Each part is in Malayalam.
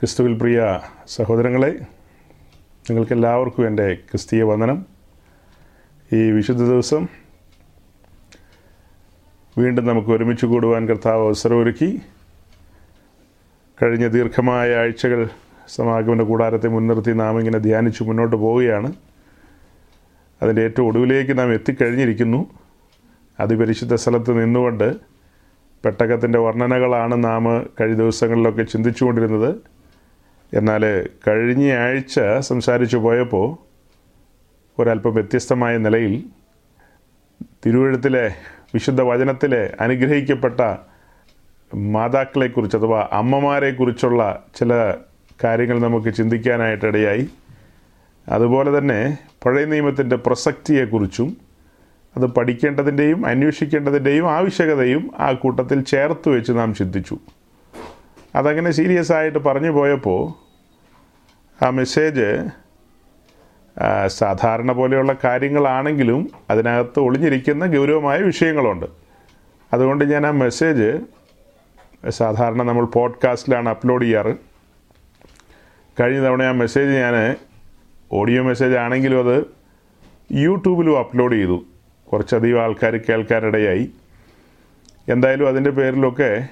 ക്രിസ്തുവിൽ പ്രിയ സഹോദരങ്ങളെ നിങ്ങൾക്കെല്ലാവർക്കും എന്റെ ക്രിസ്തീയ വന്ദനം. ഈ വിശുദ്ധ ദിവസം വീണ്ടും നമുക്ക് ഒരുമിച്ച് കൂടുവാൻ കർത്താവ് അവസരമൊരുക്കി കഴിഞ്ഞ ദീർഘമായ ആഴ്ചകൾ സമാഗമന കൂടാരത്തെ മുൻനിർത്തി നാം ഇങ്ങനെ ധ്യാനിച്ച് മുന്നോട്ട് പോവുകയാണ്. അതിന്റെ ഏറ്റവും ഒടുവിലേക്ക് നാം എത്തിക്കഴിഞ്ഞിരിക്കുന്നു. അതിപരിശുദ്ധ സ്ഥലത്ത് നിന്നുകൊണ്ട് പെട്ടകത്തിന്റെ വർണനകളാണ് നാം കഴിഞ്ഞ ദിവസങ്ങളിലൊക്കെ ചിന്തിച്ചുകൊണ്ടിരുന്നത്. എന്നാൽ കഴിഞ്ഞ ആഴ്ച സംസാരിച്ചു പോയപ്പോൾ ഒരല്പം വ്യത്യസ്തമായ നിലയിൽ തിരുവഴുത്തിലെ വിശുദ്ധ വചനത്തിലെ അനുഗ്രഹിക്കപ്പെട്ട മാതാക്കളെക്കുറിച്ച് അഥവാ അമ്മമാരെക്കുറിച്ചുള്ള ചില കാര്യങ്ങൾ നമുക്ക് ചിന്തിക്കാനായിട്ടിടയായി. അതുപോലെ തന്നെ പഴയ നിയമത്തിന്റെ പ്രസക്തിയെക്കുറിച്ചും അത് പഠിക്കേണ്ടതിന്റെയും അന്വേഷിക്കേണ്ടതിന്റെയും ആവശ്യകതയും ആ കൂട്ടത്തിൽ ചേർത്ത് വെച്ച് നാം ചിന്തിച്ചു. അതങ്ങനെ സീരിയസ് ആയിട്ട് പറഞ്ഞു പോയപ്പോൾ ആ മെസ്സേജ് സാധാരണ പോലെയുള്ള കാര്യങ്ങളാണെങ്കിലും അതിനകത്ത് ഒളിഞ്ഞിരിക്കുന്ന ഗൗരവമായ വിഷയങ്ങളുണ്ട്. അതുകൊണ്ട് ഞാൻ ആ മെസ്സേജ് സാധാരണ നമ്മൾ പോഡ്കാസ്റ്റിലാണ് അപ്ലോഡ് ചെയ്യാറ്. കഴിഞ്ഞ തവണ ആ മെസ്സേജ് ഞാൻ ഓഡിയോ മെസ്സേജ് ആണെങ്കിലും അത് യൂട്യൂബിലും അപ്ലോഡ് ചെയ്തു. കുറച്ചധികം ആൾക്കാർ കേൾക്കാനിടയായി. എന്തായാലും അതിന്റെ പേരിലൊക്കെ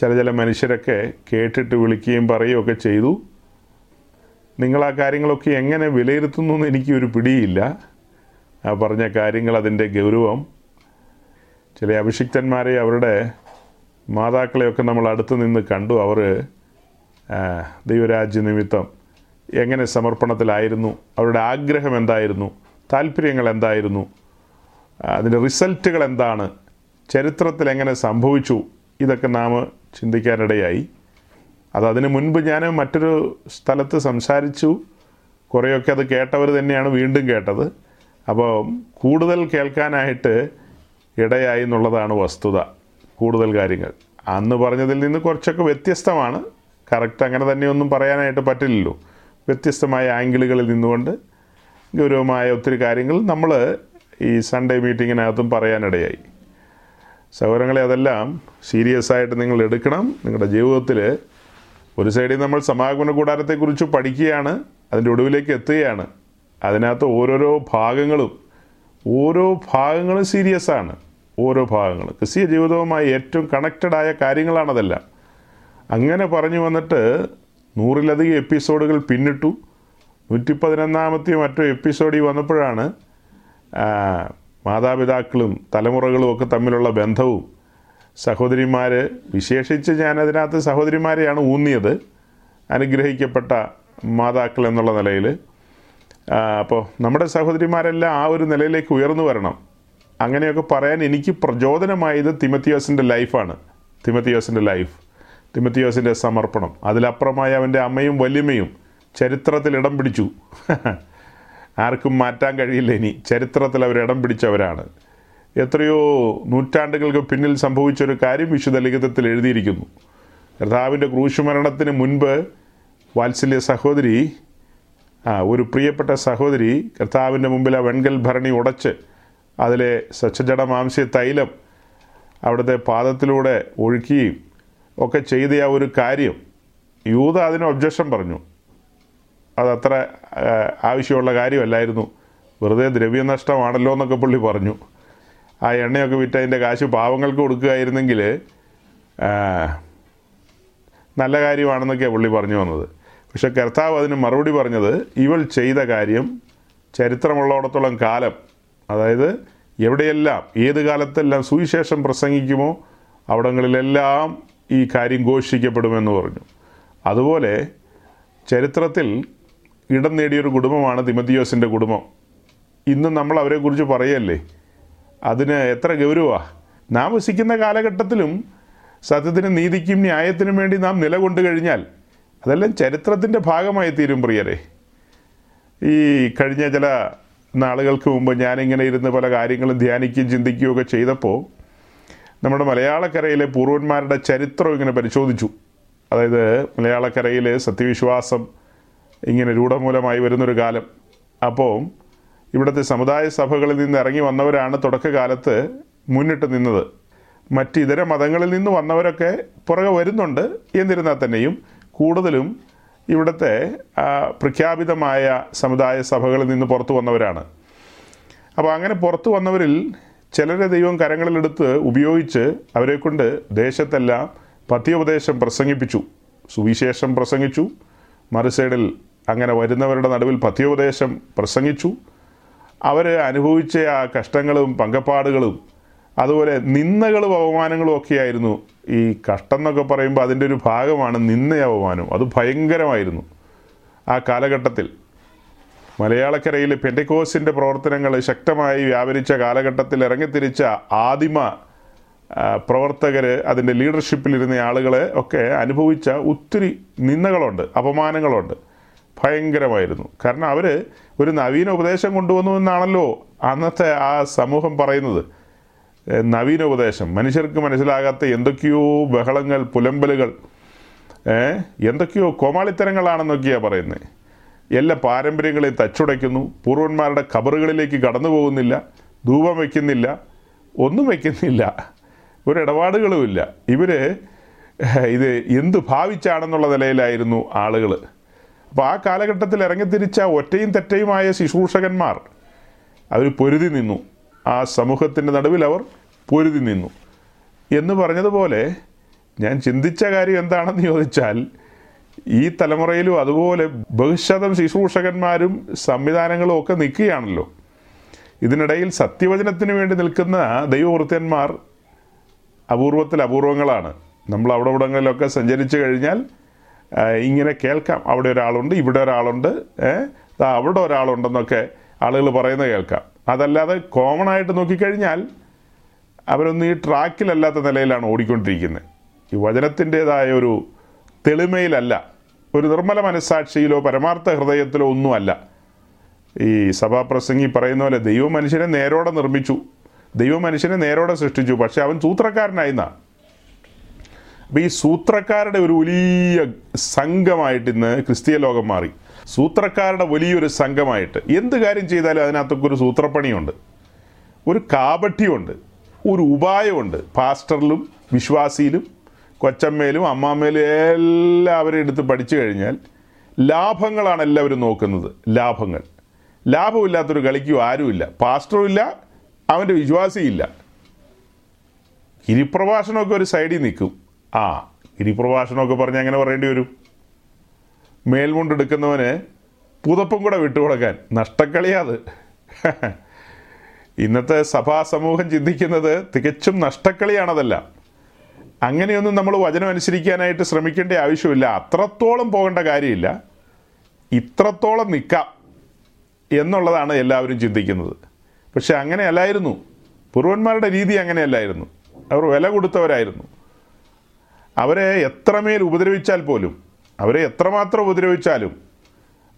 ചില ചില മനുഷ്യരൊക്കെ കേട്ടിട്ട് വിളിക്കുകയും പറയുകയൊക്കെ ചെയ്തു. നിങ്ങൾ ആ കാര്യങ്ങളൊക്കെ എങ്ങനെ വിലയിരുത്തുന്നു എന്ന് എനിക്കൊരു പിടിയില്ല. ആ പറഞ്ഞ കാര്യങ്ങൾ അതിന്റെ ഗൗരവം. ചില അഭിഷിക്തന്മാരെ അവരുടെ മാതാക്കളെയൊക്കെ നമ്മൾ അടുത്ത് നിന്ന് കണ്ടു. അവർ ദൈവരാജ്യ നിമിത്തം എങ്ങനെ സമർപ്പണത്തിലായിരുന്നു? അവരുടെ ആഗ്രഹം എന്തായിരുന്നു? താല്പര്യങ്ങൾ എന്തായിരുന്നു? അതിന്റെ റിസൾട്ടുകൾ എന്താണ്? ചരിത്രത്തിൽ എങ്ങനെ സംഭവിച്ചു? ഇതൊക്കെ നാം ചിന്തിക്കാനിടയായി. അത് അതിന് മുൻപ് ഞാൻ മറ്റൊരു സ്ഥലത്ത് സംസാരിച്ചു. കുറേയൊക്കെ അത് കേട്ടവർ തന്നെയാണ് വീണ്ടും കേട്ടത്. അപ്പോൾ കൂടുതൽ കേൾക്കാനായിട്ട് ഇടയായി എന്നുള്ളതാണ് വസ്തുത. കൂടുതൽ കാര്യങ്ങൾ. അന്ന് പറഞ്ഞതിൽ നിന്ന് കുറച്ചൊക്കെ വ്യത്യസ്തമാണ്. കറക്റ്റ് അങ്ങനെ തന്നെയൊന്നും പറയാനായിട്ട് പറ്റില്ലല്ലോ. വ്യത്യസ്തമായ ആംഗിളുകളിൽ നിന്നുകൊണ്ട് ഗൗരവമായ ഒത്തിരി കാര്യങ്ങൾ നമ്മൾ ഈ സൺഡേ മീറ്റിങ്ങിനകത്തും പറയാനിടയായി. സൗകര്യങ്ങളെ അതെല്ലാം സീരിയസ് ആയിട്ട് നിങ്ങൾ എടുക്കണം. നിങ്ങളുടെ ജീവിതത്തിൽ ഒരു സൈഡിൽ നമ്മൾ സമാഗമന കൂടാരത്തെക്കുറിച്ച് പഠിക്കുകയാണ് അതിന്റെ ഒടുവിലേക്ക് എത്തുകയാണ്. അതിനകത്ത് ഓരോരോ ഭാഗങ്ങളും ഓരോ ഭാഗങ്ങളും സീരിയസ് ആണ്. ഓരോ ഭാഗങ്ങളും. ക്രിസ്തീയ ജീവിതവുമായി ഏറ്റവും കണക്റ്റഡ് ആയ കാര്യങ്ങളാണതെല്ലാം. അങ്ങനെ പറഞ്ഞു വന്നിട്ട് നൂറിലധികം എപ്പിസോഡുകൾ പിന്നിട്ടു. നൂറ്റി പതിനൊന്നാമത്തെ മറ്റോ എപ്പിസോഡിൽ വന്നപ്പോഴാണ് മാതാപിതാക്കളും തലമുറകളും ഒക്കെ തമ്മിലുള്ള ബന്ധവും സഹോദരിമാർ വിശേഷിച്ച് ഞാൻ അതിനകത്ത് സഹോദരിമാരെയാണ് ഊന്നിയത്. അനുഗ്രഹിക്കപ്പെട്ട മാതാക്കൾ എന്നുള്ള നിലയിൽ. അപ്പോൾ നമ്മുടെ സഹോദരിമാരെല്ലാം ആ ഒരു നിലയിലേക്ക് ഉയർന്നു വരണം. അങ്ങനെയൊക്കെ പറയാൻ എനിക്ക് പ്രചോദനമായത് തിമത്തിയോസിന്റെ ലൈഫാണ്. തിമത്തിയോസിന്റെ ലൈഫ്. തിമത്തിയോസിന്റെ സമർപ്പണം. അതിലപ്പുറമായി അവന്റെ അമ്മയും വല്യമ്മയും ചരിത്രത്തിൽ ഇടം പിടിച്ചു. ആർക്കും മാറ്റാൻ കഴിയില്ല ഇനി. ചരിത്രത്തിൽ അവർ ഇടം പിടിച്ചവരാണ്. എത്രയോ നൂറ്റാണ്ടുകൾക്ക് പിന്നിൽ സംഭവിച്ചൊരു കാര്യം വിശുദ്ധ ലിഖിതത്തിൽ എഴുതിയിരിക്കുന്നു. കർത്താവിന്റെ ക്രൂശുമരണത്തിന് മുൻപ് വാത്സല്യ സഹോദരി ആ ഒരു പ്രിയപ്പെട്ട സഹോദരി കർത്താവിന്റെ മുമ്പിൽ ആ വെൺകൽ ഭരണി ഉടച്ച് അതിലെ സച്ചജട മാംസ്യ തൈലം അവിടുത്തെ പാദത്തിലൂടെ ഒഴുക്കുകയും ഒക്കെ ചെയ്ത ആ ഒരു കാര്യം യൂത അതിന് ഒബ്ജക്ഷൻ പറഞ്ഞു. അതത്ര ആവശ്യമുള്ള കാര്യമല്ലായിരുന്നു. വെറുതെ ദ്രവ്യനഷ്ടമാണല്ലോ എന്നൊക്കെ പുള്ളി പറഞ്ഞു. ആ എണ്ണയൊക്കെ വിറ്റ് അതിന്റെ കാശ് പാവങ്ങൾക്ക് കൊടുക്കുകയായിരുന്നെങ്കിൽ നല്ല കാര്യമാണെന്നൊക്കെയാണ് പുള്ളി പറഞ്ഞു വന്നത്. പക്ഷെ കർത്താവ് അതിന് മറുപടി പറഞ്ഞത് ഇവൾ ചെയ്ത കാര്യം ചരിത്രമുള്ളിടത്തോളം കാലം അതായത് എവിടെയെല്ലാം ഏത് കാലത്തെല്ലാം സുവിശേഷം പ്രസംഗിക്കുമോ അവിടങ്ങളിലെല്ലാം ഈ കാര്യം ഘോഷിക്കപ്പെടുമെന്ന് പറഞ്ഞു. അതുപോലെ ചരിത്രത്തിൽ ഇടം നേടിയൊരു കുടുംബമാണ് തിമത്തിയോസിന്റെ കുടുംബം. ഇന്ന് നമ്മൾ അവരെക്കുറിച്ച് പറയല്ലേ? അതിന് എത്ര ഗൗരവമാണ് നാം വസിക്കുന്ന കാലഘട്ടത്തിലും സത്യത്തിനും നീതിക്കും ന്യായത്തിനും വേണ്ടി നാം നിലകൊണ്ടു കഴിഞ്ഞാൽ അതെല്ലാം ചരിത്രത്തിന്റെ ഭാഗമായി തീരും പ്രിയരെ. ഈ കഴിഞ്ഞ ചില നാളുകൾക്ക് മുമ്പ് ഞാനിങ്ങനെ ഇരുന്ന് പല കാര്യങ്ങളും ധ്യാനിക്കുകയും ചിന്തിക്കുകയും ഒക്കെ ചെയ്തപ്പോൾ നമ്മുടെ മലയാളക്കരയിലെ പൂർവന്മാരുടെ ചരിത്രം ഇങ്ങനെ പരിശോധിച്ചു. അതായത് മലയാളക്കരയിൽ സത്യവിശ്വാസം ഇങ്ങനെ രൂഢമൂലമായി വരുന്നൊരു കാലം. അപ്പോൾ ഇവിടുത്തെ സമുദായ സഭകളിൽ നിന്ന് ഇറങ്ങി വന്നവരാണ് തുടക്കകാലത്ത് മുന്നിട്ട് നിന്നത്. മറ്റ് ഇതര മതങ്ങളിൽ നിന്ന് വന്നവരൊക്കെ പുറകെ വരുന്നുണ്ട്. എന്നിരുന്നാൽ തന്നെയും കൂടുതലും ഇവിടുത്തെ പ്രഖ്യാപിതമായ സമുദായ സഭകളിൽ നിന്ന് പുറത്തു വന്നവരാണ്. അപ്പോൾ അങ്ങനെ പുറത്തു വന്നവരിൽ ചിലരെ ദൈവം കരങ്ങളിലെടുത്ത് ഉപയോഗിച്ച് അവരെക്കൊണ്ട് ദേശത്തെല്ലാം പത്യോപദേശം പ്രസംഗിപ്പിച്ചു. സുവിശേഷം പ്രസംഗിച്ചു. മറുസൈഡിൽ അങ്ങനെ വരുന്നവരുടെ നടുവിൽ പത്യോപദേശം പ്രസംഗിച്ചു. അവർ അനുഭവിച്ച ആ കഷ്ടങ്ങളും പങ്കപ്പാടുകളും അതുപോലെ നിന്ദകളും അപമാനങ്ങളും ഒക്കെയായിരുന്നു. ഈ കഷ്ടം എന്നൊക്കെ പറയുമ്പോൾ അതിന്റെ ഒരു ഭാഗമാണ് നിന്ന അപമാനം. അത് ഭയങ്കരമായിരുന്നു. ആ കാലഘട്ടത്തിൽ മലയാളക്കരയിൽ പെന്റക്കോസിന്റെ പ്രവർത്തനങ്ങൾ ശക്തമായി വ്യാപരിച്ച കാലഘട്ടത്തിൽ ഇറങ്ങിത്തിരിച്ച ആദിമ പ്രവർത്തകർ അതിന്റെ ലീഡർഷിപ്പിലിരുന്ന ആളുകളെ ഒക്കെ അനുഭവിച്ച ഒത്തിരി നിന്ദകളുണ്ട് അപമാനങ്ങളുണ്ട്. ഭയങ്കരമായിരുന്നു. കാരണം അവർ ഒരു നവീന ഉപദേശം കൊണ്ടുവന്നു എന്നാണല്ലോ അന്നത്തെ ആ സമൂഹം പറയുന്നത്. നവീന ഉപദേശം. മനുഷ്യർക്ക് മനസ്സിലാകാത്ത എന്തൊക്കെയോ ബഹളങ്ങൾ പുലമ്പലുകൾ. എന്തൊക്കെയോ കോമാളിത്തരങ്ങളാണെന്നൊക്കെയാണ് പറയുന്നത് എല്ലാ പാരമ്പര്യങ്ങളെയും തച്ചുടയ്ക്കുന്നു. പൂർവന്മാരുടെ കബറുകളിലേക്ക് കടന്നു പോകുന്നില്ല. ധൂപം വയ്ക്കുന്നില്ല ഒന്നും വയ്ക്കുന്നില്ല ഒരിടപാടുകളുമില്ല. ഇവർ ഇത് എന്ത് ഭാവിച്ചാണെന്നുള്ള നിലയിലായിരുന്നു ആളുകൾ അപ്പോൾ ആ കാലഘട്ടത്തിൽ ഇറങ്ങിത്തിരിച്ച ഒറ്റയും തെറ്റയുമായ ശുശ്രൂഷകന്മാർ അവർ പൊരുതി നിന്നു. ആ സമൂഹത്തിന്റെ നടുവിൽ അവർ പൊരുതി നിന്നു. എന്ന് പറഞ്ഞതുപോലെ ഞാൻ ചിന്തിച്ച കാര്യം എന്താണെന്ന് ചോദിച്ചാൽ ഈ തലമുറയിലും അതുപോലെ ബഹുശതം ശുശ്രൂഷകന്മാരും സംവിധാനങ്ങളും ഒക്കെ നിൽക്കുകയാണല്ലോ. ഇതിനിടയിൽ സത്യവചനത്തിന് വേണ്ടി നിൽക്കുന്ന ദൈവവൃത്യന്മാർ അപൂർവത്തിൽ അപൂർവങ്ങളാണ്. നമ്മൾ അവിടെ ഇവിടങ്ങളിലൊക്കെ സഞ്ചരിച്ചു കഴിഞ്ഞാൽ ഇങ്ങനെ കേൾക്കാം. അവിടെ ഒരാളുണ്ട് ഇവിടെ ഒരാളുണ്ട് അവിടെ ഒരാളുണ്ടെന്നൊക്കെ ആളുകൾ പറയുന്നത് കേൾക്കാം. അതല്ലാതെ കോമൺ ആയിട്ട് നോക്കിക്കഴിഞ്ഞാൽ അവരൊന്നും ഈ ട്രാക്കിലല്ലാത്ത നിലയിലാണ് ഓടിക്കൊണ്ടിരിക്കുന്നത്. ഈ വചനത്തിന്റെതായ ഒരു തെളിമയിലല്ല ഒരു നിർമ്മല മനസ്സാക്ഷിയിലോ പരമാർത്ഥ ഹൃദയത്തിലോ ഒന്നുമല്ല. ഈ സഭാപ്രസംഗി പറയുന്ന പോലെ ദൈവം മനുഷ്യനെ നേരോടെ നിർമ്മിച്ചു ദൈവം മനുഷ്യനെ നേരോടെ സൃഷ്ടിച്ചു പക്ഷെ അവൻ സൂത്രക്കാരനായിരുന്ന അപ്പോൾ ഈ സൂത്രക്കാരുടെ ഒരു വലിയ സംഘമായിട്ട് ഇന്ന് ക്രിസ്തീയ ലോകം മാറി. സൂത്രക്കാരുടെ വലിയൊരു സംഘമായിട്ട് എന്ത് കാര്യം ചെയ്താലും അതിനകത്തൊക്കെ ഒരു സൂത്രപ്പണിയുണ്ട്. ഒരു കാപട്യമുണ്ട്. ഒരു ഉപായമുണ്ട്. പാസ്റ്ററിലും വിശ്വാസിയിലും കൊച്ചമ്മയിലും അമ്മാമ്മയിലും എല്ലാവരും എടുത്ത് പഠിച്ചു കഴിഞ്ഞാൽ ലാഭങ്ങളാണ് എല്ലാവരും നോക്കുന്നത്. ലാഭങ്ങൾ. ലാഭമില്ലാത്തൊരു കളിക്കും ആരുമില്ല. പാസ്റ്ററും ഇല്ല അവന്റെ വിശ്വാസിയില്ല. ഗിരിപ്രഭാഷണമൊക്കെ ഒരു സൈഡിൽ നിൽക്കും. ആ ഗിരിപ്രഭാഷണമൊക്കെ പറഞ്ഞ് അങ്ങനെ പറയേണ്ടി വരും. മേൽമുണ്ടെടുക്കുന്നവന് പുതപ്പും കൂടെ വിട്ടുകൊടുക്കാൻ നഷ്ടക്കളിയാത്. ഇന്നത്തെ സഭാ സമൂഹം ചിന്തിക്കുന്നത് തികച്ചും നഷ്ടക്കളിയാണതല്ല. അങ്ങനെയൊന്നും നമ്മൾ വചനം അനുസരിക്കാനായിട്ട് ശ്രമിക്കേണ്ട ആവശ്യമില്ല. അത്രത്തോളം പോകേണ്ട കാര്യമില്ല. ഇത്രത്തോളം നിൽക്കാം എന്നുള്ളതാണ് എല്ലാവരും ചിന്തിക്കുന്നത്. പക്ഷെ അങ്ങനെയല്ലായിരുന്നു. പൂർവന്മാരുടെ രീതി അങ്ങനെയല്ലായിരുന്നു. അവർ വില കൊടുത്തവരായിരുന്നു. അവരെ എത്രമേൽ ഉപദ്രവിച്ചാൽ പോലും അവരെ എത്രമാത്രം ഉപദ്രവിച്ചാലും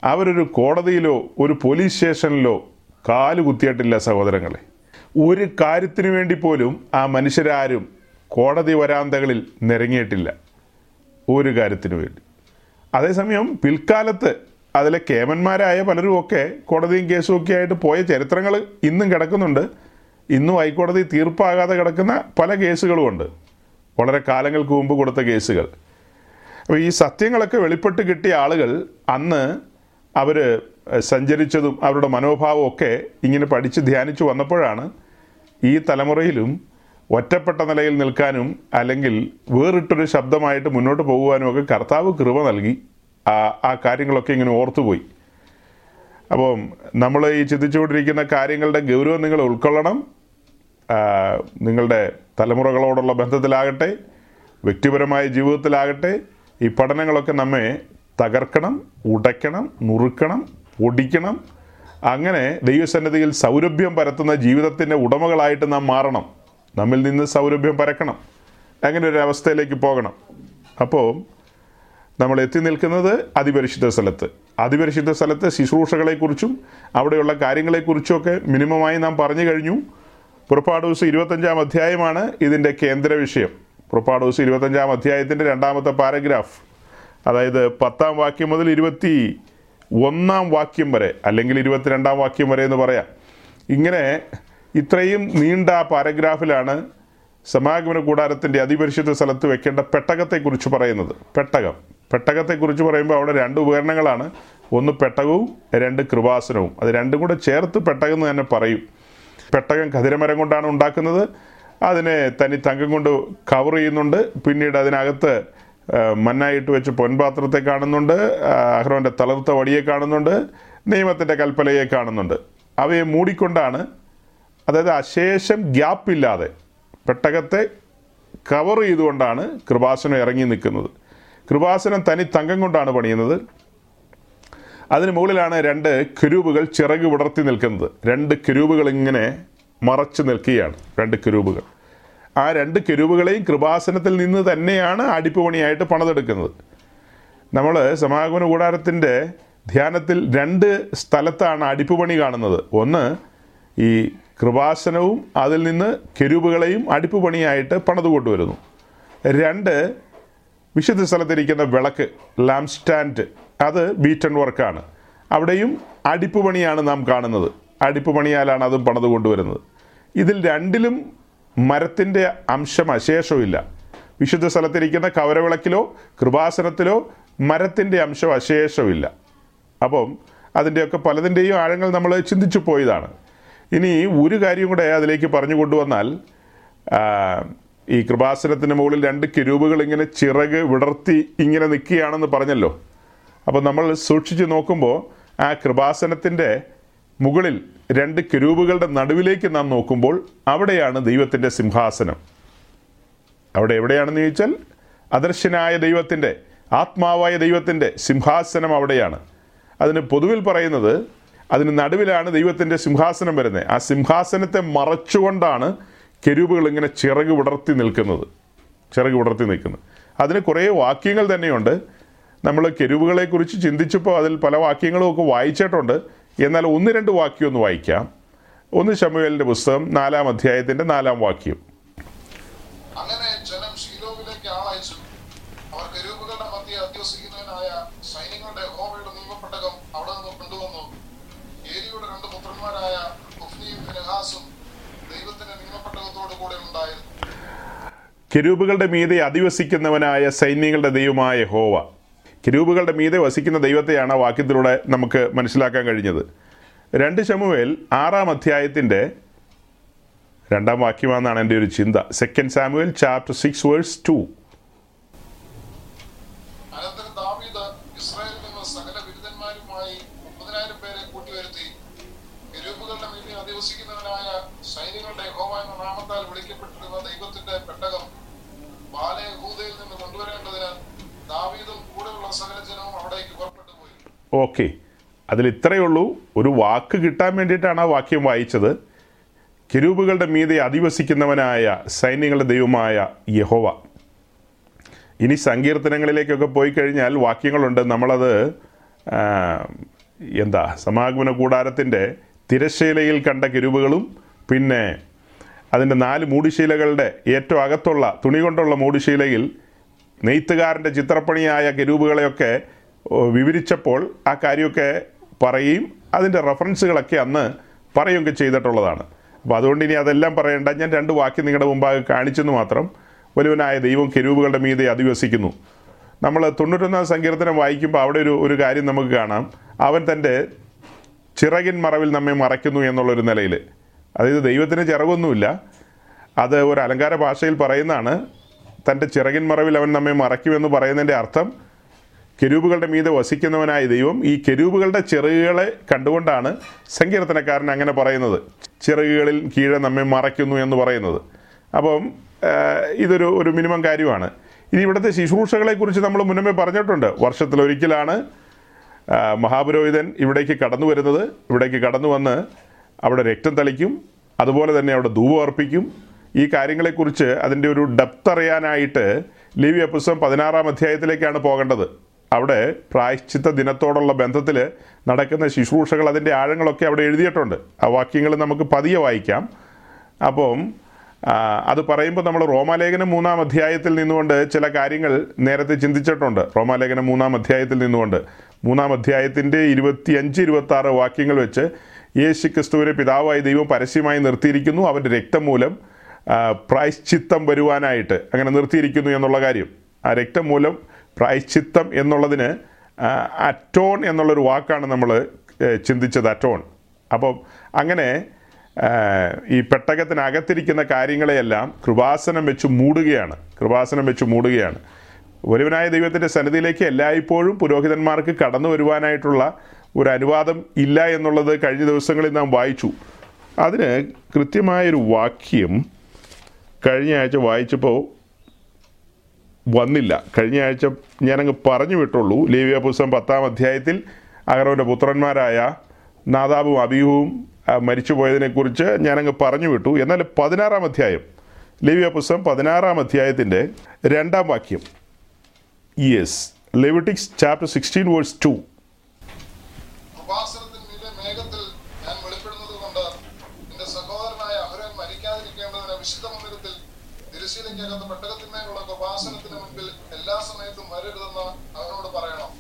അവരൊരു കോടതിയിലോ ഒരു പോലീസ് സ്റ്റേഷനിലോ കാൽ കുത്തിയിട്ടില്ല സഹോദരങ്ങളെ. ഒരു കാര്യത്തിനു വേണ്ടി പോലും ആ മനുഷ്യരാരും കോടതി വരാന്തകളിൽ നിരങ്ങിയിട്ടില്ല. ഒരു കാര്യത്തിനു വേണ്ടി. അതേസമയം പിൽക്കാലത്ത് അതിലെ കേമന്മാരായ പലരും ഒക്കെ കോടതിയും കേസും ഒക്കെ ആയിട്ട് പോയ ചരിത്രങ്ങൾ ഇന്നും കിടക്കുന്നുണ്ട്. ഇന്നും ഹൈക്കോടതി തീർപ്പാകാതെ കിടക്കുന്ന പല കേസുകളുമുണ്ട്. വളരെ കാലങ്ങൾക്ക് മുമ്പ് കൊടുത്ത കേസുകൾ. അപ്പോൾ ഈ സത്യങ്ങളൊക്കെ വെളിപ്പെട്ട് കിട്ടിയ ആളുകൾ അന്ന് അവർ സഞ്ചരിച്ചതും അവരുടെ മനോഭാവവും ഒക്കെ ഇങ്ങനെ പഠിച്ച് ധ്യാനിച്ചു വന്നപ്പോഴാണ് ഈ തലമുറയിലും ഒറ്റപ്പെട്ട നിലയിൽ നിൽക്കാനും അല്ലെങ്കിൽ വേറിട്ടൊരു ശബ്ദമായിട്ട് മുന്നോട്ട് പോകുവാനും ഒക്കെ കർത്താവ് കൃപ നൽകി. ആ ആ കാര്യങ്ങളൊക്കെ ഇങ്ങനെ ഓർത്തുപോയി. അപ്പം നമ്മൾ ഈ ചിന്തിച്ചുകൊണ്ടിരിക്കുന്ന കാര്യങ്ങളുടെ ഗൗരവം നിങ്ങൾ ഉൾക്കൊള്ളണം. നിങ്ങളുടെ തലമുറകളോടുള്ള ബന്ധത്തിലാകട്ടെ വ്യക്തിപരമായ ജീവിതത്തിലാകട്ടെ ഈ പഠനങ്ങളൊക്കെ നമ്മെ തകർക്കണം ഉടയ്ക്കണം നുറുക്കണം പൊടിക്കണം. അങ്ങനെ ദൈവസന്നിധിയിൽ സൗരഭ്യം പരത്തുന്ന ജീവിതത്തിന്റെ ഉടമകളായിട്ട് നാം മാറണം. നമ്മിൽ നിന്ന് സൗരഭ്യം പരക്കണം. അങ്ങനെ ഒരു അവസ്ഥയിലേക്ക് പോകണം. അപ്പോൾ നമ്മൾ എത്തി നിൽക്കുന്നത് അതിപരിശുദ്ധ സ്ഥലത്ത്. അതിപരിശുദ്ധ സ്ഥലത്ത് ശുശ്രൂഷകളെക്കുറിച്ചും അവിടെയുള്ള കാര്യങ്ങളെക്കുറിച്ചുമൊക്കെ മിനിമമായി നാം പറഞ്ഞു കഴിഞ്ഞു. പുറപ്പാട് ദിവസം ഇരുപത്തഞ്ചാം അധ്യായമാണ് ഇതിന്റെ കേന്ദ്ര വിഷയം. പുറപ്പാട് ദിവസം ഇരുപത്തഞ്ചാം അധ്യായത്തിന്റെ രണ്ടാമത്തെ പാരഗ്രാഫ്. അതായത് പത്താം വാക്യം മുതൽ ഇരുപത്തി ഒന്നാം വാക്യം വരെ അല്ലെങ്കിൽ ഇരുപത്തിരണ്ടാം വാക്യം വരെ എന്ന് പറയാം. ഇങ്ങനെ ഇത്രയും നീണ്ട പാരഗ്രാഫിലാണ് സമാഗമന കൂടാരത്തിന്റെ അതിപരിശുദ്ധ സ്ഥലത്ത് വെക്കേണ്ട പെട്ടകത്തെക്കുറിച്ച് പറയുന്നത്. പെട്ടകം. പെട്ടകത്തെക്കുറിച്ച് പറയുമ്പോൾ അവിടെ രണ്ട് ഉപകരണങ്ങളാണ്. ഒന്ന് പെട്ടകവും രണ്ട് കൃപാസനവും. അത് രണ്ടും കൂടെ ചേർത്ത് പെട്ടകം എന്ന് തന്നെ പറയും. പെട്ടകം കതിരമരം കൊണ്ടാണ് ഉണ്ടാക്കുന്നത്. അതിനെ തനി തങ്കം കൊണ്ട് കവർ ചെയ്യുന്നുണ്ട്. പിന്നീട് അതിനകത്ത് മന്നായിട്ട് വെച്ച് പൊൻപാത്രത്തെ കാണുന്നുണ്ട്. അഹ്റോന്റെ തളർത്ത വടിയെ കാണുന്നുണ്ട്. നിയമത്തിന്റെ കൽപ്പലയെ കാണുന്നുണ്ട്. അവയെ മൂടിക്കൊണ്ടാണ് അതായത് അശേഷം ഗ്യാപ്പില്ലാതെ പെട്ടകത്തെ കവർ ചെയ്തുകൊണ്ടാണ് കൃപാസനം ഇറങ്ങി നിൽക്കുന്നത്. കൃപാസനം തനി തങ്കം കൊണ്ടാണ് പണിയുന്നത്. അതിന് മുകളിലാണ് രണ്ട് കിരൂബുകൾ ചിറക് വിടർത്തി നിൽക്കുന്നത്. രണ്ട് കിരൂബുകൾ ഇങ്ങനെ മറച്ചു നിൽക്കുകയാണ്. രണ്ട് കിരൂബുകൾ. ആ രണ്ട് കിരൂബുകളെയും കൃപാസനത്തിൽ നിന്ന് തന്നെയാണ് അടിപ്പുപണിയായിട്ട് പണിതെടുക്കുന്നത്. നമ്മൾ സമാഗമന കൂടാരത്തിന്റെ ധ്യാനത്തിൽ രണ്ട് സ്ഥലത്താണ് അടിപ്പുപണി കാണുന്നത്. ഒന്ന് ഈ കൃപാസനവും അതിൽ നിന്ന് കെരുവുകളെയും അടിപ്പുപണിയായിട്ട് പണിത് കൊണ്ടുവരുന്നു. രണ്ട് വിശുദ്ധ സ്ഥലത്തിരിക്കുന്ന വിളക്ക് ലാംപ് സ്റ്റാൻഡ് അത് ബീറ്റൺ വർക്കാണ്. അവിടെയും അടിപ്പ് പണിയാണ് നാം കാണുന്നത്. അടിപ്പ് പണിയാലാണ് അതും പണിത് കൊണ്ടുവരുന്നത്. ഇതിൽ രണ്ടിലും മരത്തിന്റെ അംശം അശേഷമില്ല വിശുദ്ധ സ്ഥലത്തിരിക്കുന്ന കവരവിളക്കിലോ കൃപാസനത്തിലോ മരത്തിന്റെ അംശം അശേഷമില്ല അപ്പം അതിന്റെയൊക്കെ പലതിന്റെയും ആഴങ്ങൾ നമ്മൾ ചിന്തിച്ചു പോയതാണ്. ഇനി ഒരു കാര്യം കൂടെ അതിലേക്ക് പറഞ്ഞു കൊണ്ടുവന്നാൽ ഈ കൃപാസനത്തിന് മുകളിൽ രണ്ട് കിരൂപുകൾ ഇങ്ങനെ ചിറക് വിടർത്തി ഇങ്ങനെ നിൽക്കുകയാണെന്ന് പറഞ്ഞല്ലോ. അപ്പോൾ നമ്മൾ സൂക്ഷിച്ചു നോക്കുമ്പോൾ ആ കൃപാസനത്തിന്റെ മുകളിൽ രണ്ട് കിരൂപുകളുടെ നടുവിലേക്ക് നാം നോക്കുമ്പോൾ അവിടെയാണ് ദൈവത്തിന്റെ സിംഹാസനം. അവിടെ എവിടെയാണെന്ന് ചോദിച്ചാൽ അദർശനായ ദൈവത്തിന്റെ ആത്മാവായ ദൈവത്തിന്റെ സിംഹാസനം അവിടെയാണ്. അതിന് പൊതുവിൽ പറയുന്നത് അതിന് നടുവിലാണ് ദൈവത്തിന്റെ സിംഹാസനം വരുന്നത്. ആ സിംഹാസനത്തെ മറച്ചുകൊണ്ടാണ് കെരൂബുകൾ ഇങ്ങനെ ചിറക് വിടർത്തി നിൽക്കുന്നത്. ചിറക് വിടർത്തി നിൽക്കുന്നത്. അതിന് കുറേ വാക്യങ്ങൾ തന്നെയുണ്ട്. നമ്മൾ കെരുവുകളെക്കുറിച്ച് ചിന്തിച്ചപ്പോൾ അതിൽ പല വാക്യങ്ങളും ഒക്കെ വായിച്ചിട്ടുണ്ട്. എന്നാൽ ഒന്ന് രണ്ട് വാക്യം ഒന്ന് വായിക്കാം. ഒന്ന് ശമുവേലിന്റെ പുസ്തകം നാലാം അധ്യായത്തിന്റെ നാലാം വാക്യം. അങ്ങനെ ജനം ശീലോവിലേക്ക് ആളയച്ചു. അവർ കരൂപുകളുടെ മധ്യ അധ്യസിക്കുന്നതിനായ സൈന്യങ്ങളുടെ യഹോവയുടെ നിയമപ്പെട്ടകം അവിടെ നിന്ന് കൊണ്ടുവന്നു. ഏരിയുടെ രണ്ട് പുത്രന്മാരായ ഉഫ്നിയും ഫിനഹാസും ദൈവത്തിന്റെ നിയമപ്പെട്ടകത്തോടു കൂടെ ഉണ്ടായിരുന്നു. കെരൂപുകളുടെ മീതെ അധിവസിക്കുന്നവനായ സൈന്യങ്ങളുടെ ദൈവമായ ഹോവ കെരൂബുകളുടെ മീതെ വസിക്കുന്ന ദൈവത്തെയാണ് ആ വാക്യത്തിലൂടെ നമുക്ക് മനസ്സിലാക്കാൻ കഴിഞ്ഞത്. രണ്ട് ശമുവേൽ ആറാം അധ്യായത്തിന്റെ രണ്ടാം വാക്യമാണെന്നാണ് എന്റെ ഒരു ചിന്ത. Second Samuel chapter six verse two കരൂപുകളുടെ ദൈവത്തിന്റെ പെട്ടകം ബാലയഹൂദയിൽ നിന്ന് കൊണ്ടുവരേണ്ടതിന് ദാവീദും ഓക്കെ. അതിൽ ഇത്രയേ ഉള്ളൂ. ഒരു വാക്ക് കിട്ടാൻ വേണ്ടിയിട്ടാണ് ആ വാക്യം വായിച്ചത്. കിരൂപുകളുടെ മീതെ അധിവസിക്കുന്നവനായ സൈന്യങ്ങളുടെ ദൈവമായ യഹോവ. ഇനി സങ്കീർത്തനങ്ങളിലേക്കൊക്കെ പോയി കഴിഞ്ഞാൽ വാക്യങ്ങളുണ്ട്. നമ്മളത് എന്താ സമാഗമന കൂടാരത്തിന്റെ തിരശ്ശീലയിൽ കണ്ട കിരുവുകളും പിന്നെ അതിന്റെ നാല് മൂടിശീലകളുടെ ഏറ്റവും അകത്തുള്ള തുണി കൊണ്ടുള്ള മൂടിശീലയിൽ നെയ്ത്തുകാരന്റെ ചിത്രപ്പണിയായ കെരൂപുകളെയൊക്കെ വിവരിച്ചപ്പോൾ ആ കാര്യമൊക്കെ പറയുകയും അതിന്റെ റെഫറൻസുകളൊക്കെ അന്ന് പറയുകയൊക്കെ ചെയ്തിട്ടുള്ളതാണ്. അപ്പോൾ അതുകൊണ്ട് ഇനി അതെല്ലാം പറയേണ്ട. ഞാൻ രണ്ട് വാക്യം നിങ്ങളുടെ മുമ്പാകെ കാണിച്ചെന്ന് മാത്രം വലുവനായ ദൈവം കെരൂപുകളുടെ മീതെ അധിവസിക്കുന്നു. നമ്മൾ തൊണ്ണൂറ്റൊന്നാം സങ്കീർത്തനം വായിക്കുമ്പോൾ അവിടെ ഒരു ഒരു കാര്യം നമുക്ക് കാണാം. അവൻ തന്റെ ചിറകിൻ മറവിൽ നമ്മെ മറയ്ക്കുന്നു എന്നുള്ളൊരു നിലയിൽ അതായത് ദൈവത്തിന് ചിറകൊന്നുമില്ല. അത് ഒരു അലങ്കാര ഭാഷയിൽ പറയുന്നതാണ്. തന്റെ ചിറകിൻ മറവിൽ അവൻ നമ്മെ മറയ്ക്കുമെന്ന് പറയുന്നതിന്റെ അർത്ഥം കെരൂബുകളുടെ മീതെ വസിക്കുന്നവനായ ദൈവം ഈ കെരൂബുകളുടെ ചിറകുകളെ കണ്ടുകൊണ്ടാണ് സങ്കീർത്തനക്കാരൻ അങ്ങനെ പറയുന്നത്. ചിറകുകളിൽ കീഴെ നമ്മെ മറയ്ക്കുന്നു എന്ന് പറയുന്നത്. അപ്പം ഇതൊരു ഒരു മിനിമം കാര്യമാണ്. ഇനി ഇവിടുത്തെ ശുശ്രൂഷകളെക്കുറിച്ച് നമ്മൾ മുന്നമേ പറഞ്ഞിട്ടുണ്ട്. വർഷത്തിലൊരിക്കലാണ് മഹാപുരോഹിതൻ ഇവിടേക്ക് കടന്നു വരുന്നത്. ഇവിടേക്ക് കടന്നു വന്ന് അവിടെ രക്തം തളിക്കും. അതുപോലെ തന്നെ അവിടെ ധൂപം അർപ്പിക്കും. ഈ കാര്യങ്ങളെക്കുറിച്ച് അതിന്റെ ഒരു ഡെപ്ത് അറിയാനായിട്ട് ലിവി പുസ്തകം പതിനാറാം അധ്യായത്തിലേക്കാണ് പോകേണ്ടത്. അവിടെ പ്രായശ്ചിത്ത ദിനത്തോടുള്ള ബന്ധത്തിൽ നടക്കുന്ന ശുശ്രൂഷകൾ അതിന്റെ ആഴങ്ങളൊക്കെ അവിടെ എഴുതിയിട്ടുണ്ട്. ആ വാക്യങ്ങൾ നമുക്ക് പതിയെ വായിക്കാം. അപ്പം അത് പറയുമ്പോൾ നമ്മൾ റോമാലേഖനം മൂന്നാം അധ്യായത്തിൽ നിന്നുകൊണ്ട് ചില കാര്യങ്ങൾ നേരത്തെ ചിന്തിച്ചിട്ടുണ്ട്. റോമാലേഖനം മൂന്നാം അധ്യായത്തിൽ നിന്നുകൊണ്ട്. മൂന്നാം അധ്യായത്തിന്റെ ഇരുപത്തിയഞ്ച് ഇരുപത്തി ആറ് വാക്യങ്ങൾ വെച്ച് യേശു ക്രിസ്തുവിനെ പിതാവായി ദൈവം പരസ്യമായി നിർത്തിയിരിക്കുന്നു. അവന്റെ രക്തം മൂലം പ്രായശ്ചിത്തം വരുവാനായിട്ട് അങ്ങനെ നിർത്തിയിരിക്കുന്നു എന്നുള്ള കാര്യം. ആ രക്തം മൂലം പ്രായശ്ചിത്തം എന്നുള്ളതിന് അറ്റോൺ എന്നുള്ളൊരു വാക്കാണ് നമ്മൾ ചിന്തിച്ചത് അറ്റോൺ. അപ്പം അങ്ങനെ ഈ പെട്ടകത്തിനകത്തിരിക്കുന്ന കാര്യങ്ങളെയെല്ലാം കൃപാസനം വെച്ച് മൂടുകയാണ്. കൃപാസനം വെച്ച് മൂടുകയാണ്. ഒരുവനായ ദൈവത്തിന്റെ സന്നിധിയിലേക്ക് എല്ലായ്പ്പോഴും പുരോഹിതന്മാർക്ക് കടന്നു വരുവാനായിട്ടുള്ള ഒരു അനുവാദം ഇല്ല എന്നുള്ളത് കഴിഞ്ഞ ദിവസങ്ങളിൽ നാം വായിച്ചു. അതിന് കൃത്യമായൊരു വാക്യം കഴിഞ്ഞ ആഴ്ച വായിച്ചപ്പോൾ വന്നില്ല. കഴിഞ്ഞ ആഴ്ച ഞാനങ്ങ് പറഞ്ഞു വിട്ടുള്ളൂ. ലേവിയ പുസ്തകം പത്താം അധ്യായത്തിൽ അഹ്റോന്റെ പുത്രന്മാരായ നാദാബും അബീഹുവും മരിച്ചുപോയതിനെക്കുറിച്ച് ഞാനങ്ങ് പറഞ്ഞു വിട്ടു. എന്നാൽ പതിനാറാം അധ്യായം ലേവിയ പുസ്തകം പതിനാറാം അധ്യായത്തിന്റെ രണ്ടാം വാക്യം. Yes Leviticus chapter sixteen verse two കൃപാസനത്തിന്മീതെ മേഘത്തിൽ ഞാൻ വെളിപ്പെടുന്നത് കൊണ്ട് നിന്റെ സഹോദരനായ അഹരോൻ മരിക്കാതിരിക്കേണ്ടതിന് വിശുദ്ധ മന്ദിരത്തിൽ തിരുശീലയ്ക്കകത്ത് പെട്ടകത്തിന്മേലുള്ള കൃപാസനത്തിന് മുൻപിൽ എല്ലാ സമയത്തും വരരുതെന്ന് അവനോട് പറയണം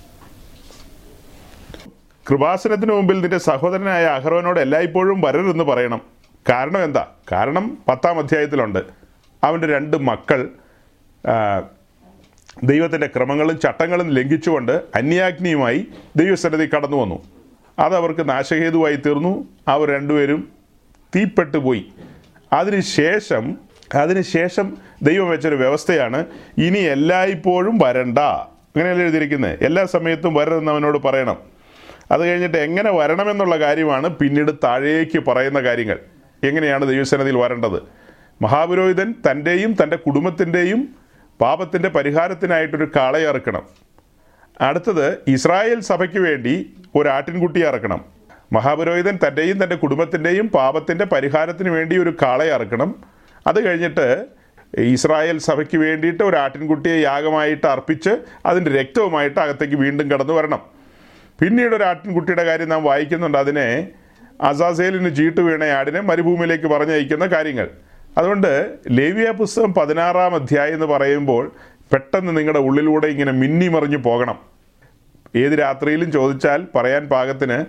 കൃപാസനത്തിന് മുമ്പിൽ നിന്റെ സഹോദരനായ അഹ്റോനോട് എല്ലായ്പ്പോഴും വരരുതെന്ന് പറയണം. കാരണം എന്താ? കാരണം പത്താം അധ്യായത്തിലുണ്ട്. അവന്റെ രണ്ട് മക്കൾ ദൈവത്തിന്റെ ക്രമങ്ങളും ചട്ടങ്ങളും ലംഘിച്ചുകൊണ്ട് അന്യാഗ്നിയുമായി ദൈവസന്നിധി കടന്നു വന്നു. അതവർക്ക് നാശഹേതുവായി തീർന്നു. അവർ രണ്ടുപേരും തീപ്പെട്ടു പോയി. അതിനുശേഷം അതിനുശേഷം ദൈവം വെച്ചൊരു വ്യവസ്ഥയാണ് ഇനി എല്ലായ്പ്പോഴും വരണ്ട. അങ്ങനെയല്ല എഴുതിയിരിക്കുന്നത്? എല്ലാ സമയത്തും വരരുതെന്ന് അവനോട് പറയണം. അത് കഴിഞ്ഞിട്ട് എങ്ങനെ വരണമെന്നുള്ള കാര്യമാണ് പിന്നീട് താഴേക്ക് പറയുന്ന കാര്യങ്ങൾ. എങ്ങനെയാണ് ദൈവസേനയിൽ വരേണ്ടത്? മഹാപുരോഹിതൻ തന്റെയും തന്റെ കുടുംബത്തിന്റെയും പാപത്തിന്റെ പരിഹാരത്തിനായിട്ടൊരു കാളയെ അടുത്തത് ഇസ്രായേൽ സഭയ്ക്ക് വേണ്ടി ഒരു ആട്ടിൻകുട്ടിയെ അറക്കണം. മഹാപുരോഹിതൻ തന്റെയും തന്റെ കുടുംബത്തിന്റെയും പാപത്തിന്റെ പരിഹാരത്തിന് വേണ്ടി ഒരു കാളയെ അറക്കണം. അത് കഴിഞ്ഞിട്ട് ഇസ്രായേൽ സഭയ്ക്ക് വേണ്ടിയിട്ട് ഒരു ആട്ടിൻകുട്ടിയെ യാഗമായിട്ട് അർപ്പിച്ച് അതിന്റെ രക്തവുമായിട്ട് അകത്തേക്ക് വീണ്ടും കടന്നു വരണം. പിന്നീട് ഒരു ആട്ടിൻകുട്ടിയുടെ കാര്യം നാം വായിക്കുന്നുണ്ട്. അതിനെ അസാസേലിന് ചീട്ട് വീണ ആടിനെ മരുഭൂമിയിലേക്ക് പറഞ്ഞയക്കുന്ന കാര്യങ്ങൾ. അതുകൊണ്ട് ലേവിയ പുസ്തകം പതിനാറാം അധ്യായം എന്ന് പറയുമ്പോൾ പെട്ടെന്ന് നിങ്ങളുടെ ഉള്ളിലൂടെ ഇങ്ങനെ മിന്നി മറിഞ്ഞു പോകണം. ഏത് രാത്രിയിലും ചോദിച്ചാൽ പറയാൻ പാകത്തിന്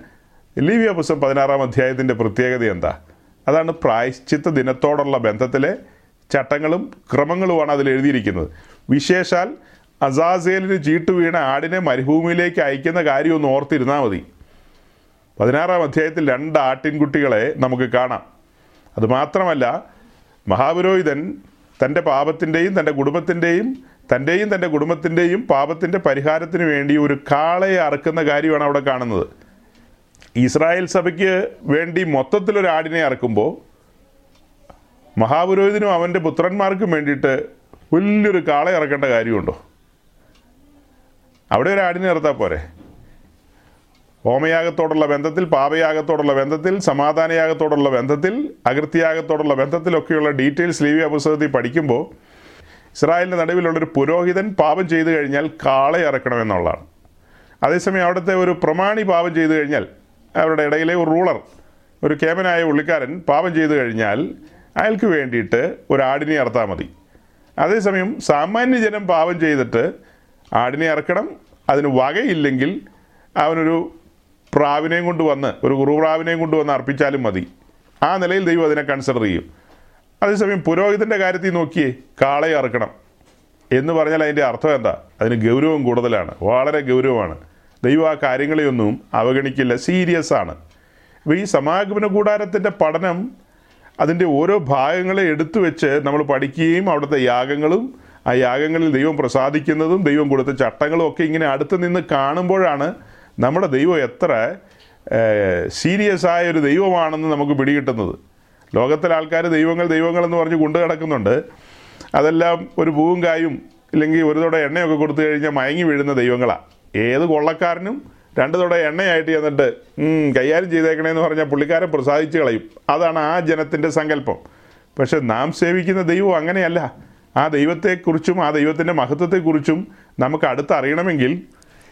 ലേവിയ പുസ്തകം പതിനാറാം അധ്യായത്തിന്റെ പ്രത്യേകത എന്താ? അതാണ് പ്രായശ്ചിത്ത ദിനത്തോടുള്ള ബന്ധത്തിലെ ചട്ടങ്ങളും ക്രമങ്ങളുമാണ് അതിൽ എഴുതിയിരിക്കുന്നത്. വിശേഷാൽ അസാസേലിന് ചീട്ട് വീണ ആടിനെ മരുഭൂമിയിലേക്ക് അയക്കുന്ന കാര്യം ഒന്ന് ഓർത്തിരുന്നാൽ മതി. പതിനാറാം അധ്യായത്തിൽ രണ്ട് ആട്ടിൻകുട്ടികളെ നമുക്ക് കാണാം. അതുമാത്രമല്ല മഹാപുരോഹിതൻ തന്റെ പാപത്തിന്റെയും തന്റെ കുടുംബത്തിന്റെയും തന്റെയും തന്റെ കുടുംബത്തിന്റെയും പാപത്തിന്റെ പരിഹാരത്തിന് വേണ്ടി ഒരു കാളയെ അറക്കുന്ന കാര്യമാണ് അവിടെ കാണുന്നത്. ഇസ്രായേൽ സഭയ്ക്ക് വേണ്ടി മൊത്തത്തിലൊരു ആടിനെ അറക്കുമ്പോൾ മഹാപുരോഹിതനും അവന്റെ പുത്രന്മാർക്കും വേണ്ടിയിട്ട് വലിയൊരു കാളയെ ഇറക്കേണ്ട കാര്യമുണ്ടോ? അവിടെ ഒരു ആടിനെ ഇറത്താൽ പോരെ. ഹോമയാഗത്തോടുള്ള ബന്ധത്തിൽ പാപയാഗത്തോടുള്ള ബന്ധത്തിൽ സമാധാനയാഗത്തോടുള്ള ബന്ധത്തിൽ അകൃത്യയാഗത്തോടുള്ള ബന്ധത്തിലൊക്കെയുള്ള ഡീറ്റെയിൽസ് ലീവി പുസ്തകത്തിൽ പഠിക്കുമ്പോൾ ഇസ്രായേലിന്റെ നടുവിലുള്ളൊരു പുരോഹിതൻ പാപം ചെയ്തു കഴിഞ്ഞാൽ കാളെ ഇറക്കണമെന്നുള്ളതാണ്. അതേസമയം അവിടുത്തെ ഒരു പ്രമാണി പാപം ചെയ്തു കഴിഞ്ഞാൽ അവരുടെ ഇടയിലെ ഒരു റൂളർ ഒരു കേമനായ ഉള്ളിക്കാരൻ പാപം ചെയ്തു കഴിഞ്ഞാൽ അയാൾക്ക് വേണ്ടിയിട്ട് ഒരു ആടിനെ മതി. അതേസമയം സാമാന്യ ജനം പാപം ചെയ്തിട്ട് ആടിനെ ഇറക്കണം. അതിന് വകയില്ലെങ്കിൽ അവനൊരു പ്രാവിനെയും കൊണ്ടുവന്ന് ഒരു കുറുപ്രാവിനെയും കൊണ്ടുവന്ന് അർപ്പിച്ചാലും മതി. ആ നിലയിൽ ദൈവം അതിനെ കൺസിഡർ ചെയ്യും. അതേസമയം പുരോഹിതന്റെ കാര്യത്തിൽ നോക്കിയേ കാളയെ ഇറക്കണം. എന്ന് പറഞ്ഞാൽ അതിന്റെ അർത്ഥം എന്താ? അതിന് ഗൗരവം കൂടുതലാണ്. വളരെ ഗൗരവമാണ്. ദൈവം ആ കാര്യങ്ങളെയൊന്നും അവഗണിക്കില്ല. സീരിയസ് ആണ്. അപ്പോൾ ഈ സമാഗമന കൂടാരത്തിന്റെ പഠനം അതിന്റെ ഓരോ ഭാഗങ്ങളെ എടുത്തു വെച്ച് നമ്മൾ പഠിക്കുകയും അവിടുത്തെ യാഗങ്ങളും ആ യാഗങ്ങളിൽ ദൈവം പ്രസാദിക്കുന്നതും ദൈവം കൊടുത്ത ചട്ടങ്ങളും ഒക്കെ ഇങ്ങനെ അടുത്ത് നിന്ന് കാണുമ്പോഴാണ് നമ്മുടെ ദൈവം എത്ര സീരിയസ് ആയ ഒരു ദൈവമാണെന്ന് നമുക്ക് പിടികിട്ടുന്നത്. ലോകത്തിലെ ആൾക്കാർ ദൈവങ്ങൾ ദൈവങ്ങൾ എന്ന് പറഞ്ഞ് കൊണ്ടു കിടക്കുന്നുണ്ട് അതെല്ലാം ഒരു പൂവും കായും ഇല്ലെങ്കിൽ ഒരു തുട എണ്ണയൊക്കെ കൊടുത്തു കഴിഞ്ഞാൽ മയങ്ങി വീഴുന്ന ദൈവങ്ങളാണ് ഏത് കൊള്ളക്കാരനും രണ്ട് തുട എണ്ണയായിട്ട് ചെന്നിട്ട് "ഉം, കൈകാര്യം ചെയ്തേക്കണേന്ന് പറഞ്ഞാൽ പുള്ളിക്കാരൻ പ്രസാദിച്ച് കളയും. അതാണ് ആ ജനത്തിന്റെ സങ്കല്പം. പക്ഷെ നാം സേവിക്കുന്ന ദൈവം അങ്ങനെയല്ല. ആ ദൈവത്തെക്കുറിച്ചും ആ ദൈവത്തിന്റെ മഹത്വത്തെക്കുറിച്ചും നമുക്ക് അടുത്തറിയണമെങ്കിൽ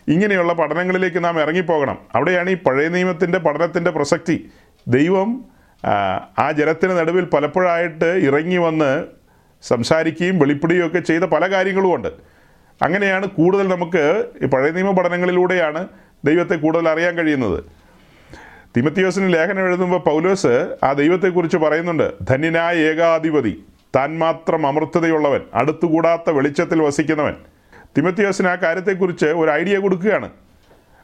ഇങ്ങനെയുള്ള പഠനങ്ങളിലേക്ക് നാം ഇറങ്ങിപ്പോകണം. അവിടെയാണ് ഈ പഴയ നിയമത്തിന്റെ പഠനത്തിന്റെ പ്രസക്തി. ദൈവം ആ, ജലത്തിന് നടുവിൽ പലപ്പോഴായിട്ട് ഇറങ്ങി വന്ന് സംസാരിക്കുകയും വെളിപ്പെടുകയും ഒക്കെ ചെയ്ത പല കാര്യങ്ങളുമുണ്ട്. അങ്ങനെയാണ് കൂടുതൽ നമുക്ക് ഈ പഴയ നിയമ പഠനങ്ങളിലൂടെയാണ് ദൈവത്തെ കൂടുതൽ അറിയാൻ കഴിയുന്നത്. തിമത്തിയോസിന് ലേഖനം എഴുതുമ്പോൾ പൗലോസ് ആ ദൈവത്തെക്കുറിച്ച് പറയുന്നുണ്ട് ധന്യനായ ഏകാധിപതി. താൻ മാത്രം അമൃത്തതയുള്ളവൻ അടുത്തുകൂടാത്ത വെളിച്ചത്തിൽ വസിക്കുന്നവൻ. തിമത്തിയോസിന് ആ കാര്യത്തെക്കുറിച്ച് ഒരു ഐഡിയ കൊടുക്കുകയാണ്.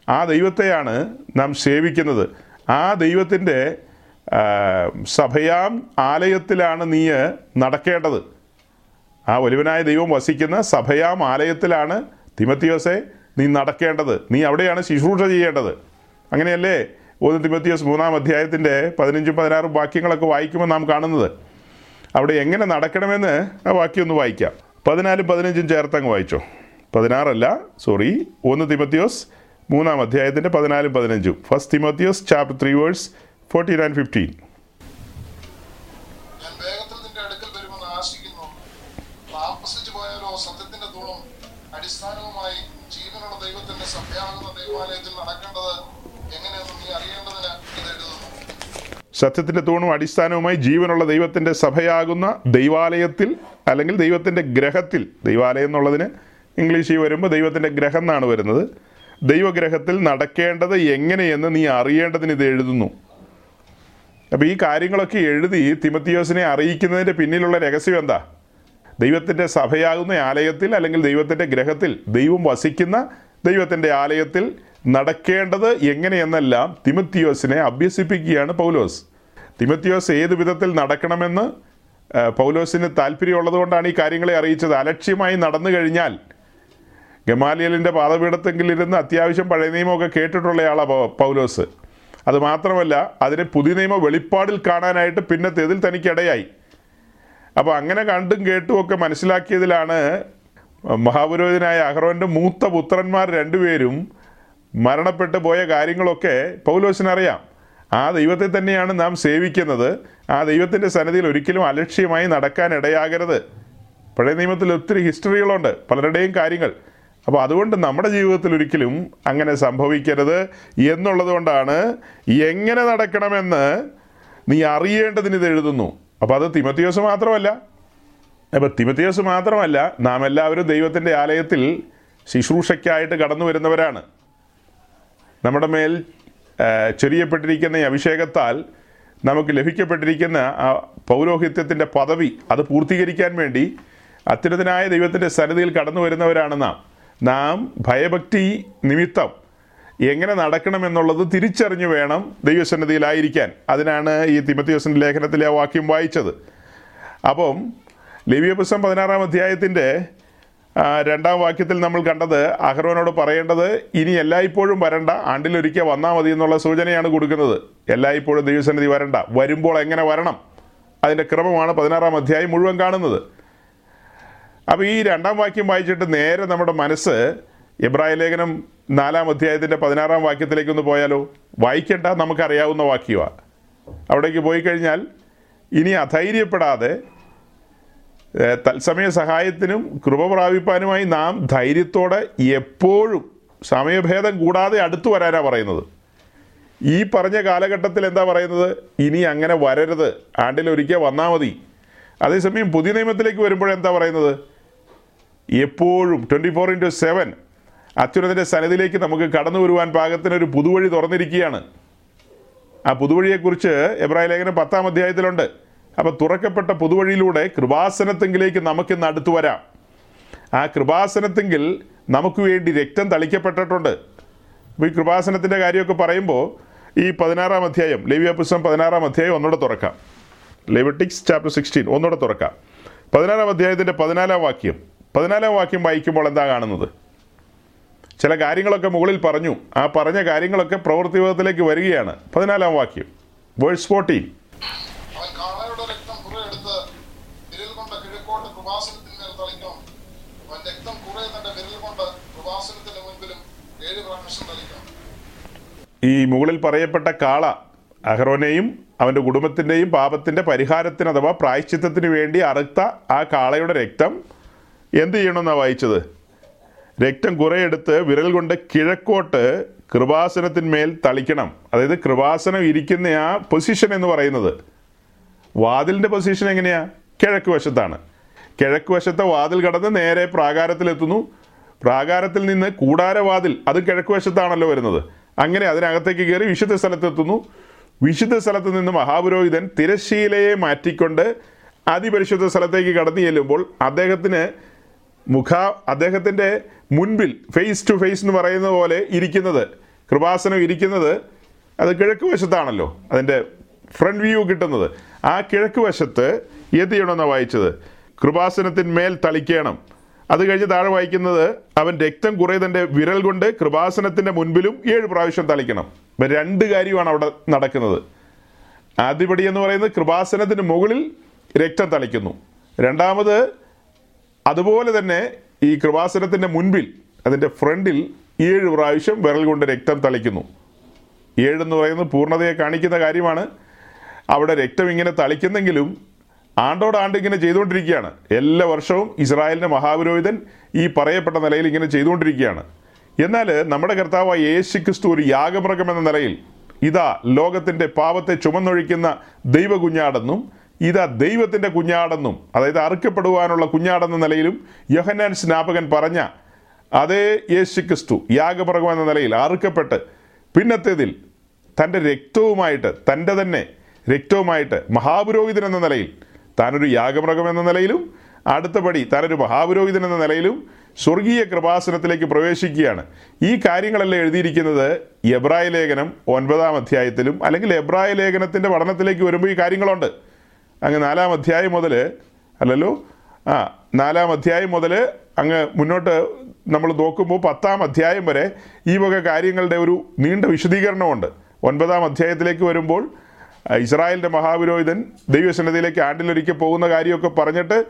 ആ ദൈവത്തെയാണ് നാം സേവിക്കുന്നത്. ആ ദൈവത്തിന്റെ സഭയാം ആലയത്തിലാണ് നീ നടക്കേണ്ടത്. ആ വലുവനായ ദൈവം വസിക്കുന്ന സഭയാം ആലയത്തിലാണ് തിമത്തിയോസെ നീ നടക്കേണ്ടത്. നീ അവിടെയാണ് ശുശ്രൂഷ ചെയ്യേണ്ടത്. അങ്ങനെയല്ലേ? ഒന്ന് തിമത്തിയോസ് മൂന്നാം അധ്യായത്തിന്റെ പതിനഞ്ചും പതിനാറും വാക്യങ്ങളൊക്കെ വായിക്കുമ്പോൾ നാം കാണുന്നത്. അവിടെ എങ്ങനെ നടക്കണമെന്ന് ആ വാക്യം ഒന്ന് വായിക്കാം. പതിനാലും പതിനഞ്ചും ചേർത്തങ്ങ് വായിച്ചോ. പതിനാറല്ല സോറി ഒന്ന് തിമത്തിയോസ് മൂന്നാം അധ്യായത്തിന്റെ പതിനാലും പതിനഞ്ചും. First Thimothios chapter three verse fourteen and fifteen സത്യത്തിന്റെ തൂണും അടിസ്ഥാനവുമായി ജീവനുള്ള ദൈവത്തിന്റെ സഭയാകുന്ന ദൈവാലയത്തിൽ അല്ലെങ്കിൽ ദൈവത്തിന്റെ ഗ്രഹത്തിൽ ദൈവാലയം എന്നുള്ളതിന് ഇംഗ്ലീഷിൽ വരുമ്പോൾ ദൈവത്തിന്റെ ഗ്രഹം എന്നാണ് വരുന്നത്. ദൈവഗ്രഹത്തിൽ നടക്കേണ്ടത് എങ്ങനെയെന്ന് നീ അറിയേണ്ടതിന് ഇത് എഴുതുന്നു. അപ്പോൾ ഈ കാര്യങ്ങളൊക്കെ എഴുതി തിമത്തിയോസിനെ അറിയിക്കുന്നതിന്റെ പിന്നിലുള്ള രഹസ്യം എന്താ? ദൈവത്തിന്റെ സഭയാകുന്ന ആലയത്തിൽ അല്ലെങ്കിൽ ദൈവത്തിന്റെ ഗ്രഹത്തിൽ ദൈവം വസിക്കുന്ന ദൈവത്തിന്റെ ആലയത്തിൽ നടക്കേണ്ടത് എങ്ങനെയെന്നെല്ലാം തിമത്തിയോസിനെ അഭ്യസിപ്പിക്കുകയാണ് പൗലോസ്. തിമത്തിയോസ് ഏത് വിധത്തിൽ നടക്കണമെന്ന് പൗലോസിന് താല്പര്യമുള്ളതുകൊണ്ടാണ് ഈ കാര്യങ്ങളെ അറിയിച്ചത്. അലക്ഷ്യമായി നടന്നു കഴിഞ്ഞാൽ ഗമാലിയലിന്റെ പാതപീഠത്തെങ്കിലിരുന്ന് അത്യാവശ്യം പഴയ നിയമമൊക്കെ കേട്ടിട്ടുള്ളയാളാണ് പൗലോസ്. അത് മാത്രമല്ല അതിനെ പുതിയ നിയമ വെളിപ്പാടിൽ കാണാനായിട്ട് പിന്നത്തേതിൽ തനിക്കിടയായി. അപ്പോൾ അങ്ങനെ കണ്ടും കേട്ടും ഒക്കെ മനസ്സിലാക്കിയതിലാണ് മഹാപുരോഹിതനായ അഹ്റോന്റെ മൂത്ത പുത്രന്മാർ രണ്ടുപേരും മരണപ്പെട്ടു പോയ കാര്യങ്ങളൊക്കെ പൗലോസിനറിയാം. ആ ദൈവത്തെ തന്നെയാണ് നാം സേവിക്കുന്നത്. ആ ദൈവത്തിന്റെ സന്നിധിയിൽ ഒരിക്കലും അലക്ഷ്യമായി നടക്കാൻ ഇടയാകരുത്. പഴയ നിയമത്തിൽ ഒത്തിരി ഹിസ്റ്ററികളുണ്ട് പലരുടെയും കാര്യങ്ങൾ. അപ്പോൾ അതുകൊണ്ട് നമ്മുടെ ജീവിതത്തിൽ ഒരിക്കലും അങ്ങനെ സംഭവിക്കരുത് എന്നുള്ളത് കൊണ്ടാണ് എങ്ങനെ നടക്കണമെന്ന് നീ അറിയേണ്ടതിന് ഇത് എഴുതുന്നു. അപ്പോൾ അത് തിമത്തിയോസ് മാത്രമല്ല. അപ്പോൾ തിമത്തിയോസ് മാത്രമല്ല നാം എല്ലാവരും ദൈവത്തിന്റെ ആലയത്തിൽ ശുശ്രൂഷയ്ക്കായിട്ട് കടന്നു വരുന്നവരാണ് നമ്മുടെ മേൽ ചെറിയപ്പെട്ടിരിക്കുന്ന ഈ അഭിഷേകത്താൽ നമുക്ക് ലഭിക്കപ്പെട്ടിരിക്കുന്ന ആ പൗരോഹിത്യത്തിന്റെ പദവി അത് പൂർത്തീകരിക്കാൻ വേണ്ടി അത്യുന്നതനായ ദൈവത്തിന്റെ സന്നിധിയിൽ കടന്നു വരുന്നവരാണ് നാം. നാം ഭയഭക്തി നിമിത്തം എങ്ങനെ നടക്കണമെന്നുള്ളത് തിരിച്ചറിഞ്ഞു വേണം ദൈവസന്നിധിയിലായിരിക്കാൻ. അതിനാണ് ഈ തിമത്തിയോസിന്റെ ലേഖനത്തിലെ ആ വാക്യം വായിച്ചത്. അപ്പം ലിവ്യപുസ്തം പതിനാറാം അധ്യായത്തിന്റെ രണ്ടാം വാക്യത്തിൽ നമ്മൾ കണ്ടത് അഹ്റോനോട് പറയേണ്ടത് ഇനി എല്ലായ്പ്പോഴും വരണ്ട ആണ്ടിലൊരിക്കൽ വന്നാൽ മതി എന്നുള്ള സൂചനയാണ് കൊടുക്കുന്നത്. എല്ലായ്പ്പോഴും ദൈവസന്നിധി വരണ്ട വരുമ്പോൾ എങ്ങനെ വരണം? അതിന്റെ ക്രമമാണ് പതിനാറാം അധ്യായം മുഴുവൻ കാണുന്നത്. അപ്പോൾ ഈ രണ്ടാം വാക്യം വായിച്ചിട്ട് നേരെ നമ്മുടെ മനസ്സ് എബ്രായ ലേഖനം നാലാം അധ്യായത്തിന്റെ പതിനാറാം വാക്യത്തിലേക്കൊന്ന് പോയാലോ? വായിക്കേണ്ട നമുക്കറിയാവുന്ന വാക്യമാണ് അവിടേക്ക് പോയി കഴിഞ്ഞാൽ ഇനി അധൈര്യപ്പെടാതെ തത്സമയ സഹായത്തിനും കൃപ പ്രാപിപ്പാനുമായി നാം ധൈര്യത്തോടെ എപ്പോഴും സമയഭേദം കൂടാതെ അടുത്തു വരാനാണ് പറയുന്നത്. ഈ പറഞ്ഞ കാലഘട്ടത്തിൽ എന്താ പറയുന്നത്? ഇനി അങ്ങനെ വരരുത്. ആണ്ടിലൊരിക്കൽ വന്നാൽ മതി. അതേസമയം പുതിയ നിയമത്തിലേക്ക് വരുമ്പോഴെന്താ പറയുന്നത്? എപ്പോഴും ട്വന്റി ഫോർ ഇന്റു സെവൻ അത്യുന്നതിന്റെ സന്നിധിയിലേക്ക് നമുക്ക് കടന്നു വരുവാൻ പാകത്തിനൊരു പുതുവഴി തുറന്നിരിക്കുകയാണ്. ആ പുതുവഴിയെക്കുറിച്ച് എബ്രാഹിം ലേഖനം പത്താം അധ്യായത്തിലുണ്ട്. അപ്പോൾ തുറക്കപ്പെട്ട പുതുവഴിയിലൂടെ കൃപാസനത്തെങ്കിലേക്ക് നമുക്കിന്ന് അടുത്തു വരാം. ആ കൃപാസനത്തെങ്കിൽ നമുക്ക് വേണ്ടി രക്തം തളിക്കപ്പെട്ടിട്ടുണ്ട്. ഈ കൃപാസനത്തിന്റെ കാര്യമൊക്കെ പറയുമ്പോൾ ഈ പതിനാറാം അധ്യായം ലേവിയ പുസ്തകം പതിനാറാം അധ്യായം ഒന്നുകൂടെ തുറക്കാം. ലെവറ്റിക്സ് ചാപ്റ്റർ സിക്സ്റ്റീൻ ഒന്നുകൂടെ തുറക്കാം. പതിനാറാം അധ്യായത്തിന്റെ പതിനാലാം വാക്യം. പതിനാലാം വാക്യം വായിക്കുമ്പോൾ എന്താ കാണുന്നത്? ചില കാര്യങ്ങളൊക്കെ മുകളിൽ പറഞ്ഞു. ആ പറഞ്ഞ കാര്യങ്ങളൊക്കെ പ്രവൃത്തിയോഗത്തിലേക്ക് വരികയാണ്. പതിനാലാം വാക്യം. വേഴ്സ് ഫോർട്ടീൻ അവൻ കാളയുടെ രക്തം കുറെ എടുത്ത് വിരൽ കൊണ്ട് കിഴക്കോട്ട് കൃപാസനത്തിന്മേൽ തളിക്കും അവൻ രക്തം കുറെ തന്റെ വിരൽ കൊണ്ട് കൃപാസനത്തിന് മുൻപിലും ഏഴ് പ്രാവശ്യം തളിക്കും ഈ മുകളിൽ പറയപ്പെട്ട കാള അഹ്റോനെയും അവന്റെ കുടുംബത്തിന്റെയും പാപത്തിന്റെ പരിഹാരത്തിന് അഥവാ പ്രായശ്ചിത്തത്തിന് വേണ്ടി അറുത്ത ആ കാളയുടെ രക്തം എന്ത് ചെയ്യണമെന്നാണ് വായിച്ചത്? രക്തം കുറേ എടുത്ത് വിരൽ കൊണ്ട് കിഴക്കോട്ട് കൃപാസനത്തിന്മേൽ തളിക്കണം. അതായത് കൃപാസനം ഇരിക്കുന്ന ആ പൊസിഷൻ എന്ന് പറയുന്നത്. വാതിലിന്റെ പൊസിഷൻ എങ്ങനെയാണ് കിഴക്ക് വശത്താണ്. കിഴക്ക് വശത്തെ വാതിൽ കടന്ന് നേരെ പ്രാകാരത്തിലെത്തുന്നു. പ്രാകാരത്തിൽ നിന്ന് കൂടാരവാതിൽ അത് കിഴക്ക് വശത്താണല്ലോ വരുന്നത്. അങ്ങനെ അതിനകത്തേക്ക് കയറി വിശുദ്ധ സ്ഥലത്തെത്തുന്നു. വിശുദ്ധ സ്ഥലത്ത് നിന്ന് മഹാപുരോഹിതൻ തിരശ്ശീലയെ മാറ്റിക്കൊണ്ട് അതിപരിശുദ്ധ സ്ഥലത്തേക്ക് കടന്നു ചെല്ലുമ്പോൾ അദ്ദേഹത്തിന് മുഖ അദ്ദേഹത്തിന്റെ മുൻപിൽ ഫേസ് ടു ഫേസ് എന്ന് പറയുന്ന പോലെ ഇരിക്കുന്നത് കൃപാസനം ഇരിക്കുന്നത് അത് കിഴക്ക് വശത്താണല്ലോ അതിന്റെ ഫ്രണ്ട് വ്യൂ കിട്ടുന്നത്. ആ കിഴക്ക് വശത്ത് എന്ത് ചെയ്യണമെന്നാണ് വായിച്ചത്? കൃപാസനത്തിന്മേൽ തളിക്കണം. അത് കഴിഞ്ഞ് താഴെ വായിക്കുന്നത് അവൻ രക്തം കുറേ തന്റെ വിരൽ കൊണ്ട് കൃപാസനത്തിന്റെ മുൻപിലും ഏഴ് പ്രാവശ്യം തളിക്കണം. ഇപ്പം രണ്ട് കാര്യമാണ് അവിടെ നടക്കുന്നത്. ആദ്യപടി എന്ന് പറയുന്നത് കൃപാസനത്തിന് മുകളിൽ രക്തം തളിക്കുന്നു. രണ്ടാമത് അതുപോലെ തന്നെ ഈ കൃപാസനത്തിന്റെ മുൻപിൽ അതിന്റെ ഫ്രണ്ടിൽ ഏഴ് പ്രാവശ്യം വിരൽ കൊണ്ട് രക്തം തളിക്കുന്നു. ഏഴെന്ന് പറയുന്നത് പൂർണതയെ കാണിക്കുന്ന കാര്യമാണ്. അവിടെ രക്തം ഇങ്ങനെ തളിക്കുന്നെങ്കിലും ആണ്ടോടാണ്ട് ഇങ്ങനെ ചെയ്തുകൊണ്ടിരിക്കുകയാണ്. എല്ലാ വർഷവും ഇസ്രായേലിന്റെ മഹാപുരോഹിതൻ ഈ പറയപ്പെട്ട നിലയിൽ ഇങ്ങനെ ചെയ്തുകൊണ്ടിരിക്കുകയാണ്. എന്നാൽ നമ്മുടെ കർത്താവായ യേശു ക്രിസ്തു ഒരു യാഗമൃഗം എന്ന നിലയിൽ ഇതാ ലോകത്തിന്റെ പാപത്തെ ചുമന്നൊഴിക്കുന്ന ദൈവ കുഞ്ഞാടെന്നും ഇതാ ദൈവത്തിന്റെ കുഞ്ഞാടെന്നും അതായത് അറുക്കപ്പെടുവാനുള്ള കുഞ്ഞാടെന്ന നിലയിലും യോഹന്നാൻ സ്നാപകൻ പറഞ്ഞ അതേ യേശു ക്രിസ്തു യാഗമൃഗം എന്ന നിലയിൽ അറുക്കപ്പെട്ട് പിന്നത്തേതിൽ തന്റെ രക്തവുമായിട്ട് തന്റെ തന്നെ രക്തവുമായിട്ട് മഹാപുരോഹിതൻ എന്ന നിലയിൽ താനൊരു യാഗമൃഗം എന്ന നിലയിലും അടുത്തപടി താനൊരു മഹാപുരോഹിതൻ എന്ന നിലയിലും സ്വർഗീയ കൃപാസനത്തിലേക്ക് പ്രവേശിക്കുകയാണ്. ഈ കാര്യങ്ങളെല്ലാം എഴുതിയിരിക്കുന്നത് എബ്രായ ലേഖനം ഒൻപതാം അധ്യായത്തിലും അല്ലെങ്കിൽ എബ്രായ ലേഖനത്തിന്റെ പഠനത്തിലേക്ക് വരുമ്പോൾ ഈ കാര്യങ്ങളുണ്ട്. അങ്ങ് നാലാം അധ്യായം മുതൽ അല്ലല്ലോ? ആ നാലാം അധ്യായം മുതൽ അങ്ങ് മുന്നോട്ട് നമ്മൾ നോക്കുമ്പോൾ പത്താം അധ്യായം വരെ ഈ വക കാര്യങ്ങളുടെ ഒരു നീണ്ട വിശദീകരണമുണ്ട്. ഒൻപതാം അധ്യായത്തിലേക്ക് വരുമ്പോൾ ഇസ്രായേലിന്റെ മഹാപുരോഹിതൻ ദൈവസന്നതിയിലേക്ക് ആണ്ടിലൊരിക്കൽ പോകുന്ന കാര്യമൊക്കെ പറഞ്ഞിട്ട്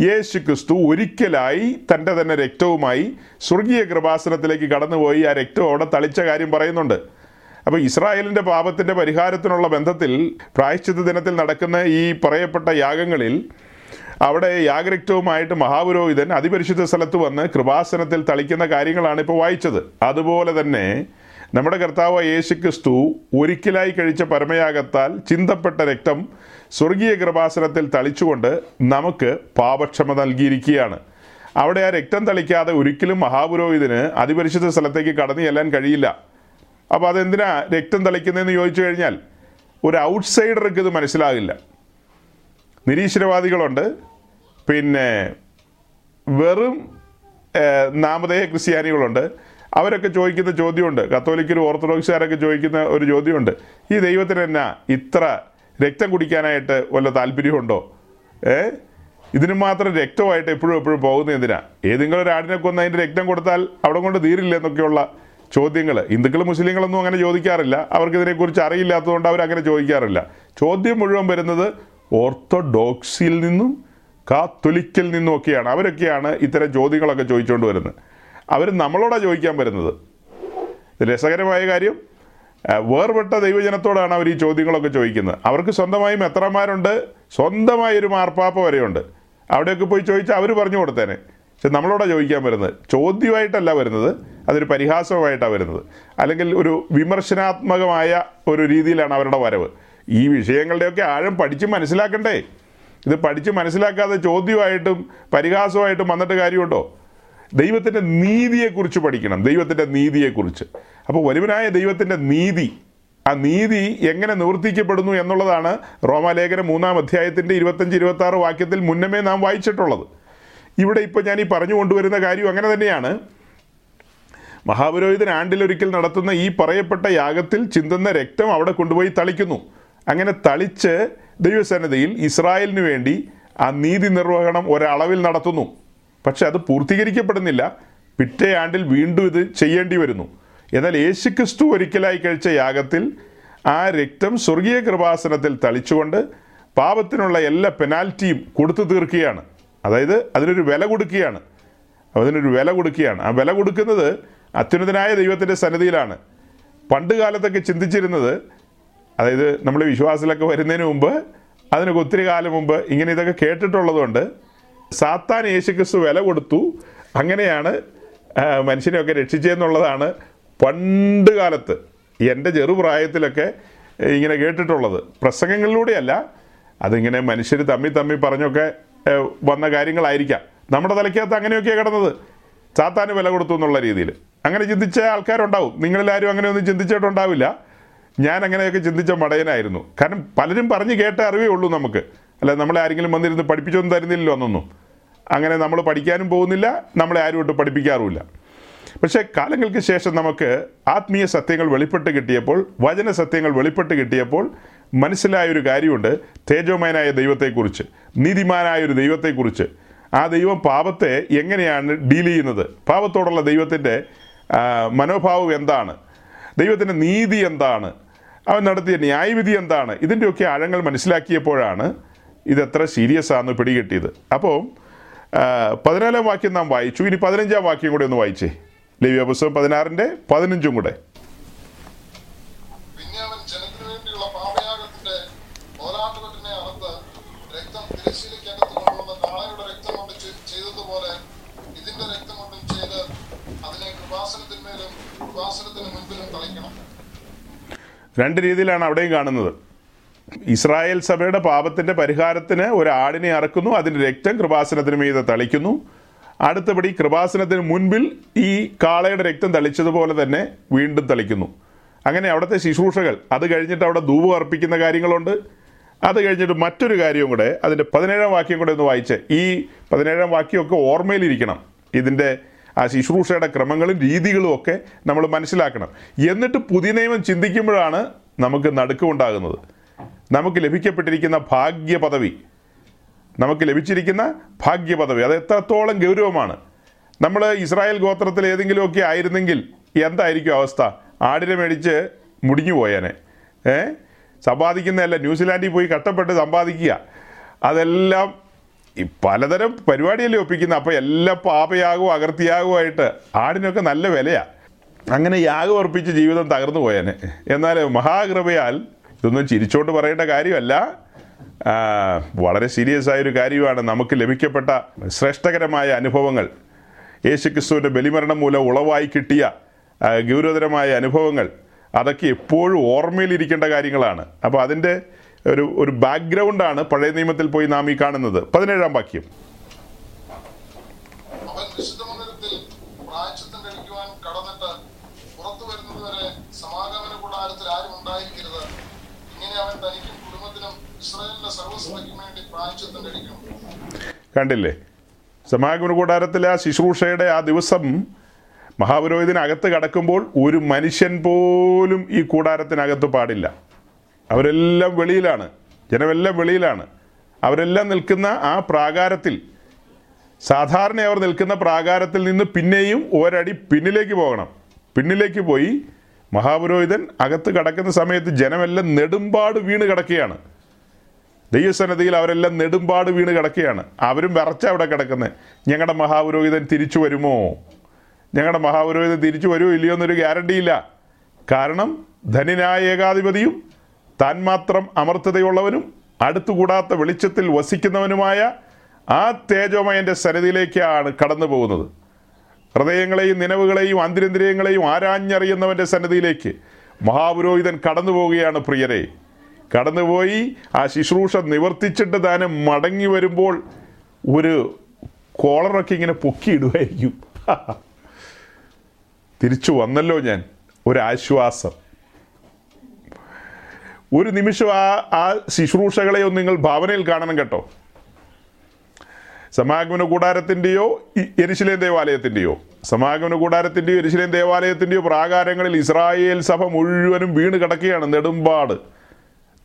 യേശു ക്രിസ്തു ഒരിക്കലായി തന്റെ തന്നെ രക്തവുമായി സ്വർഗീയ കൃപാസനത്തിലേക്ക് കടന്നുപോയി. ആ രക്തം അവിടെ തളിച്ച കാര്യം പറയുന്നുണ്ട്. അപ്പോൾ ഇസ്രായേലിന്റെ പാപത്തിന്റെ പരിഹാരത്തിനുള്ള ബന്ധത്തിൽ പ്രായശ്ചിത്ത ദിനത്തിൽ നടക്കുന്ന ഈ പറയപ്പെട്ട യാഗങ്ങളിൽ അവിടെ യാഗരക്തവുമായിട്ട് മഹാപുരോഹിതൻ അതിപരിശുദ്ധ സ്ഥലത്ത് വന്ന് കൃപാസനത്തിൽ തളിക്കുന്ന കാര്യങ്ങളാണ് ഇപ്പോൾ വായിച്ചത്. അതുപോലെ തന്നെ നമ്മുടെ കർത്താവ് യേശു ക്രിസ്തു ഒരിക്കലായി കഴിച്ച പരമയാഗത്താൽ ചിന്തപ്പെട്ട രക്തം സ്വർഗീയ കൃപാസനത്തിൽ തളിച്ചുകൊണ്ട് നമുക്ക് പാപക്ഷമ നൽകിയിരിക്കുകയാണ്. അവിടെ ആ രക്തം തളിക്കാതെ ഒരിക്കലും മഹാപുരോഹിതന് അതിപരിശുദ്ധ സ്ഥലത്തേക്ക് കടന്നു ചെല്ലാൻ കഴിയില്ല. അപ്പോൾ അതെന്തിനാ രക്തം തളിക്കുന്നതെന്ന് ചോദിച്ചു കഴിഞ്ഞാൽ ഒരു ഔട്ട്സൈഡർക്ക് ഇത് മനസ്സിലാകില്ല. നിരീശ്വരവാദികളുണ്ട്. പിന്നെ വെറും നാമധേയ ക്രിസ്ത്യാനികളുണ്ട്. അവരൊക്കെ ചോദിക്കുന്ന ചോദ്യമുണ്ട്. കത്തോലിക്കരും ഓർത്തഡോക്സുകാരൊക്കെ ചോദിക്കുന്ന ഒരു ചോദ്യമുണ്ട്. ഈ ദൈവത്തിന് എന്നാ ഇത്ര രക്തം കുടിക്കാനായിട്ട് വല്ല താല്പര്യമുണ്ടോ? ഏ? ഇതിന് മാത്രം രക്തമായിട്ട് എപ്പോഴും എപ്പോഴും പോകുന്നത് എന്തിനാ? ഏതെങ്കിലും ഒരു ആടിനെ കൊന്ന് അതിന്റെ രക്തം കൊടുത്താൽ അവിടെ കൊണ്ട് തീരില്ല എന്നൊക്കെയുള്ള ചോദ്യങ്ങൾ ഹിന്ദുക്കളും മുസ്ലിങ്ങളൊന്നും അങ്ങനെ ചോദിക്കാറില്ല. അവർക്ക് ഇതിനെക്കുറിച്ച് അറിയില്ലാത്തതുകൊണ്ട് അവരങ്ങനെ ചോദിക്കാറില്ല. ചോദ്യം മുഴുവൻ വരുന്നത് ഓർത്തഡോക്സിൽ നിന്നും കാത്തൊലിക്കൽ നിന്നും ഒക്കെയാണ്. അവരൊക്കെയാണ് ഇത്തരം ചോദ്യങ്ങളൊക്കെ ചോദിച്ചുകൊണ്ട് വരുന്നത്. അവർ നമ്മളോടാണ് ചോദിക്കാൻ വരുന്നത്. രസകരമായ കാര്യം. വേർപെട്ട ദൈവജനത്തോടാണ് അവർ ഈ ചോദ്യങ്ങളൊക്കെ ചോദിക്കുന്നത്. അവർക്ക് സ്വന്തമായി എത്രമാരുണ്ട്? സ്വന്തമായി ഒരു മാർപ്പാപ്പ വരെയുണ്ട്. അവിടെയൊക്കെ പോയി ചോദിച്ചാൽ അവർ പറഞ്ഞു കൊടുത്തേനെ. പക്ഷെ നമ്മളോടാണ് ചോദിക്കാൻ വരുന്നത്. ചോദ്യമായിട്ടല്ല വരുന്നത്. അതൊരു പരിഹാസമായിട്ടാണ് വരുന്നത്. അല്ലെങ്കിൽ ഒരു വിമർശനാത്മകമായ ഒരു രീതിയിലാണ് അവരുടെ വരവ്. ഈ വിഷയങ്ങളുടെയൊക്കെ ആഴം പഠിച്ച് മനസ്സിലാക്കണ്ടേ? ഇത് പഠിച്ച് മനസ്സിലാക്കാതെ ചോദ്യമായിട്ടും പരിഹാസമായിട്ടും വന്നിട്ട് കാര്യമുണ്ടോ? ദൈവത്തിന്റെ നീതിയെക്കുറിച്ച് പഠിക്കണം ദൈവത്തിന്റെ നീതിയെക്കുറിച്ച്. അപ്പോൾ വലുവനായ ദൈവത്തിന്റെ നീതി ആ നീതി എങ്ങനെ നിവർത്തിക്കപ്പെടുന്നു എന്നുള്ളതാണ് റോമാലേഖനം മൂന്നാം അധ്യായത്തിന്റെ ഇരുപത്തഞ്ച് ഇരുപത്തി ആറ് വാക്യത്തിൽ മുന്നമേ നാം വായിച്ചിട്ടുള്ളത്. ഇവിടെ ഇപ്പോൾ ഞാൻ ഈ പറഞ്ഞു കൊണ്ടുവരുന്ന കാര്യം അങ്ങനെ തന്നെയാണ്. മഹാപുരോഹിതൻ ആണ്ടിലൊരിക്കൽ നടത്തുന്ന ഈ പറയപ്പെട്ട യാഗത്തിൽ ചിന്തുന്ന രക്തം അവിടെ കൊണ്ടുപോയി തളിക്കുന്നു. അങ്ങനെ തളിച്ച് ദൈവസന്നിധിയിൽ ഇസ്രായേലിന് വേണ്ടി ആ നീതി നിർവഹണം ഒരളവിൽ നടത്തുന്നു. പക്ഷെ അത് പൂർത്തീകരിക്കപ്പെടുന്നില്ല. പിറ്റേ ആണ്ടിൽ വീണ്ടും ഇത് ചെയ്യേണ്ടി വരുന്നു. എന്നാൽ യേശുക്രിസ്തു ഒരിക്കലായി കഴിച്ച യാഗത്തിൽ ആ രക്തം സ്വർഗീയ കൃപാസനത്തിൽ തളിച്ചുകൊണ്ട് പാപത്തിനുള്ള എല്ലാ പെനാൽറ്റിയും കൊടുത്തു തീർക്കുകയാണ്. അതായത് അതിനൊരു വില കൊടുക്കുകയാണ്. അതിനൊരു വില കൊടുക്കുകയാണ്. ആ വില കൊടുക്കുന്നത് അത്യുന്നതനായ ദൈവത്തിന്റെ സന്നിധിയിലാണ്. പണ്ട് കാലത്തൊക്കെ ചിന്തിച്ചിരുന്നത് അതായത് നമ്മൾ വിശ്വാസത്തിലൊക്കെ വരുന്നതിന് മുമ്പ് അതിനൊക്കെ ഒത്തിരി കാലം മുമ്പ് ഇങ്ങനെ ഇതൊക്കെ കേട്ടിട്ടുള്ളതുകൊണ്ട് സാത്താൻ യേശുക്രിസ്തു വില കൊടുത്തു. അങ്ങനെയാണ് മനുഷ്യനെയൊക്കെ രക്ഷിച്ചതെന്നുള്ളതാണ് പണ്ട് കാലത്ത് എന്റെ ചെറുപ്രായത്തിലൊക്കെ ഇങ്ങനെ കേട്ടിട്ടുള്ളത്. പ്രസംഗങ്ങളിലൂടെയല്ല അതിങ്ങനെ മനുഷ്യർ തമ്മി തമ്മി പറഞ്ഞൊക്കെ വന്ന കാര്യങ്ങളായിരിക്കാം. നമ്മുടെ തലയ്ക്കകത്ത് അങ്ങനെയൊക്കെയാണ് കിടന്നത്. സാത്താന് വില കൊടുത്തു എന്നുള്ള രീതിയിൽ. അങ്ങനെ ചിന്തിച്ച ആൾക്കാരുണ്ടാവും. നിങ്ങളിലാരും അങ്ങനെയൊന്നും ചിന്തിച്ചിട്ടുണ്ടാവില്ല. ഞാൻ അങ്ങനെയൊക്കെ ചിന്തിച്ച മടയനായിരുന്നു. കാരണം പലരും പറഞ്ഞു കേട്ട അറിവേ ഉള്ളൂ നമുക്ക്. അല്ല നമ്മളെ ആരെങ്കിലും വന്നിരുന്ന് പഠിപ്പിച്ചൊന്നും തരുന്നില്ലല്ലോ അന്നൊന്നും. അങ്ങനെ നമ്മൾ പഠിക്കാനും പോകുന്നില്ല നമ്മളെ ആരും ഒട്ട് പഠിപ്പിക്കാറുമില്ല. പക്ഷേ കാലങ്ങൾക്ക് ശേഷം നമുക്ക് ആത്മീയ സത്യങ്ങൾ വെളിപ്പെട്ട് കിട്ടിയപ്പോൾ വചന സത്യങ്ങൾ വെളിപ്പെട്ട് കിട്ടിയപ്പോൾ മനസ്സിലായൊരു കാര്യമുണ്ട്. തേജോമയനായ ദൈവത്തെക്കുറിച്ച് നീതിമാനായൊരു ദൈവത്തെക്കുറിച്ച്. ആ ദൈവം പാപത്തെ എങ്ങനെയാണ് ഡീൽ ചെയ്യുന്നത്? പാപത്തോടുള്ള ദൈവത്തിന്റെ മനോഭാവം എന്താണ്? ദൈവത്തിന്റെ നീതി എന്താണ്? അവൻ നടത്തിയ ന്യായവിധി എന്താണ്? ഇതിന്റെയൊക്കെ ആഴങ്ങൾ മനസ്സിലാക്കിയപ്പോഴാണ് ഇതെത്ര സീരിയസ് ആണെന്ന് പിടികിട്ടിയത്. അപ്പോൾ പതിനാലാം വാക്യം നാം വായിച്ചു. ഇനി പതിനഞ്ചാം വാക്യം കൂടെ ഒന്ന് വായിച്ചേ. ലവ്യ പുസ്തകം പതിനാറിന്റെ പതിനഞ്ചും കൂടെ. രണ്ട് രീതിയിലാണ് അവിടെയും കാണുന്നത്. ഇസ്രായേൽ സഭയുടെ പാപത്തിന്റെ പരിഹാരത്തിന് ഒരു ആടിനെ അറക്കുന്നു അതിന്റെ രക്തം കൃപാസനത്തിന് മീതെ തളിക്കുന്നു. അടുത്തപടി കൃപാസനത്തിന് മുൻപിൽ ഈ കാളയുടെ രക്തം തളിച്ചതുപോലെ തന്നെ വീണ്ടും തളിക്കുന്നു. അങ്ങനെ അവിടുത്തെ ശുശ്രൂഷകൾ അത് കഴിഞ്ഞിട്ട് അവിടെ ധൂപം അർപ്പിക്കുന്ന കാര്യങ്ങളുണ്ട്. അത് കഴിഞ്ഞിട്ട് മറ്റൊരു കാര്യവും കൂടെ അതിന്റെ പതിനേഴാം വാക്യം കൂടെ ഒന്ന് വായിച്ച് ഈ പതിനേഴാം വാക്യമൊക്കെ ഓർമ്മയിലിരിക്കണം. ഇതിന്റെ ആ ശുശ്രൂഷയുടെ ക്രമങ്ങളും രീതികളും ഒക്കെ നമ്മൾ മനസ്സിലാക്കണം. എന്നിട്ട് പുതിയ നിയമം ചിന്തിക്കുമ്പോഴാണ് നമുക്ക് നടുക്കമുണ്ടാകുന്നത്. നമുക്ക് ലഭിക്കപ്പെട്ടിരിക്കുന്ന ഭാഗ്യ പദവി നമുക്ക് ലഭിച്ചിരിക്കുന്ന ഭാഗ്യ പദവി അത് എത്രത്തോളം ഗൗരവമാണ്. നമ്മൾ ഇസ്രായേൽ ഗോത്രത്തിൽ ഏതെങ്കിലുമൊക്കെ ആയിരുന്നെങ്കിൽ എന്തായിരിക്കും അവസ്ഥ? ആടിനെ മേടിച്ച് മുടിഞ്ഞു പോയേനെ. ഏ? സമ്പാദിക്കുന്നതല്ല ന്യൂസിലാൻഡിൽ പോയി കഷ്ടപ്പെട്ട് സമ്പാദിക്കുക. അതെല്ലാം ഈ പലതരം പരിപാടിയല്ലേ ഒപ്പിക്കുന്നത്? അപ്പോൾ എല്ലാം പാപയാകവും അകർത്തിയാകുമായിട്ട് ആടിനൊക്കെ നല്ല വിലയാണ് അങ്ങനെ യാഗം അർപ്പിച്ച് ജീവിതം തകർന്നു പോയേനെ. എന്നാൽ മഹാകൃപയാൽ ഇതൊന്നും ചിരിച്ചോണ്ട് പറയേണ്ട കാര്യമല്ല. വളരെ സീരിയസ് ആയൊരു കാര്യമാണ് നമുക്ക് ലഭിക്കപ്പെട്ട ശ്രേഷ്ഠകരമായ അനുഭവങ്ങൾ. യേശുക്രിസ്തുവിന്റെ ബലിമരണം മൂലം ഉളവായി കിട്ടിയ ഗൗരവതരമായ അനുഭവങ്ങൾ. അതൊക്കെ എപ്പോഴും ഓർമ്മയിലിരിക്കേണ്ട കാര്യങ്ങളാണ്. അപ്പോൾ അതിന്റെ ഒരു ഒരു ബാക്ക്ഗ്രൗണ്ടാണ് പഴയ നിയമത്തിൽ പോയി നാം ഈ കാണുന്നത്. പതിനേഴാം വാക്യം അവൻ വിശുദ്ധ മന്ദിരത്തിൽ പ്രായച്ചിത്തം കഴിക്കുവാൻ കടന്നിട്ട് പുറത്തു വരുന്നതുവരെ സമാഗമന കൂടാരത്തിൽ ആരും ഉണ്ടായിരിക്കരുത് ഇങ്ങനെ അവൻ തനിക്കും കുടുംബത്തിനും കണ്ടില്ലേ? സമാഗമന കൂടാരത്തിലെ ആ ശുശ്രൂഷയുടെ ആ ദിവസം മഹാപുരോഹിതനകത്ത് കടക്കുമ്പോൾ ഒരു മനുഷ്യൻ പോലും ഈ കൂടാരത്തിനകത്ത് പാടില്ല. അവരെല്ലാം വെളിയിലാണ്. ജനമെല്ലാം വെളിയിലാണ്. അവരെല്ലാം നിൽക്കുന്ന ആ പ്രാകാരത്തിൽ സാധാരണ അവർ നിൽക്കുന്ന പ്രാകാരത്തിൽ നിന്ന് പിന്നെയും ഒരടി പിന്നിലേക്ക് പോകണം. പിന്നിലേക്ക് പോയി മഹാപുരോഹിതൻ അകത്ത് കടക്കുന്ന സമയത്ത് ജനമെല്ലാം നെടുമ്പാട് വീണ് കിടക്കുകയാണ്. ദൈവസന്നതിയിൽ അവരെല്ലാം നെടുമ്പാട് വീണ് കിടക്കുകയാണ്. അവരും വിറച്ച അവിടെ കിടക്കുന്നത് ഞങ്ങളുടെ മഹാപുരോഹിതൻ തിരിച്ചു വരുമോ? ഞങ്ങളുടെ മഹാപുരോഹിതൻ തിരിച്ചു വരുമോ ഇല്ലയോ എന്നൊരു ഗ്യാരണ്ടിയില്ല കാരണം ധനിനായ ഏകാധിപതിയും താൻ മാത്രം അമർത്തതയുള്ളവനും അടുത്തുകൂടാത്ത വെളിച്ചത്തിൽ വസിക്കുന്നവനുമായ ആ തേജോമയന്റെ സന്നിധിയിലേക്കാണ് കടന്നു പോകുന്നത്. ഹൃദയങ്ങളെയും നിലവുകളെയും ആന്തരിന്ദ്രിയങ്ങളെയും ആരാഞ്ഞറിയുന്നവന്റെ സന്നിധിയിലേക്ക് മഹാപുരോഹിതൻ കടന്നു പോവുകയാണ് പ്രിയരെ. കടന്നുപോയി. ആ ശുശ്രൂഷ നിവർത്തിച്ചിട്ട് താനും മടങ്ങി വരുമ്പോൾ ഒരു കോളറൊക്കെ ഇങ്ങനെ പൊക്കിയിടുമായിരിക്കും തിരിച്ചു വന്നല്ലോ ഞാൻ. ഒരാശ്വാസം. ഒരു നിമിഷം ആ ആ ശുശ്രൂഷകളെയോ നിങ്ങൾ ഭാവനയിൽ കാണണം കേട്ടോ. സമാഗമന കൂടാരത്തിന്റെയോ എരിശിലേം ദേവാലയത്തിന്റെയോ. സമാഗമന കൂടാരത്തിന്റെയോ എരിശിലേം ദേവാലയത്തിന്റെയോ പ്രാകാരങ്ങളിൽ ഇസ്രായേൽ സഭ മുഴുവനും വീണ് കിടക്കുകയാണ് നെടുമ്പാട്.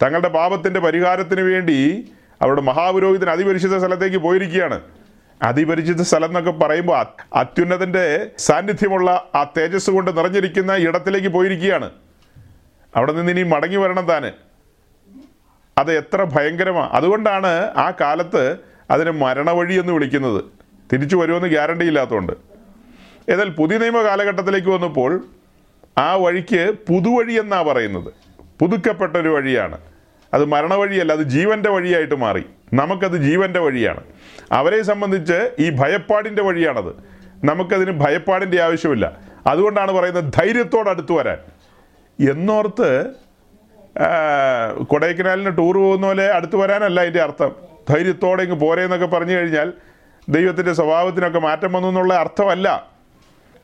തങ്ങളുടെ പാപത്തിന്റെ പരിഹാരത്തിന് വേണ്ടി അവരുടെ മഹാപുരോഹിതൻ അതിപരിശുദ്ധ സ്ഥലത്തേക്ക് പോയിരിക്കുകയാണ്. അതിപരിശുദ്ധ സ്ഥലം എന്നൊക്കെ പറയുമ്പോൾ അത്യുന്നതന്റെ സാന്നിധ്യമുള്ള ആ തേജസ് കൊണ്ട് നിറഞ്ഞിരിക്കുന്ന ഇടത്തിലേക്ക് പോയിരിക്കുകയാണ്. അവിടെ നിന്ന് ഇനി മടങ്ങി വരണം താന്. അത് എത്ര ഭയങ്കരമാണ് അതുകൊണ്ടാണ് ആ കാലത്ത് അതിനെ മരണവഴി എന്ന് വിളിക്കുന്നത്. തിരിച്ചു വരുമെന്ന് ഗ്യാരണ്ടി ഇല്ലാത്തതുകൊണ്ട്. എന്നാൽ പുതിയ നിയമ കാലഘട്ടത്തിലേക്ക് വന്നപ്പോൾ ആ വഴിക്ക് പുതുവഴി എന്നാണ് പറയുന്നത്. പുതുക്കപ്പെട്ടൊരു വഴിയാണ്. അത് മരണവഴിയല്ല അത് ജീവന്റെ വഴിയായിട്ട് മാറി. നമുക്കത് ജീവന്റെ വഴിയാണ്. അവരെ സംബന്ധിച്ച് ഈ ഭയപ്പാടിന്റെ വഴിയാണത്. നമുക്കതിന് ഭയപ്പാടിന്റെ ആവശ്യമില്ല. അതുകൊണ്ടാണ് പറയുന്നത് ധൈര്യത്തോട് അടുത്ത് വരാൻ. എന്നോർത്ത് കൊടൈക്കനാലിന് ടൂർ പോകുന്ന പോലെ അടുത്ത് വരാനല്ല അതിന്റെ അർത്ഥം. ധൈര്യത്തോടെ ഇങ്ങ് പോരേന്നൊക്കെ പറഞ്ഞു കഴിഞ്ഞാൽ ദൈവത്തിന്റെ സ്വഭാവത്തിനൊക്കെ മാറ്റം വന്നു എന്നുള്ള അർത്ഥമല്ല.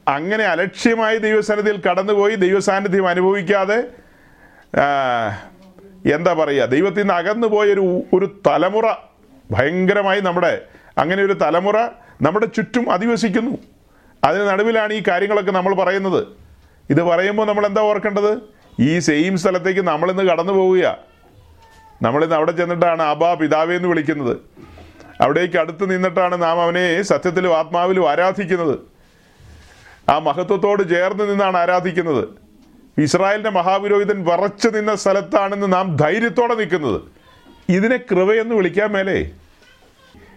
അങ്ങനെ അലക്ഷ്യമായി ദൈവസന്നിധിയിൽ കടന്നുപോയി ദൈവസാന്നിധ്യം അനുഭവിക്കാതെ എന്താ പറയുക? ദൈവത്തിൽ നിന്ന് അകന്നു പോയൊരു ഒരു തലമുറ ഭയങ്കരമായി നമ്മുടെ അങ്ങനെ ഒരു തലമുറ നമ്മുടെ ചുറ്റും അധിവസിക്കുന്നു. അതിന് നടുവിലാണ് ഈ കാര്യങ്ങളൊക്കെ നമ്മൾ പറയുന്നത്. ഇത് പറയുമ്പോൾ നമ്മൾ എന്താ ഓർക്കേണ്ടത്? ഈ സെയിം സ്ഥലത്തേക്ക് നമ്മളിന്ന് കടന്നു പോവുക നമ്മളിന്ന് അവിടെ ചെന്നിട്ടാണ് അബാ പിതാവേ എന്ന് വിളിക്കുന്നത്. അവിടേക്ക് അടുത്ത് നിന്നിട്ടാണ് നാം അവനെ സത്യത്തിലും ആത്മാവിലും ആരാധിക്കുന്നത്. ആ മഹത്വത്തോട് ചേർന്ന് നിന്നാണ് ആരാധിക്കുന്നത്. ഇസ്രായേലിന്റെ മഹാപുരോഹിതൻ വറച്ചു നിന്ന സ്ഥലത്താണെന്ന് നാം ധൈര്യത്തോടെ നിൽക്കുന്നത്. ഇതിനെ കൃപയെന്ന് വിളിക്കാൻ മേലേ.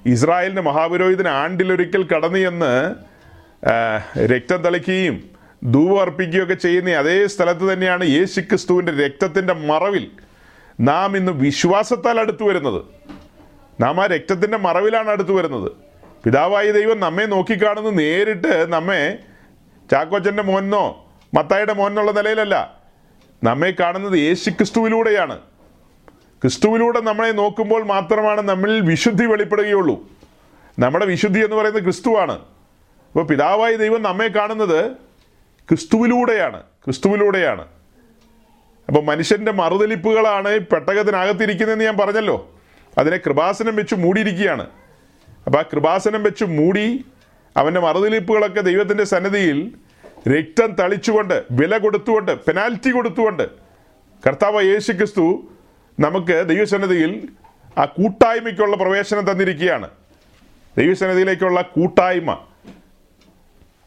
ഇസ്രായേലിന്റെ മഹാപുരോഹിതൻ ആണ്ടിലൊരിക്കൽ കടന്നു എന്ന് രക്തം തളിക്കുകയും ധൂവം അർപ്പിക്കുകയൊക്കെ ചെയ്യുന്ന അതേ സ്ഥലത്ത് തന്നെയാണ് യേശു ക്രിസ്തുവിന്റെ രക്തത്തിന്റെ മറവിൽ നാം ഇന്ന് വിശ്വാസത്താൽ അടുത്തു വരുന്നത്. നാം ആ രക്തത്തിന്റെ മറവിലാണ് അടുത്തു വരുന്നത്. പിതാവായ ദൈവം നമ്മെ നോക്കിക്കാണുന്നത് നേരിട്ട് നമ്മെ ചാക്കോച്ചന്റെ മോനോ മത്തായുടെ മോനെന്നുള്ള നിലയിലല്ല. നമ്മെ കാണുന്നത് യേശു ക്രിസ്തുവിലൂടെയാണ് ക്രിസ്തുവിലൂടെ നമ്മളെ നോക്കുമ്പോൾ മാത്രമാണ് നമ്മളിൽ വിശുദ്ധി വെളിപ്പെടുകയുള്ളൂ. നമ്മുടെ വിശുദ്ധി എന്ന് പറയുന്നത് ക്രിസ്തുവാണ്. അപ്പോൾ പിതാവായ ദൈവം നമ്മെ കാണുന്നത് ക്രിസ്തുവിലൂടെയാണ് ക്രിസ്തുവിലൂടെയാണ്. അപ്പോൾ മനുഷ്യന്റെ മറുതലിപ്പുകളാണ് ഈ പെട്ടകത്തിനകത്തിരിക്കുന്നതെന്ന് ഞാൻ പറഞ്ഞല്ലോ. അതിനെ കൃപാസനം വെച്ച് മൂടിയിരിക്കുകയാണ്. അപ്പോൾ ആ കൃപാസനം വെച്ച് മൂടി അവന്റെ മറുതലിപ്പുകളൊക്കെ ദൈവത്തിന്റെ സന്നിധിയിൽ രക്തം തളിച്ചുകൊണ്ട് വില കൊടുത്തുകൊണ്ട് പെനാൽറ്റി കൊടുത്തുകൊണ്ട് കർത്താവ് യേശു ക്രിസ്തു നമുക്ക് ദൈവസന്നിധിയിൽ ആ കൂട്ടായ്മയ്ക്കുള്ള പ്രവേശനം തന്നിരിക്കുകയാണ്. ദൈവസന്നിധിയിലേക്കുള്ള കൂട്ടായ്മ.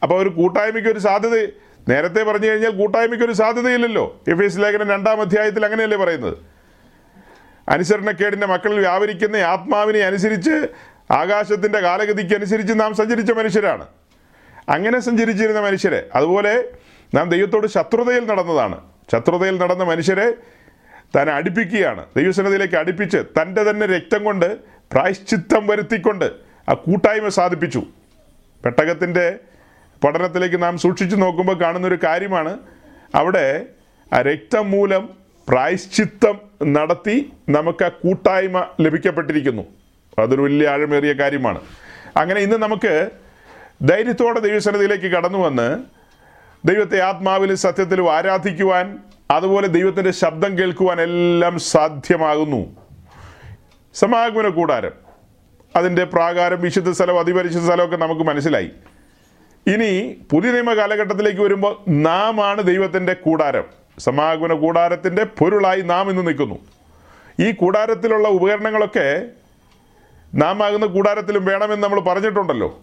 അപ്പോൾ ഒരു കൂട്ടായ്മയ്ക്ക് ഒരു സാധ്യത നേരത്തെ പറഞ്ഞു കഴിഞ്ഞാൽ കൂട്ടായ്മയ്ക്ക് ഒരു സാധ്യതയില്ലല്ലോ. എഫ് എസ് ലേഖനം രണ്ടാം അധ്യായത്തിൽ അങ്ങനെയല്ലേ പറയുന്നത്? അനുസരണക്കേടിന്റെ മക്കളിൽ വ്യാപരിക്കുന്ന ആത്മാവിനെ അനുസരിച്ച് ആകാശത്തിന്റെ കാലഗതിക്ക് അനുസരിച്ച് നാം സഞ്ചരിച്ച മനുഷ്യരാണ്. അങ്ങനെ സഞ്ചരിച്ചിരുന്ന മനുഷ്യരെ. അതുപോലെ നാം ദൈവത്തോട് ശത്രുതയിൽ നടന്നതാണ്. ശത്രുതയിൽ നടന്ന മനുഷ്യരെ താൻ അടുപ്പിക്കുകയാണ്. ദൈവസന്നതിയിലേക്ക് അടുപ്പിച്ച് തന്റെ തന്നെ രക്തം കൊണ്ട് പ്രായശ്ചിത്തം വരുത്തിക്കൊണ്ട് ആ കൂട്ടായ്മ സാധിപ്പിച്ചു. പെട്ടകത്തിന്റെ പഠനത്തിലേക്ക് നാം സൂക്ഷിച്ചു നോക്കുമ്പോൾ കാണുന്നൊരു കാര്യമാണ്. അവിടെ ആ രക്തം മൂലം പ്രായശ്ചിത്തം നടത്തി നമുക്ക് ആ കൂട്ടായ്മ ലഭിക്കപ്പെട്ടിരിക്കുന്നു. അതൊരു വലിയ ആഴമേറിയ കാര്യമാണ്. അങ്ങനെ ഇന്ന് നമുക്ക് ധൈര്യത്തോടെ ദൈവസന്നിധിയിലേക്ക് കടന്നു വന്ന് ദൈവത്തെ ആത്മാവിലും സത്യത്തിലും ആരാധിക്കുവാൻ അതുപോലെ ദൈവത്തിന്റെ ശബ്ദം കേൾക്കുവാൻ എല്ലാം സാധ്യമാകുന്നു. സമാഗമന കൂടാരം. അതിന്റെ പ്രാകാരം വിശുദ്ധ സ്ഥലം അതിപരിശുദ്ധ സ്ഥലമൊക്കെ നമുക്ക് മനസ്സിലായി. ഇനി പുതിയ നിയമ കാലഘട്ടത്തിലേക്ക് വരുമ്പോൾ നാം ആണ് ദൈവത്തിന്റെ കൂടാരം. സമാഗമന കൂടാരത്തിന്റെ പൊരുളായി നാം ഇന്ന് നിൽക്കുന്നു. ഈ കൂടാരത്തിലുള്ള ഉപകരണങ്ങളൊക്കെ നാം ആകുന്ന കൂടാരത്തിലും വേണമെന്ന് നമ്മൾ പറഞ്ഞിട്ടുണ്ടല്ലോ.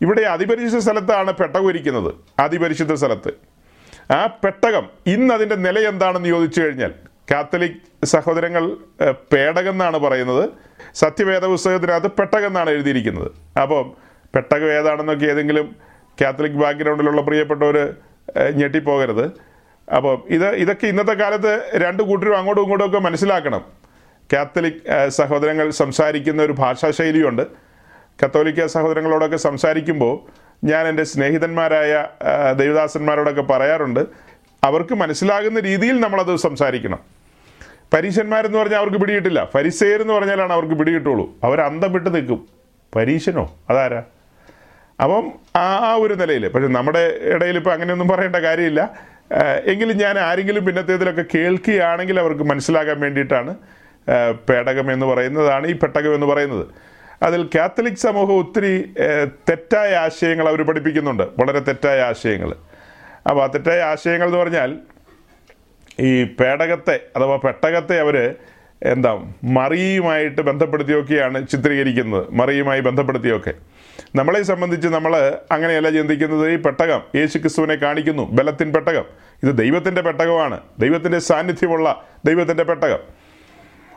ഇവിടെ അതിപരിശുദ്ധ സ്ഥലത്താണ് പെട്ടകം ഇരിക്കുന്നത്. അതിപരിശുദ്ധ സ്ഥലത്ത്. ആ പെട്ടകം ഇന്ന് അതിന്റെ നില എന്താണെന്ന് ചോദിച്ചു കഴിഞ്ഞാൽ കാത്തലിക് സഹോദരങ്ങൾ പേടകം എന്നാണ് പറയുന്നത്. സത്യവേദ പുസ്തകത്തിനകത്ത് പെട്ടകം എന്നാണ് എഴുതിയിരിക്കുന്നത്. അപ്പം പെട്ടകം ഏതാണെന്നൊക്കെ ഏതെങ്കിലും കാത്തലിക് ബാക്ക്ഗ്രൗണ്ടിലുള്ള പ്രിയപ്പെട്ടവർ ഞെട്ടിപ്പോകരുത്. അപ്പം ഇത് ഇതൊക്കെ ഇന്നത്തെ കാലത്ത് രണ്ട് കൂട്ടരും അങ്ങോട്ടും ഇങ്ങോട്ടും ഒക്കെ മനസ്സിലാക്കണം. കാത്തലിക് സഹോദരങ്ങൾ സംസാരിക്കുന്ന ഒരു ഭാഷാശൈലിയുണ്ട് കത്തോലിക്ക സഹോദരങ്ങളോടൊക്കെ സംസാരിക്കുമ്പോൾ ഞാൻ എന്റെ സ്നേഹിതന്മാരായ ദൈവദാസന്മാരോടൊക്കെ പറയാറുണ്ട് അവർക്ക് മനസ്സിലാകുന്ന രീതിയിൽ നമ്മളത് സംസാരിക്കണം. പരീശന്മാരെന്ന് പറഞ്ഞാൽ അവർക്ക് പിടികിട്ടില്ല. എന്ന് പറഞ്ഞാലാണ് അവർക്ക് പിടികിട്ടുള്ളൂ. അവർ അന്തം വിട്ട് നിൽക്കും. പരീശനോ? അതാരാ? അപ്പം ആ ഒരു നിലയിൽ പക്ഷെ നമ്മുടെ ഇടയിൽ ഇപ്പം അങ്ങനെയൊന്നും പറയേണ്ട കാര്യമില്ല. എങ്കിലും ഞാൻ ആരെങ്കിലും പിന്നത്തേതിലൊക്കെ കേൾക്കുകയാണെങ്കിൽ അവർക്ക് മനസ്സിലാകാൻ വേണ്ടിയിട്ടാണ് പേടകം എന്ന് പറയുന്നതാണ് ഈ പെട്ടകം എന്ന് പറയുന്നത്. അതിൽ കാത്തലിക് സമൂഹം ഒത്തിരി തെറ്റായ ആശയങ്ങൾ അവർ പഠിപ്പിക്കുന്നുണ്ട്. വളരെ തെറ്റായ ആശയങ്ങൾ അപ്പോൾ ആ തെറ്റായ ആശയങ്ങൾ എന്ന് പറഞ്ഞാൽ ഈ പേടകത്തെ അഥവാ പെട്ടകത്തെ അവർ എന്താ മറിയുമായിട്ട് ബന്ധപ്പെടുത്തിയൊക്കെയാണ് ചിത്രീകരിക്കുന്നത്. മറിയുമായി ബന്ധപ്പെടുത്തിയൊക്കെ. നമ്മളെ സംബന്ധിച്ച് നമ്മൾ അങ്ങനെയല്ല ചിന്തിക്കുന്നത്. ഈ പെട്ടകം യേശു ക്രിസ്തുവിനെ കാണിക്കുന്നു. ബലത്തിൻ പെട്ടകം. ഇത് ദൈവത്തിന്റെ പെട്ടകമാണ്. ദൈവത്തിന്റെ സാന്നിധ്യമുള്ള ദൈവത്തിന്റെ പെട്ടകം.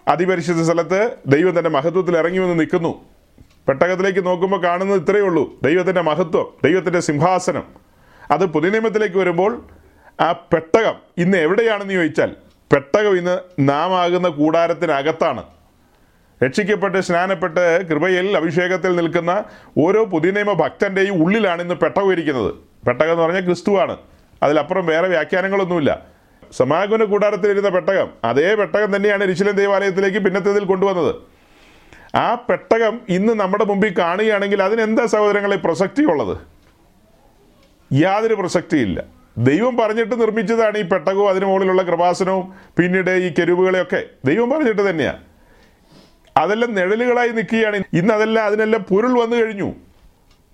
അതിപരിശുദ്ധ സ്ഥലത്ത് ദൈവം തന്റെ മഹത്വത്തിൽ ഇറങ്ങി വന്ന് നിൽക്കുന്നു. പെട്ടകത്തിലേക്ക് നോക്കുമ്പോൾ കാണുന്നത് ഇത്രയേ ഉള്ളൂ. ദൈവത്തിന്റെ മഹത്വം ദൈവത്തിന്റെ സിംഹാസനം. അത് പുതിയനിയമത്തിലേക്ക് വരുമ്പോൾ ആ പെട്ടകം ഇന്ന് എവിടെയാണെന്ന് ചോദിച്ചാൽ പെട്ടകം ഇന്ന് നാം ആകുന്ന കൂടാരത്തിനകത്താണ്. രക്ഷിക്കപ്പെട്ട് സ്നാനപ്പെട്ട് കൃപയിൽ അഭിഷേകത്തിൽ നിൽക്കുന്ന ഓരോ പുതിയനിയമ ഭക്തന്റെയും ഉള്ളിലാണ് ഇന്ന് പെട്ടകം ഇരിക്കുന്നത്. പെട്ടകം എന്ന് പറഞ്ഞാൽ ക്രിസ്തുവാണ്. അതിലപ്പുറം വേറെ വ്യാഖ്യാനങ്ങളൊന്നുമില്ല. സമാഗമന കൂടാരത്തിലിരുന്ന പെട്ടകം അതേ പെട്ടകം തന്നെയാണ് എരിശിലൻ ദേവാലയത്തിലേക്ക് പിന്നത്തേതിൽ കൊണ്ടുവന്നത്. ആ പെട്ടകം ഇന്ന് നമ്മുടെ മുമ്പിൽ കാണുകയാണെങ്കിൽ അതിനെന്താ സഹോദരങ്ങളെ പ്രസക്തി ഉള്ളത്? യാതൊരു പ്രസക്തിയില്ല ദൈവം പറഞ്ഞിട്ട് നിർമ്മിച്ചതാണ് ഈ പെട്ടകവും അതിന് മുകളിലുള്ള കൃപാസനവും പിന്നീട് ഈ കെരുവുകളെയൊക്കെ ദൈവം പറഞ്ഞിട്ട് തന്നെയാണ് അതെല്ലാം നിഴലുകളായി നിൽക്കുകയാണ്. ഇന്ന് അതെല്ലാം അതിനെല്ലാം പൊരുൾ വന്നു കഴിഞ്ഞു.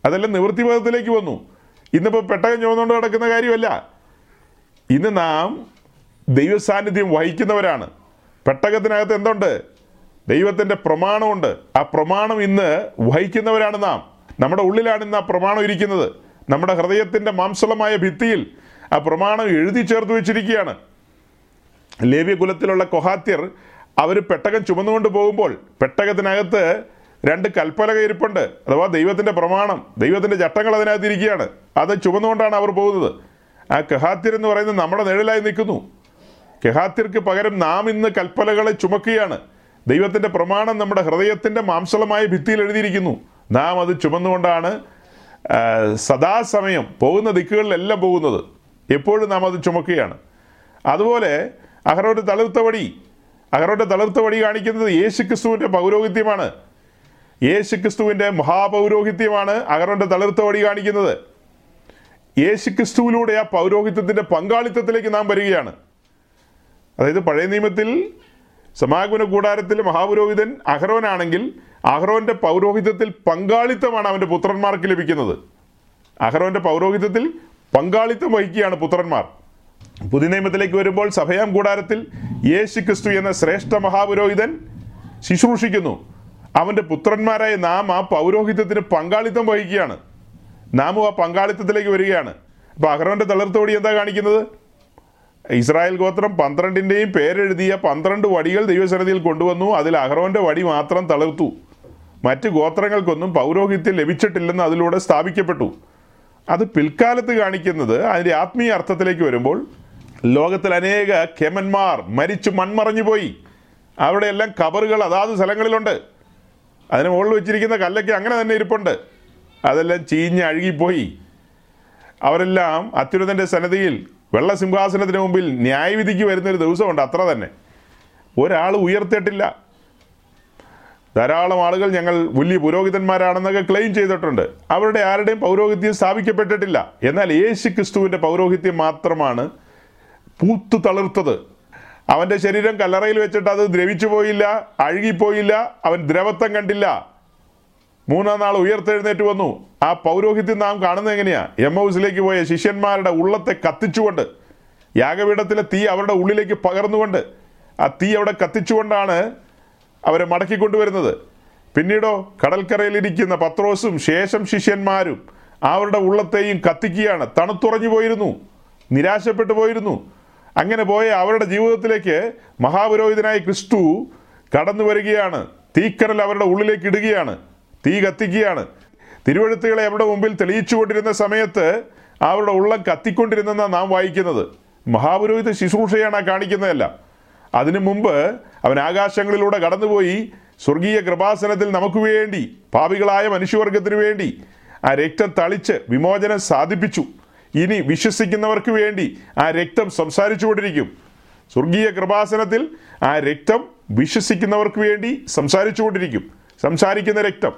അതെല്ലാം നിവൃത്തിപഥത്തിലേക്ക് വന്നു. ഇന്നിപ്പോൾ പെട്ടകം ചുമന്നുകൊണ്ട് നടക്കുന്ന കാര്യമല്ല. ഇന്ന് നാം ദൈവസാന്നിധ്യം വഹിക്കുന്നവരാണ്. പെട്ടകത്തിനകത്ത് എന്തുണ്ട്? ദൈവത്തിന്റെ പ്രമാണമുണ്ട്. ആ പ്രമാണം ഇന്ന് വഹിക്കുന്നവരാണ് നാം. നമ്മുടെ ഉള്ളിലാണ് ഇന്ന് ആ പ്രമാണം ഇരിക്കുന്നത്. നമ്മുടെ ഹൃദയത്തിന്റെ മാംസളമായ ഭിത്തിയിൽ ആ പ്രമാണം എഴുതി ചേർത്ത് വെച്ചിരിക്കുകയാണ്. ലേവ്യ കുലത്തിലുള്ള കൊഹാത്യർ അവർ പെട്ടകം ചുമന്നുകൊണ്ട് പോകുമ്പോൾ പെട്ടകത്തിനകത്ത് രണ്ട് കൽപ്പലക ഇരിപ്പുണ്ട്. അഥവാ ദൈവത്തിന്റെ പ്രമാണം ദൈവത്തിന്റെ ചട്ടങ്ങൾ അതിനകത്ത് ഇരിക്കുകയാണ് അത് ചുമന്നുകൊണ്ടാണ് അവർ പോകുന്നത്. ആ കഹാത്യർ എന്ന് പറയുന്നത് നമ്മുടെ നിഴലായി നിൽക്കുന്നു. കെഹാത്യർക്ക് പകരം നാം ഇന്ന് കൽപ്പലകളെ ചുമക്കുകയാണ്. ദൈവത്തിന്റെ പ്രമാണം നമ്മുടെ ഹൃദയത്തിന്റെ മാംസളമായ ഭിത്തിയിൽ എഴുതിയിരിക്കുന്നു. നാം അത് ചുമന്നുകൊണ്ടാണ് സദാസമയം പോകുന്ന ദിക്കുകളിലെല്ലാം പോകുന്നത്. എപ്പോഴും നാം അത് ചുമക്കുകയാണ്. അതുപോലെ അഹറോന്റെ തളിർത്ത വടി അഹറോന്റെ തളിർത്ത വടി കാണിക്കുന്നത് യേശു ക്രിസ്തുവിന്റെ പൗരോഹിത്യമാണ്. യേശു ക്രിസ്തുവിന്റെ മഹാപൗരോഹിത്യമാണ് അഹ്റോന്റെ തളിർത്ത വടി കാണിക്കുന്നത്. യേശു ക്രിസ്തുവിലൂടെ ആ പൗരോഹിത്യത്തിന്റെ പങ്കാളിത്തത്തിലേക്ക് നാം വരികയാണ്. അതായത് പഴയ നിയമത്തിൽ സമാഗമന കൂടാരത്തിലെ മഹാപുരോഹിതൻ അഹ്റോനാണെങ്കിൽ അഹ്റോന്റെ പൗരോഹിതത്തിൽ പങ്കാളിത്തമാണ് അവന്റെ പുത്രന്മാർക്ക് ലഭിക്കുന്നത്. അഹ്റോന്റെ പൗരോഹിതത്തിൽ പങ്കാളിത്തം വഹിക്കുകയാണ് പുത്രന്മാർ. പുതിയ നിയമത്തിലേക്ക് വരുമ്പോൾ സഭയാം കൂടാരത്തിൽ യേശു ക്രിസ്തു എന്ന ശ്രേഷ്ഠ മഹാപുരോഹിതൻ ശുശ്രൂഷിക്കുന്നു. അവന്റെ പുത്രന്മാരായ നാം ആ പൗരോഹിത്യത്തിന് പങ്കാളിത്തം വഹിക്കുകയാണ്. നാമും ആ പങ്കാളിത്തത്തിലേക്ക് വരികയാണ്. അപ്പോൾ അഹ്റോന്റെ തളർത്തോടി എന്താ കാണിക്കുന്നത്? ഇസ്രായേൽ ഗോത്രം പന്ത്രണ്ടിന്റെയും പേരെഴുതിയ പന്ത്രണ്ട് വടികൾ ദൈവസന്നിധിയിൽ കൊണ്ടുവന്നു. അതിൽ അഹ്റോന്റെ വടി മാത്രം തളർത്തു. മറ്റ് ഗോത്രങ്ങൾക്കൊന്നും പൗരോഹിത്യം ലഭിച്ചിട്ടില്ലെന്ന് അതിലൂടെ സ്ഥാപിക്കപ്പെട്ടു. അത് പിൽക്കാലത്ത് കാണിക്കുന്നത് അതിന്റെ ആത്മീയ അർത്ഥത്തിലേക്ക് വരുമ്പോൾ ലോകത്തിൽ അനേക ഖേമന്മാർ മരിച്ചു മൺമറഞ്ഞു പോയി. അവിടെയെല്ലാം കബറുകൾ അതാത് സ്ഥലങ്ങളിലുണ്ട്. അതിന് മുകളിൽ വെച്ചിരിക്കുന്ന കല്ലൊക്കെ അങ്ങനെ തന്നെ ഇരിപ്പുണ്ട്. അതെല്ലാം ചീഞ്ഞ് അഴുകിപ്പോയി. അവരെല്ലാം അത്യുന്നതന്റെ സന്നദ്ധിയിൽ വെള്ള സിംഹാസനത്തിന് മുമ്പിൽ ന്യായവിധിക്ക് വരുന്നൊരു ദിവസമുണ്ട് അത്ര തന്നെ. ഒരാൾ ഉയർത്തിയിട്ടില്ല. ധാരാളം ആളുകൾ ഞങ്ങൾ വലിയ പുരോഹിതന്മാരാണെന്നൊക്കെ ക്ലെയിം ചെയ്തിട്ടുണ്ട്. അവരുടെ ആരുടെയും പൗരോഹിത്യം സ്ഥാപിക്കപ്പെട്ടിട്ടില്ല. എന്നാൽ യേശു ക്രിസ്തുവിന്റെ പൗരോഹിത്യം മാത്രമാണ് പൂത്തു തളിർത്തത്. അവന്റെ ശരീരം കല്ലറയിൽ വെച്ചിട്ട് അത് ദ്രവിച്ചു പോയില്ല അഴുകിപ്പോയില്ല അവൻ ദ്രവത്വം കണ്ടില്ല. മൂന്നാം നാൾ ഉയർത്തെഴുന്നേറ്റ് വന്നു. ആ പൗരോഹിത്യം നാം കാണുന്നത് എങ്ങനെയാ? എം ഹൗസിലേക്ക് പോയ ശിഷ്യന്മാരുടെ ഉള്ളത്തെ കത്തിച്ചുകൊണ്ട് യാഗപീഠത്തിലെ തീ അവരുടെ ഉള്ളിലേക്ക് പകർന്നുകൊണ്ട് ആ തീ അവിടെ കത്തിച്ചുകൊണ്ടാണ് അവരെ മടക്കിക്കൊണ്ടുവരുന്നത് പിന്നീടോ കടൽക്കരയിലിരിക്കുന്ന പത്രോസും ശേഷം ശിഷ്യന്മാരും അവരുടെ ഉള്ളത്തെയും കത്തിക്കുകയാണ്. തണുത്തുറഞ്ഞു പോയിരുന്നു നിരാശപ്പെട്ടു പോയിരുന്നു. അങ്ങനെ പോയ അവരുടെ ജീവിതത്തിലേക്ക് മഹാപുരോഹിതനായ ക്രിസ്തു കടന്നു വരികയാണ് തീക്കരൽ അവരുടെ ഉള്ളിലേക്ക് ഇടുകയാണ്. തീ കത്തിക്കുകയാണ്. തിരുവഴുത്തുകളെ അവരുടെ മുമ്പിൽ തെളിയിച്ചുകൊണ്ടിരുന്ന സമയത്ത് അവരുടെ ഉള്ളം കത്തിക്കൊണ്ടിരുന്നെന്നാണ് നാം വായിക്കുന്നത്. മഹാപുരോഹിത ശുശ്രൂഷയാണ് കാണിക്കുന്നതല്ല. അതിനു മുമ്പ് അവൻ ആകാശങ്ങളിലൂടെ കടന്നുപോയി സ്വർഗീയ കൃപാസനത്തിൽ നമുക്ക് വേണ്ടി പാപികളായ മനുഷ്യവർഗത്തിന് വേണ്ടി ആ രക്തം തളിച്ച് വിമോചനം സാധിപ്പിച്ചു. ഇനി വിശ്വസിക്കുന്നവർക്ക് വേണ്ടി ആ രക്തം സംസാരിച്ചുകൊണ്ടിരിക്കും. സ്വർഗീയ കൃപാസനത്തിൽ ആ രക്തം വിശ്വസിക്കുന്നവർക്ക് വേണ്ടി സംസാരിച്ചുകൊണ്ടിരിക്കും. സംസാരിക്കുന്ന രക്തം.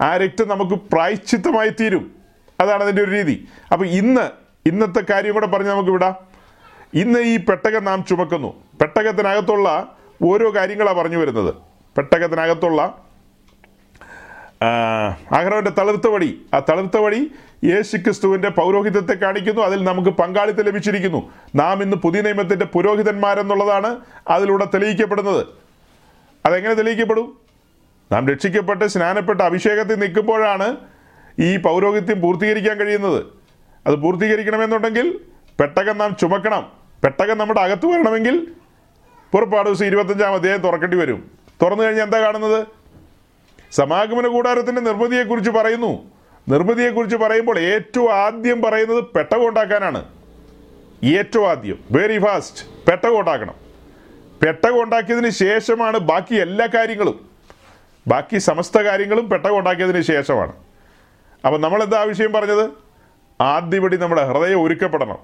ആ രക്തം നമുക്ക് പ്രായശ്ചിത്തമായി തീരും. അതാണ് അതിന്റെ ഒരു രീതി. അപ്പോൾ ഇന്ന് ഇന്നത്തെ കാര്യം കൂടെ പറഞ്ഞ് നമുക്ക് വിടാം ഇന്ന് ഈ പെട്ടകം നാം ചുമക്കുന്നു. പെട്ടകത്തിനകത്തുള്ള ഓരോ കാര്യങ്ങളാണ് പറഞ്ഞു വരുന്നത്. പെട്ടകത്തിനകത്തുള്ള ആഗ്രഹന്റെ തളിർത്ത വഴി ആ തളിർത്ത വഴി യേശു ക്രിസ്തുവിന്റെ പൗരോഹിതത്തെ കാണിക്കുന്നു. അതിൽ നമുക്ക് പങ്കാളിത്തം ലഭിച്ചിരിക്കുന്നു. നാം ഇന്ന് പുതിയ നിയമത്തിന്റെ പുരോഹിതന്മാരെന്നുള്ളതാണ് അതിലൂടെ തെളിയിക്കപ്പെടുന്നത്. അതെങ്ങനെ തെളിയിക്കപ്പെടും? നാം രക്ഷിക്കപ്പെട്ട് സ്നാനപ്പെട്ട് അഭിഷേകത്തിൽ നിൽക്കുമ്പോഴാണ് ഈ പൗരോഹിത്യം പൂർത്തീകരിക്കാൻ കഴിയുന്നത്. അത് പൂർത്തീകരിക്കണമെന്നുണ്ടെങ്കിൽ പെട്ടകം നാം ചുമക്കണം. പെട്ടകം നമ്മുടെ അകത്ത് വരണമെങ്കിൽ പുറപ്പാട് ദിവസം ഇരുപത്തഞ്ചാം അധ്യായം തുറക്കേണ്ടി വരും. തുറന്നു കഴിഞ്ഞാൽ എന്താ കാണുന്നത്? സമാഗമന കൂടാരത്തിന്റെ നിർമ്മിതിയെക്കുറിച്ച് പറയുന്നു. നിർമ്മിതിയെക്കുറിച്ച് പറയുമ്പോൾ ഏറ്റവും ആദ്യം പറയുന്നത് പെട്ടകം ഉണ്ടാക്കാനാണ്. ഏറ്റവും ആദ്യം വെരി ഫാസ്റ്റ് പെട്ടകം ഉണ്ടാക്കണം. പെട്ടകം ഉണ്ടാക്കിയതിന് ശേഷമാണ് ബാക്കി എല്ലാ കാര്യങ്ങളും. ബാക്കി സമസ്ത കാര്യങ്ങളും പെട്ടകം ഉണ്ടാക്കിയതിന് ശേഷമാണ്. അപ്പം നമ്മൾ എന്താ വിഷയം പറഞ്ഞത്? ആദ്യപടി നമ്മുടെ ഹൃദയം ഒരുക്കപ്പെടണം.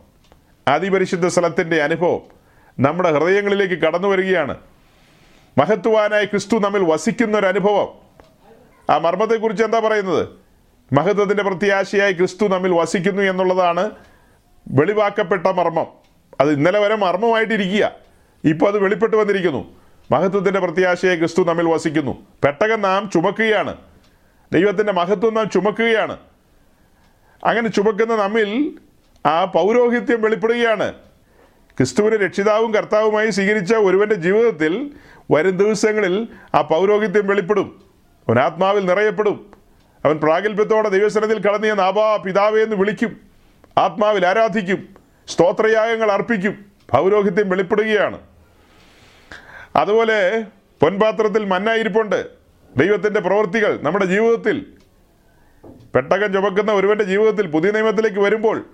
അതിപരിശുദ്ധ സ്ഥലത്തിന്റെ അനുഭവം നമ്മുടെ ഹൃദയങ്ങളിലേക്ക് കടന്നു വരികയാണ്. മഹത്വാനായ ക്രിസ്തു നമ്മിൽ വസിക്കുന്ന ഒരു അനുഭവം ആ മർമ്മത്തെക്കുറിച്ച് എന്താ പറയുന്നത്? മഹത്വത്തിന്റെ പ്രത്യാശയായി ക്രിസ്തു നമ്മിൽ വസിക്കുന്നു എന്നുള്ളതാണ് വെളിവാക്കപ്പെട്ട മർമ്മം. അത് ഇന്നലെ വരെ മർമ്മമായിട്ടിരിക്കുക. ഇപ്പോൾ അത് വെളിപ്പെട്ട് വന്നിരിക്കുന്നു. മഹത്വത്തിന്റെ പ്രത്യാശയെ ക്രിസ്തു നമ്മിൽ വസിക്കുന്നു. പെട്ടകം നാം ചുമക്കുകയാണ്. ദൈവത്തിന്റെ മഹത്വം നാം ചുമക്കുകയാണ്. അങ്ങനെ ചുമക്കുന്ന നമ്മിൽ ആ പൗരോഹിത്യം വെളിപ്പെടുകയാണ്. ക്രിസ്തുവിനെ രക്ഷിതാവും കർത്താവുമായി സ്വീകരിച്ച ഒരുവന്റെ ജീവിതത്തിൽ വരും ദിവസങ്ങളിൽ ആ പൗരോഹിത്യം വെളിപ്പെടും. അവൻ ആത്മാവിൽ നിറയപ്പെടും. അവൻ പ്രാഗൽഭ്യത്തോടെ ദൈവസനത്തിൽ കടന്നിയ നാബാ പിതാവേ എന്ന് വിളിക്കും. ആത്മാവിൽ ആരാധിക്കും. സ്തോത്രയാഗങ്ങൾ അർപ്പിക്കും. പൗരോഹിത്യം വെളിപ്പെടുകയാണ്. അതുപോലെ പൊൻപാത്രത്തിൽ മഞ്ഞായിരിപ്പുണ്ട് ദൈവത്തിന്റെ പ്രവൃത്തികൾ നമ്മുടെ ജീവിതത്തിൽ. പെട്ടകം ചുമക്കുന്ന ഒരുവന്റെ ജീവിതത്തിൽ പുതിയ നിയമത്തിലേക്ക് വരുമ്പോൾ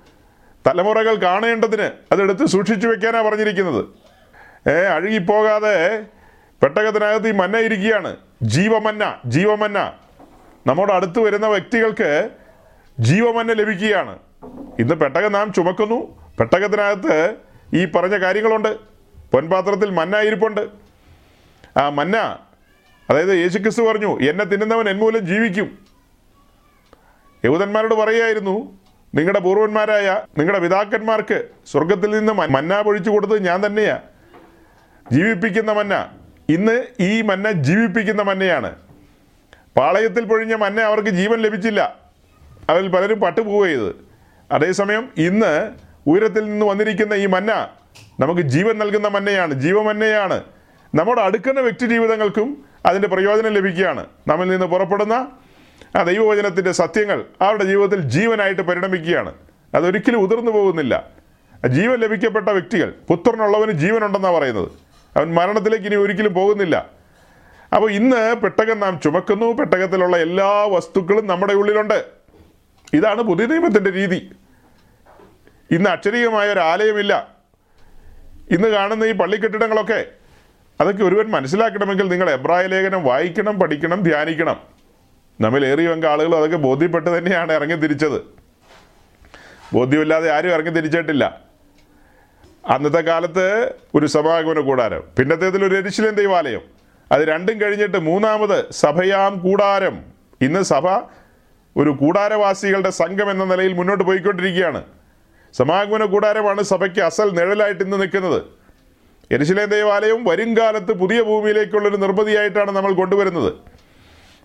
തലമുറകൾ കാണേണ്ടതിന് അതെടുത്ത് സൂക്ഷിച്ചു വെക്കാനാണ് പറഞ്ഞിരിക്കുന്നത്. ഏ അഴുകിപ്പോകാതെ പെട്ടകത്തിനകത്ത് ഈ മന്ന ഇരിക്കുകയാണ്. ജീവമന്ന ജീവമന്ന. നമ്മുടെ അടുത്ത് വരുന്ന വ്യക്തികൾക്ക് ജീവമന്ന ലഭിക്കുകയാണ്. ഇന്ന് പെട്ടകം നാം ചുമക്കുന്നു. പെട്ടകത്തിനകത്ത് ഈ പറഞ്ഞ കാര്യങ്ങളുണ്ട്. പൊൻപാത്രത്തിൽ മന്ന ഇരിപ്പുണ്ട് മന്ന. അതായത് യേശുക്രിസ്തു പറഞ്ഞു എന്നെ തിന്നുന്നവൻ എന്മൂലം ജീവിക്കും. യഹൂദന്മാരോട് പറയുമായിരുന്നു നിങ്ങളുടെ പൂർവന്മാരായ നിങ്ങളുടെ പിതാക്കന്മാർക്ക് സ്വർഗത്തിൽ നിന്ന് മന്ന പൊഴിച്ചു കൊടുത്തത് ഞാൻ തന്നെയാ. ജീവിപ്പിക്കുന്ന മന്ന. ഇന്ന് ഈ മന്ന ജീവിപ്പിക്കുന്ന മന്നയാണ്. പാളയത്തിൽ പൊഴിഞ്ഞ മന്ന അവർക്ക് ജീവൻ ലഭിച്ചില്ല. അതിൽ പലരും പട്ടുപോവുക ചെയ്ത് അതേസമയം ഇന്ന് ഉയരത്തിൽ നിന്ന് വന്നിരിക്കുന്ന ഈ മന്ന നമുക്ക് ജീവൻ നൽകുന്ന മന്നയാണ് ജീവമന്നയാണ്. നമ്മുടെ അടുക്കുന്ന വ്യക്തി ജീവിതങ്ങൾക്കും അതിന്റെ പ്രയോജനം ലഭിക്കുകയാണ്. നമ്മിൽ നിന്ന് പുറപ്പെടുന്ന ആ ദൈവവചനത്തിന്റെ സത്യങ്ങൾ അവരുടെ ജീവിതത്തിൽ ജീവനായിട്ട് പരിണമിക്കുകയാണ്. അതൊരിക്കലും ഉതിർന്നു പോകുന്നില്ല. ജീവൻ ലഭിക്കപ്പെട്ട വ്യക്തികൾ പുത്രനുള്ളവന് ജീവനുണ്ടെന്നാണ് പറയുന്നത്. അവൻ മരണത്തിലേക്ക് ഇനി ഒരിക്കലും പോകുന്നില്ല. അപ്പോൾ ഇന്ന് പെട്ടകം നാം ചുമക്കുന്നു. പെട്ടകത്തിലുള്ള എല്ലാ വസ്തുക്കളും നമ്മുടെ ഉള്ളിലുണ്ട്. ഇതാണ് പുതിയ നിയമത്തിന്റെ രീതി. ഇന്ന് അക്ഷരീയമായ ഒരു ആലയമില്ല. ഇന്ന് കാണുന്ന ഈ പള്ളിക്കെട്ടിടങ്ങളൊക്കെ അതൊക്കെ ഒരുവൻ മനസ്സിലാക്കണമെങ്കിൽ നിങ്ങൾ എബ്രായ ലേഖനം വായിക്കണം പഠിക്കണം ധ്യാനിക്കണം. നമ്മിൽ ഏറിയ ആളുകൾ അതൊക്കെ ബോധ്യപ്പെട്ട് തന്നെയാണ് ഇറങ്ങി തിരിച്ചത്. ബോധ്യമില്ലാതെ ആരും ഇറങ്ങി തിരിച്ചിട്ടില്ല. അന്നത്തെ കാലത്ത് ഒരു സമാഗമന കൂടാരം പിന്നത്തേതിൽ ഒരു എരിശിലൻ ദൈവാലയം. അത് രണ്ടും കഴിഞ്ഞിട്ട് മൂന്നാമത് സഭയാം കൂടാരം. ഇന്ന് സഭ ഒരു കൂടാരവാസികളുടെ സംഘം എന്ന നിലയിൽ മുന്നോട്ട് പോയിക്കൊണ്ടിരിക്കുകയാണ്. സമാഗമന കൂടാരമാണ് സഭയ്ക്ക് അസൽ നിഴലായിട്ട് ഇന്ന് നിൽക്കുന്നത്. എരിശിലേം വരും വരുംകാലത്ത് പുതിയ ഭൂമിയിലേക്കുള്ളൊരു നിർമ്മിതിയായിട്ടാണ് നമ്മൾ കൊണ്ടുവരുന്നത്.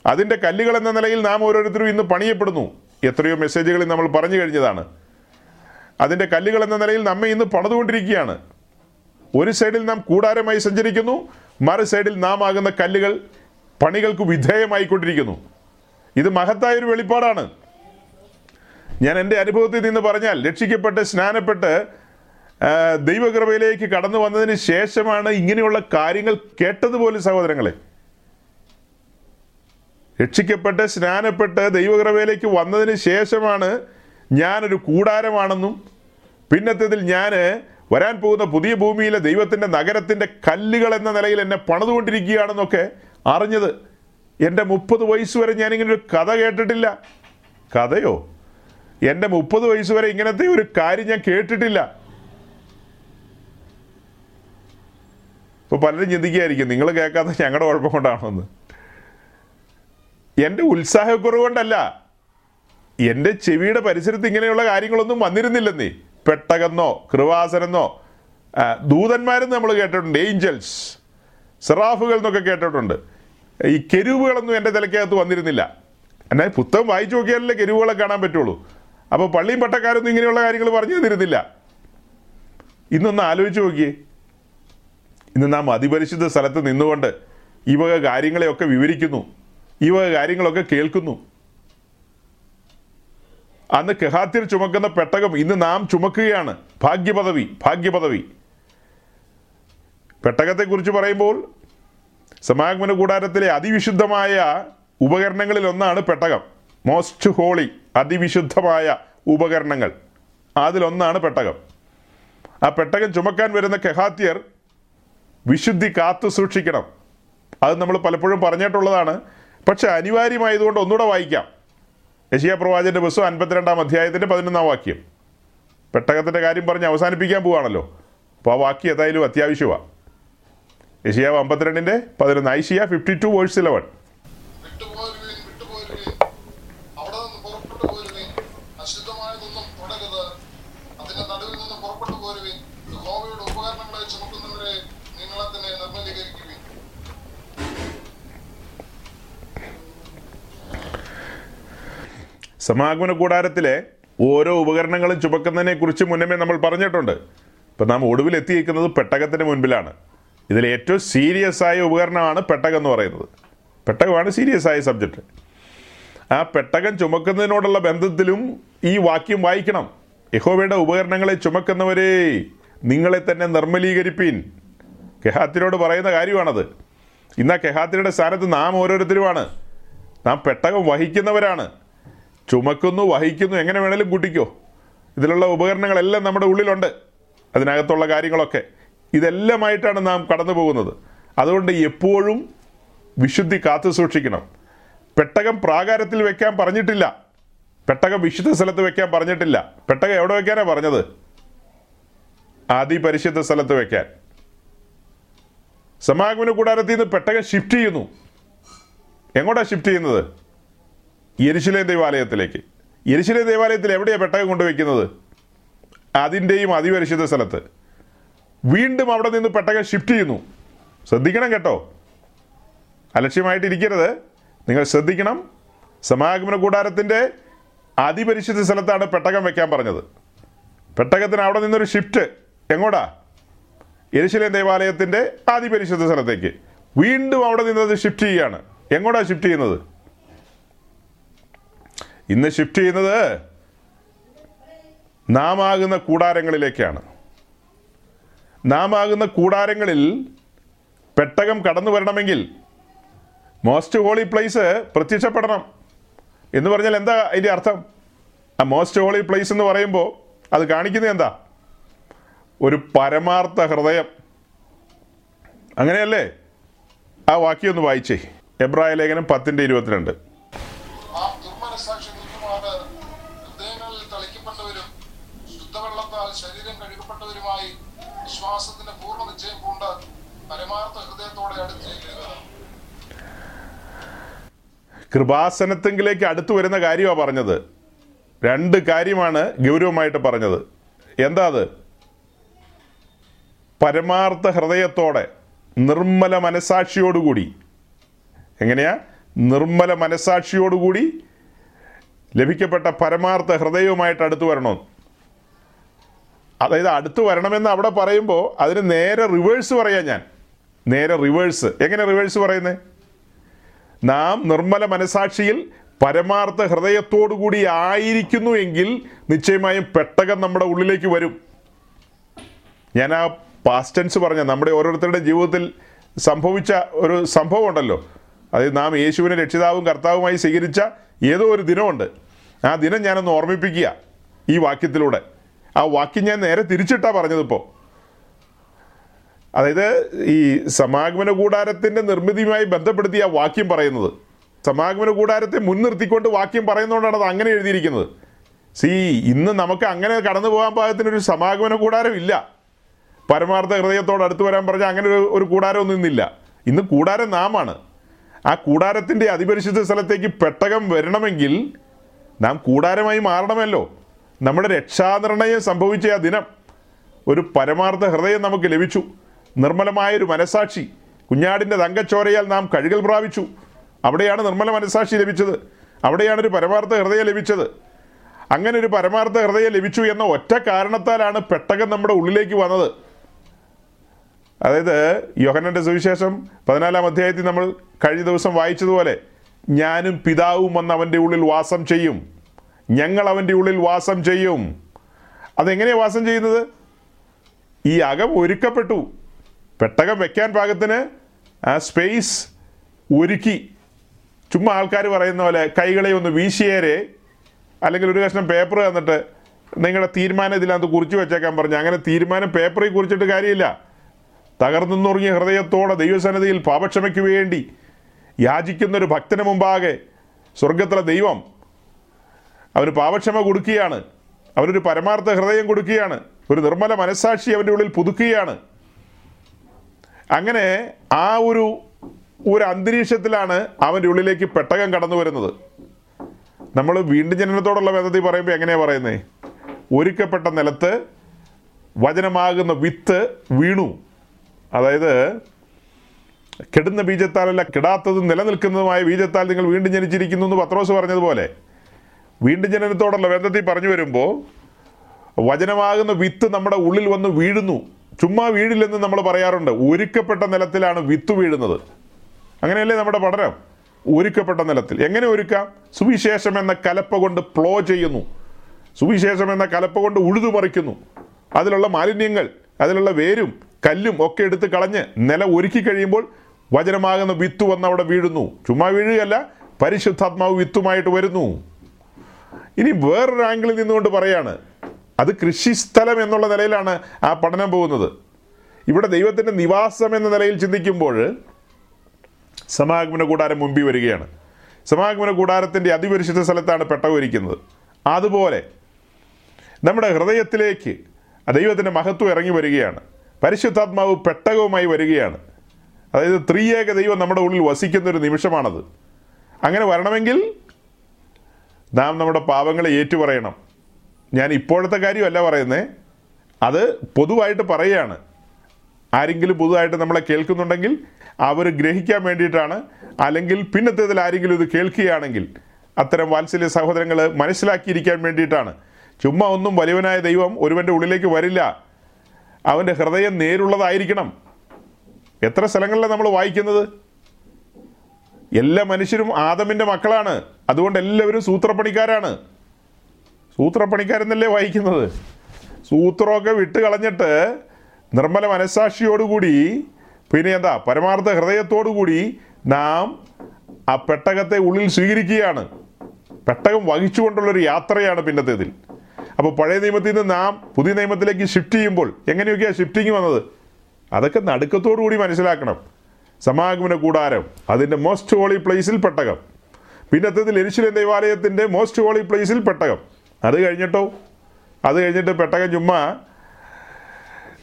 അതിന്റെ കല്ലുകൾ എന്ന നിലയിൽ നാം ഓരോരുത്തരും ഇന്ന് പണിയപ്പെടുന്നു. എത്രയോ മെസ്സേജുകളിൽ നമ്മൾ പറഞ്ഞു കഴിഞ്ഞതാണ്. അതിന്റെ കല്ലുകൾ എന്ന നിലയിൽ നമ്മെ ഇന്ന് പണിതുകൊണ്ടിരിക്കുകയാണ്. ഒരു സൈഡിൽ നാം കൂടാരമായി സഞ്ചരിക്കുന്നു മറു സൈഡിൽ നാം ആകുന്ന കല്ലുകൾ പണികൾക്ക് വിധേയമായിക്കൊണ്ടിരിക്കുന്നു. ഇത് മഹത്തായ ഒരു വെളിപ്പാടാണ്. ഞാൻ എന്റെ അനുഭവത്തിൽ നിന്ന് പറഞ്ഞാൽ രക്ഷിക്കപ്പെട്ട് സ്നാനപ്പെട്ട് ദൈവകൃപയിലേക്ക് കടന്നു വന്നതിന് ശേഷമാണ് ഇങ്ങനെയുള്ള കാര്യങ്ങൾ കേട്ടതുപോലെ സഹോദരങ്ങളെ. രക്ഷിക്കപ്പെട്ട് സ്നാനപ്പെട്ട് ദൈവകൃപയിലേക്ക് വന്നതിന് ശേഷമാണ് ഞാനൊരു കൂടാരമാണെന്നും പിന്നത്തേതിൽ ഞാൻ വരാൻ പോകുന്ന പുതിയ ഭൂമിയിലെ ദൈവത്തിന്റെ നഗരത്തിന്റെ കല്ലുകൾ എന്ന നിലയിൽ എന്നെ പണിതുകൊണ്ടിരിക്കുകയാണെന്നൊക്കെ അറിഞ്ഞത് എന്റെ മുപ്പത് വയസ്സ് വരെ ഞാനിങ്ങനെ ഒരു കഥ കേട്ടിട്ടില്ല. കഥയോ? എന്റെ മുപ്പത് വയസ്സ് വരെ ഇങ്ങനത്തെ ഒരു കാര്യം ഞാൻ കേട്ടിട്ടില്ല. ഇപ്പോൾ പലരും ചിന്തിക്കുകയായിരിക്കും നിങ്ങൾ കേൾക്കാത്ത ഞങ്ങളുടെ കുഴപ്പം കൊണ്ടാണെന്ന്. എന്റെ ഉത്സാഹക്കുറവ് കൊണ്ടല്ല എന്റെ ചെവിയുടെ പരിസരത്ത് ഇങ്ങനെയുള്ള കാര്യങ്ങളൊന്നും വന്നിരുന്നില്ലെന്നേ. പെട്ടകന്നോ കൃവാസനെന്നോ ദൂതന്മാരെന്ന് നമ്മൾ കേട്ടിട്ടുണ്ട് ഏഞ്ചൽസ് സെറാഫുകൾ എന്നൊക്കെ കേട്ടിട്ടുണ്ട്. ഈ കെരുവുകളൊന്നും എന്റെ തലയ്ക്കകത്ത് വന്നിരുന്നില്ല. എന്നാൽ പുസ്തകം വായിച്ചു നോക്കിയാലല്ലേ കെരുവുകളെ കാണാൻ പറ്റുള്ളൂ. അപ്പോൾ പള്ളിയും പട്ടക്കാരൊന്നും ഇങ്ങനെയുള്ള കാര്യങ്ങൾ പറഞ്ഞു തന്നിരുന്നില്ല. ഇന്നൊന്ന് ആലോചിച്ച് നോക്കിയേ. ഇന്ന് നാം അതിപരിശുദ്ധ സ്ഥലത്ത് നിന്നുകൊണ്ട് ഈ വക കാര്യങ്ങളെയൊക്കെ വിവരിക്കുന്നു. ഈ വക കാര്യങ്ങളൊക്കെ കേൾക്കുന്നു. അന്ന് കെഹാത്തിൽ ചുമക്കുന്ന പെട്ടകം ഇന്ന് നാം ചുമക്കുകയാണ്. ഭാഗ്യപദവി ഭാഗ്യപദവി. പെട്ടകത്തെക്കുറിച്ച് പറയുമ്പോൾ സമാഗമന കൂടാരത്തിലെ അതിവിശുദ്ധമായ ഉപകരണങ്ങളിൽ ഒന്നാണ് പെട്ടകം. മോസ്റ്റ് ഹോളി അതിവിശുദ്ധമായ ഉപകരണങ്ങൾ. അതിലൊന്നാണ് പെട്ടകം. ആ പെട്ടകം ചുമക്കാൻ വരുന്ന കെഹാത്യർ വിശുദ്ധി കാത്തു സൂക്ഷിക്കണം. അത് നമ്മൾ പലപ്പോഴും പറഞ്ഞിട്ടുള്ളതാണ്. പക്ഷെ അനിവാര്യമായതുകൊണ്ട് ഒന്നുകൂടെ വായിക്കാം. യശിയ പ്രവാചന്റെ പുസ്തകം അൻപത്തിരണ്ടാം അധ്യായത്തിന്റെ പതിനൊന്നാം വാക്യം. പെട്ടകത്തിന്റെ കാര്യം പറഞ്ഞ് അവസാനിപ്പിക്കാൻ പോവാണല്ലോ. അപ്പോൾ ആ വാക്യം ഏതായാലും അത്യാവശ്യമാണ് യശിയാവ് അമ്പത്തിരണ്ടിന്റെ പതിനൊന്ന് Isaiah fifty two verse eleven സമാഗമന കൂടാരത്തിലെ ഓരോ ഉപകരണങ്ങളും ചുമക്കുന്നതിനെ കുറിച്ച് മുന്നമേ നമ്മൾ പറഞ്ഞിട്ടുണ്ട്. ഇപ്പം നാം ഒടുവിൽ എത്തിയിരിക്കുന്നത് പെട്ടകത്തിന് മുൻപിലാണ്. ഇതിൽ ഏറ്റവും സീരിയസ് ആയ ഉപകരണമാണ് പെട്ടകം എന്ന് പറയുന്നത്. പെട്ടകമാണ് സീരിയസ് ആയ സബ്ജക്റ്റ് ആ പെട്ടകം ചുമക്കുന്നതിനോടുള്ള ബന്ധത്തിലും ഈ വാക്യം വായിക്കണം. യഹോവയുടെ ഉപകരണങ്ങളെ ചുമക്കുന്നവരെ നിങ്ങളെ തന്നെ നിർമ്മലീകരിപ്പീൻ. കെഹാത്തിനോട് പറയുന്ന കാര്യമാണത്. ഇന്ന് ആ കെഹാത്തിയുടെ സ്ഥാനത്ത് നാം ഓരോരുത്തരുമാണ്. നാം പെട്ടകം വഹിക്കുന്നവരാണ്. ചുമക്കുന്നു വഹിക്കുന്നു എങ്ങനെ വേണേലും കൂട്ടിക്കോ. ഇതിലുള്ള ഉപകരണങ്ങളെല്ലാം നമ്മുടെ ഉള്ളിലുണ്ട്. അതിനകത്തുള്ള കാര്യങ്ങളൊക്കെ. ഇതെല്ലാമായിട്ടാണ് നാം കടന്നു പോകുന്നത് അതുകൊണ്ട് എപ്പോഴും വിശുദ്ധി കാത്തു സൂക്ഷിക്കണം. പെട്ടകം പ്രാകാരത്തിൽ വെക്കാൻ പറഞ്ഞിട്ടില്ല. പെട്ടകം വിശുദ്ധ സ്ഥലത്ത് വെക്കാൻ പറഞ്ഞിട്ടില്ല. പെട്ടകം എവിടെ വെക്കാനാണ് പറഞ്ഞത്? അതിപരിശുദ്ധ സ്ഥലത്ത് വെക്കാൻ. സമാഗമന കൂടാരത്തിൽ നിന്ന് പെട്ടകം ഷിഫ്റ്റ് ചെയ്യുന്നു. എങ്ങോട്ടാണ് ഷിഫ്റ്റ് ചെയ്യുന്നത്? യെരുശലേം ദേവാലയത്തിലേക്ക്. യരിശിലേ ദേവാലയത്തിൽ എവിടെയാണ് പെട്ടകം കൊണ്ടുവയ്ക്കുന്നത്? അതിന്റെയും അതിപരിശുദ്ധ സ്ഥലത്ത്. വീണ്ടും അവിടെ നിന്ന് പെട്ടകം ഷിഫ്റ്റ് ചെയ്യുന്നു. ശ്രദ്ധിക്കണം കേട്ടോ. അലക്ഷ്യമായിട്ടിരിക്കരുത് നിങ്ങൾ ശ്രദ്ധിക്കണം. സമാഗമന കൂടാരത്തിന്റെ അതിപരിശുദ്ധ സ്ഥലത്താണ് പെട്ടകം വെക്കാൻ പറഞ്ഞത്. പെട്ടകത്തിന് അവിടെ നിന്നൊരു ഷിഫ്റ്റ് എങ്ങോട്ടാ യരിശിലേ ദേവാലയത്തിന്റെ അതിപരിശുദ്ധ സ്ഥലത്തേക്ക്. വീണ്ടും അവിടെ നിന്നത് ഷിഫ്റ്റ് ചെയ്യുകയാണ്. എങ്ങോട്ടാ ഷിഫ്റ്റ് ചെയ്യുന്നത്? ഇന്ന് ഷിഫ്റ്റ് ചെയ്യുന്നത് നാം ആകുന്ന കൂടാരങ്ങളിലേക്കാണ്. നാമാകുന്ന കൂടാരങ്ങളിൽ പെട്ടകം കടന്നു വരണമെങ്കിൽ മോസ്റ്റ് ഹോളി പ്ലേസ് പ്രത്യക്ഷപ്പെടണം. എന്ന് പറഞ്ഞാൽ എന്താ അതിന്റെ അർത്ഥം? ആ മോസ്റ്റ് ഹോളി പ്ലേസ് എന്ന് പറയുമ്പോൾ അത് കാണിക്കുന്നത് എന്താ? ഒരു പരമാർത്ഥ ഹൃദയം. അങ്ങനെയല്ലേ? ആ വാക്യം ഒന്ന് വായിച്ചേ. എബ്രായ ലേഖനം പത്തിന്റെ ഇരുപത്തിരണ്ട്. കൃപാസനത്തെങ്കിലേക്ക് അടുത്തു വരുന്ന കാര്യമാണ് പറഞ്ഞത്. രണ്ട് കാര്യമാണ് ഗൗരവമായിട്ട് പറഞ്ഞത്. എന്താ അത്? പരമാർത്ഥ ഹൃദയത്തോടെ നിർമ്മല മനസാക്ഷിയോടുകൂടി. എങ്ങനെയാ? നിർമ്മല മനസാക്ഷിയോടുകൂടി ലഭിക്കപ്പെട്ട പരമാർത്ഥ ഹൃദയവുമായിട്ട് അടുത്തു വരണോ. അതായത് അടുത്തു വരണമെന്ന് അവിടെ പറയുമ്പോൾ അതിന് നേരെ റിവേഴ്സ് പറയാം ഞാൻ. നേരെ റിവേഴ്സ്. എങ്ങനെ റിവേഴ്സ് പറയുന്നത് നാം നിർമ്മല മനസാക്ഷിയിൽ പരമാർത്ഥ ഹൃദയത്തോടുകൂടി ആയിരിക്കുന്നു എങ്കിൽ നിശ്ചയമായും പെട്ടകം നമ്മുടെ ഉള്ളിലേക്ക് വരും. ഞാൻ ആ പാസ്റ്റൻസ് പറഞ്ഞ നമ്മുടെ ഓരോരുത്തരുടെ ജീവിതത്തിൽ സംഭവിച്ച ഒരു സംഭവം ഉണ്ടല്ലോ. അതായത് നാം യേശുവിനെ രക്ഷിതാവും കർത്താവുമായി സ്വീകരിച്ച ഏതോ ഒരു ദിനമുണ്ട്. ആ ദിനം ഞാനൊന്ന് ഓർമ്മിപ്പിക്കുക ഈ വാക്യത്തിലൂടെ. ആ വാക്യം ഞാൻ നേരെ തിരിച്ചിട്ടാണ് പറഞ്ഞതിപ്പോൾ അതായത് ഈ സമാഗമന കൂടാരത്തിന്റെ നിർമ്മിതിയുമായി ബന്ധപ്പെടുത്തിയ വാക്യം പറയുന്നത്. സമാഗമന കൂടാരത്തെ മുൻനിർത്തിക്കൊണ്ട് വാക്യം പറയുന്നതുകൊണ്ടാണ് അത് അങ്ങനെ എഴുതിയിരിക്കുന്നത്. സി ഇന്ന് നമുക്ക് അങ്ങനെ കടന്നു പോകാൻ പാകത്തിനൊരു സമാഗമന കൂടാരം ഇല്ല. പരമാർത്ഥ ഹൃദയത്തോട് അടുത്ത് വരാൻ പറഞ്ഞാൽ അങ്ങനെ ഒരു ഒരു കൂടാരം ഒന്നും ഇന്നില്ല. ഇന്ന് കൂടാരം നാമാണ്. ആ കൂടാരത്തിന്റെ അതിപരിശുദ്ധ സ്ഥലത്തേക്ക് പെട്ടകം വരണമെങ്കിൽ നാം കൂടാരമായി മാറണമല്ലോ. നമ്മുടെ രക്ഷാനിർണയം സംഭവിച്ച ആ ദിനം ഒരു പരമാർത്ഥ ഹൃദയം നമുക്ക് ലഭിച്ചു. നിർമ്മലമായൊരു മനസാക്ഷി. കുഞ്ഞാടിന്റെ തങ്കച്ചോരയാൽ നാം കഴുകൽ പ്രാപിച്ചു. അവിടെയാണ് നിർമ്മല മനസാക്ഷി ലഭിച്ചത്. അവിടെയാണ് ഒരു പരമാർത്ഥ ഹൃദയം ലഭിച്ചത്. അങ്ങനെ ഒരു പരമാർത്ഥ ഹൃദയം ലഭിച്ചു എന്ന ഒറ്റ കാരണത്താലാണ് പെട്ടകം നമ്മുടെ ഉള്ളിലേക്ക് വന്നത്. അതായത് യോഹനന്റെ സുവിശേഷം പതിനാലാം അധ്യായത്തിൽ നമ്മൾ കഴിഞ്ഞ ദിവസം വായിച്ചതുപോലെ ഞാനും പിതാവും വന്ന് അവന്റെ ഉള്ളിൽ വാസം ചെയ്യും. ഞങ്ങൾ അവന്റെ ഉള്ളിൽ വാസം ചെയ്യും. അതെങ്ങനെയാണ് വാസം ചെയ്യുന്നത്? ഈ അകം ഒരുക്കപ്പെട്ടു. പെട്ടകം വെക്കാൻ പാകത്തിന് ആ സ്പേസ് ഒരുക്കി. ചുമ്മാ ആൾക്കാർ പറയുന്ന പോലെ കൈകളെ ഒന്ന് വീശിയേരെ അല്ലെങ്കിൽ ഒരു കഷ്ണം പേപ്പർ തന്നിട്ട് നിങ്ങളുടെ തീരുമാനം ഇതിനകത്ത് കുറിച്ച് വെച്ചേക്കാൻ പറഞ്ഞു. അങ്ങനെ തീരുമാനം പേപ്പറിൽ കുറിച്ചിട്ട് കാര്യമില്ല. തകർന്നുറങ്ങിയ ഹൃദയത്തോടെ ദൈവസന്നിധിയിൽ പാപക്ഷമയ്ക്ക് വേണ്ടി യാചിക്കുന്ന ഒരു ഭക്തന് മുമ്പാകെ സ്വർഗത്തിലെ ദൈവം അവന് പാപക്ഷമ കൊടുക്കുകയാണ്. അവനൊരു പരമാർത്ഥ ഹൃദയം കൊടുക്കുകയാണ്. ഒരു നിർമ്മല മനസ്സാക്ഷി അവന്റെ ഉള്ളിൽ പുതുക്കുകയാണ്. അങ്ങനെ ആ ഒരു ഒരു അന്തരീക്ഷത്തിലാണ് അവന്റെ ഉള്ളിലേക്ക് പെട്ടകം കടന്നു വരുന്നത്. നമ്മൾ വീണ്ടും ജനനത്തോടുള്ള ബന്ധത്തിൽ പറയുമ്പോൾ എങ്ങനെയാണ് പറയുന്നത് ഒരുക്കപ്പെട്ട നിലത്ത് വചനമാകുന്ന വിത്ത് വീണു. അതായത് കെടുന്ന ബീജത്താലല്ല കെടാത്തതും നിലനിൽക്കുന്നതുമായ ബീജത്താൽ നിങ്ങൾ വീണ്ടും ജനിച്ചിരിക്കുന്നു എന്ന് പത്രോസ് പറഞ്ഞതുപോലെ. വീണ്ടും ജനനത്തോടുള്ള ബന്ധത്തിൽ പറഞ്ഞു വരുമ്പോൾ വചനമാകുന്ന വിത്ത് നമ്മുടെ ഉള്ളിൽ വന്ന് വീഴുന്നു. ചുമ്മാ വീഴില്ലെന്ന് നമ്മൾ പറയാറുണ്ട്. ഒരുക്കപ്പെട്ട നിലത്തിലാണ് വിത്ത് വീഴുന്നത്. അങ്ങനെയല്ലേ നമ്മുടെ പഠനം? ഒരുക്കപ്പെട്ട നിലത്തിൽ. എങ്ങനെ ഒരുക്കാം? സുവിശേഷം എന്ന കലപ്പ കൊണ്ട് പ്ലോ ചെയ്യുന്നു. സുവിശേഷം എന്ന കലപ്പ കൊണ്ട് ഉഴുതുമറിക്കുന്നു അതിലുള്ള മാലിന്യങ്ങൾ അതിലുള്ള വേരും കല്ലും ഒക്കെ എടുത്ത് കളഞ്ഞ് നില ഒരുക്കി കഴിയുമ്പോൾ വചനമാകുന്ന വിത്ത് വന്ന് അവിടെ വീഴുന്നു. ചുമ്മാ വീഴുകയല്ല പരിശുദ്ധാത്മാവ് വിത്തുമായിട്ട് വരുന്നു. ഇനി വേറൊരു ആംഗിളിൽ നിന്നുകൊണ്ട് പറയാണ് അത് കൃഷിസ്ഥലം എന്നുള്ള നിലയിലാണ് ആ പഠനം പോകുന്നത്. ഇവിടെ ദൈവത്തിന്റെ നിവാസം എന്ന നിലയിൽ ചിന്തിക്കുമ്പോൾ സമാഗമന കൂടാരം മുമ്പിൽ വരികയാണ്. സമാഗമന കൂടാരത്തിന്റെ അതിപരിശുദ്ധ സ്ഥലത്താണ് പെട്ടകം അതുപോലെ നമ്മുടെ ഹൃദയത്തിലേക്ക് ദൈവത്തിന്റെ മഹത്വം ഇറങ്ങി വരികയാണ്. പരിശുദ്ധാത്മാവ് പെട്ടകവുമായി വരികയാണ്. അതായത് ത്രിയേക ദൈവം നമ്മുടെ ഉള്ളിൽ വസിക്കുന്ന ഒരു നിമിഷമാണത്. അങ്ങനെ വരണമെങ്കിൽ നാം നമ്മുടെ പാപങ്ങളെ ഏറ്റുപറയണം. ഞാൻ ഇപ്പോഴത്തെ കാര്യമല്ല പറയുന്നത് അത് പൊതുവായിട്ട് പറയുകയാണ്. ആരെങ്കിലും പുതുതായിട്ട് നമ്മളെ കേൾക്കുന്നുണ്ടെങ്കിൽ അവർ ഗ്രഹിക്കാൻ വേണ്ടിയിട്ടാണ്. അല്ലെങ്കിൽ പിന്നത്തേതിൽ ആരെങ്കിലും ഇത് കേൾക്കുകയാണെങ്കിൽ അത്തരം വാത്സല്യ സഹോദരങ്ങൾ മനസ്സിലാക്കിയിരിക്കാൻ വേണ്ടിയിട്ടാണ്. ചുമ്മാ ഒന്നും വലിയവനായ ദൈവം ഒരുവന്റെ ഉള്ളിലേക്ക് വരില്ല. അവന്റെ ഹൃദയം നേരുള്ളതായിരിക്കണം. എത്ര സ്ഥലങ്ങളിലാണ് നമ്മൾ വായിക്കുന്നത്? എല്ലാ മനുഷ്യരും ആദമിന്റെ മക്കളാണ്. അതുകൊണ്ട് എല്ലാവരും സൂത്രപ്പണിക്കാരാണ്. സൂത്രപ്പണിക്കാരെന്നല്ലേ വായിക്കുന്നത്? സൂത്രമൊക്കെ വിട്ട് കളഞ്ഞിട്ട് നിർമ്മല മനസ്സാക്ഷിയോടുകൂടി പിന്നെ എന്താ പരമാർത്ഥ ഹൃദയത്തോടുകൂടി നാം ആ പെട്ടകത്തെ ഉള്ളിൽ സ്വീകരിക്കുകയാണ്. പെട്ടകം വഹിച്ചുകൊണ്ടുള്ളൊരു യാത്രയാണ് പിന്നത്തേതിൽ അപ്പോൾ പഴയ നിയമത്തിൽ നിന്ന് നാം പുതിയ നിയമത്തിലേക്ക് ഷിഫ്റ്റ് ചെയ്യുമ്പോൾ എങ്ങനെയൊക്കെയാണ് ഷിഫ്റ്റിങ് വന്നത്? അതൊക്കെ നടുക്കത്തോടു കൂടി മനസ്സിലാക്കണം. സമാഗമന കൂടാരം അതിന്റെ മോസ്റ്റ് ഹോളി പ്ലേസിൽ പെട്ടകം. പിന്നത്തേതിൽ എരിശിലേം ദേവാലയത്തിന്റെ മോസ്റ്റ് ഹോളി പ്ലേസിൽ പെട്ടകം. അത് കഴിഞ്ഞിട്ടോ? അത് കഴിഞ്ഞിട്ട് പെട്ടകം ചുമ്മാ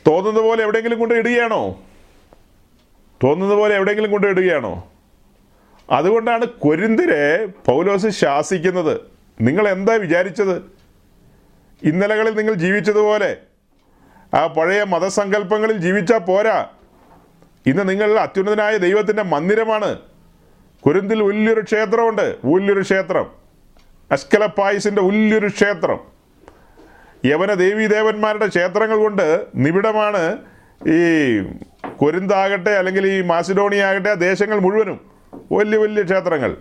തോന്നുന്ന പോലെ എവിടെയെങ്കിലും കൊണ്ട് ഇടുകയാണോ? തോന്നുന്ന പോലെ എവിടെയെങ്കിലും കൊണ്ട് ഇടുകയാണോ? അതുകൊണ്ടാണ് കൊരിന്തിരെ പൗലോസ് ശാസിക്കുന്നത്. നിങ്ങൾ എന്താ വിചാരിച്ചത്? ഇന്നലകളിൽ നിങ്ങൾ ജീവിച്ചതുപോലെ ആ പഴയ മതസങ്കല്പങ്ങളിൽ ജീവിച്ചാൽ പോരാ. ഇന്ന് നിങ്ങൾ അത്യുന്നതനായ ദൈവത്തിന്റെ മന്ദിരമാണ്. കുരുന്തിൽ വലിയൊരു ക്ഷേത്രമുണ്ട്. വലിയൊരു ക്ഷേത്രം. അസ്കലപ്പായസിന്റെ വലിയൊരു ക്ഷേത്രം. യവന ദേവീദേവന്മാരുടെ ക്ഷേത്രങ്ങൾ കൊണ്ട് നിബിഡമാണ് ഈ കൊരിന്താകട്ടെ അല്ലെങ്കിൽ ഈ മാസിഡോണിയ ആകട്ടെ ദേശങ്ങൾ മുഴുവനും വലിയ വലിയ ക്ഷേത്രങ്ങൾ.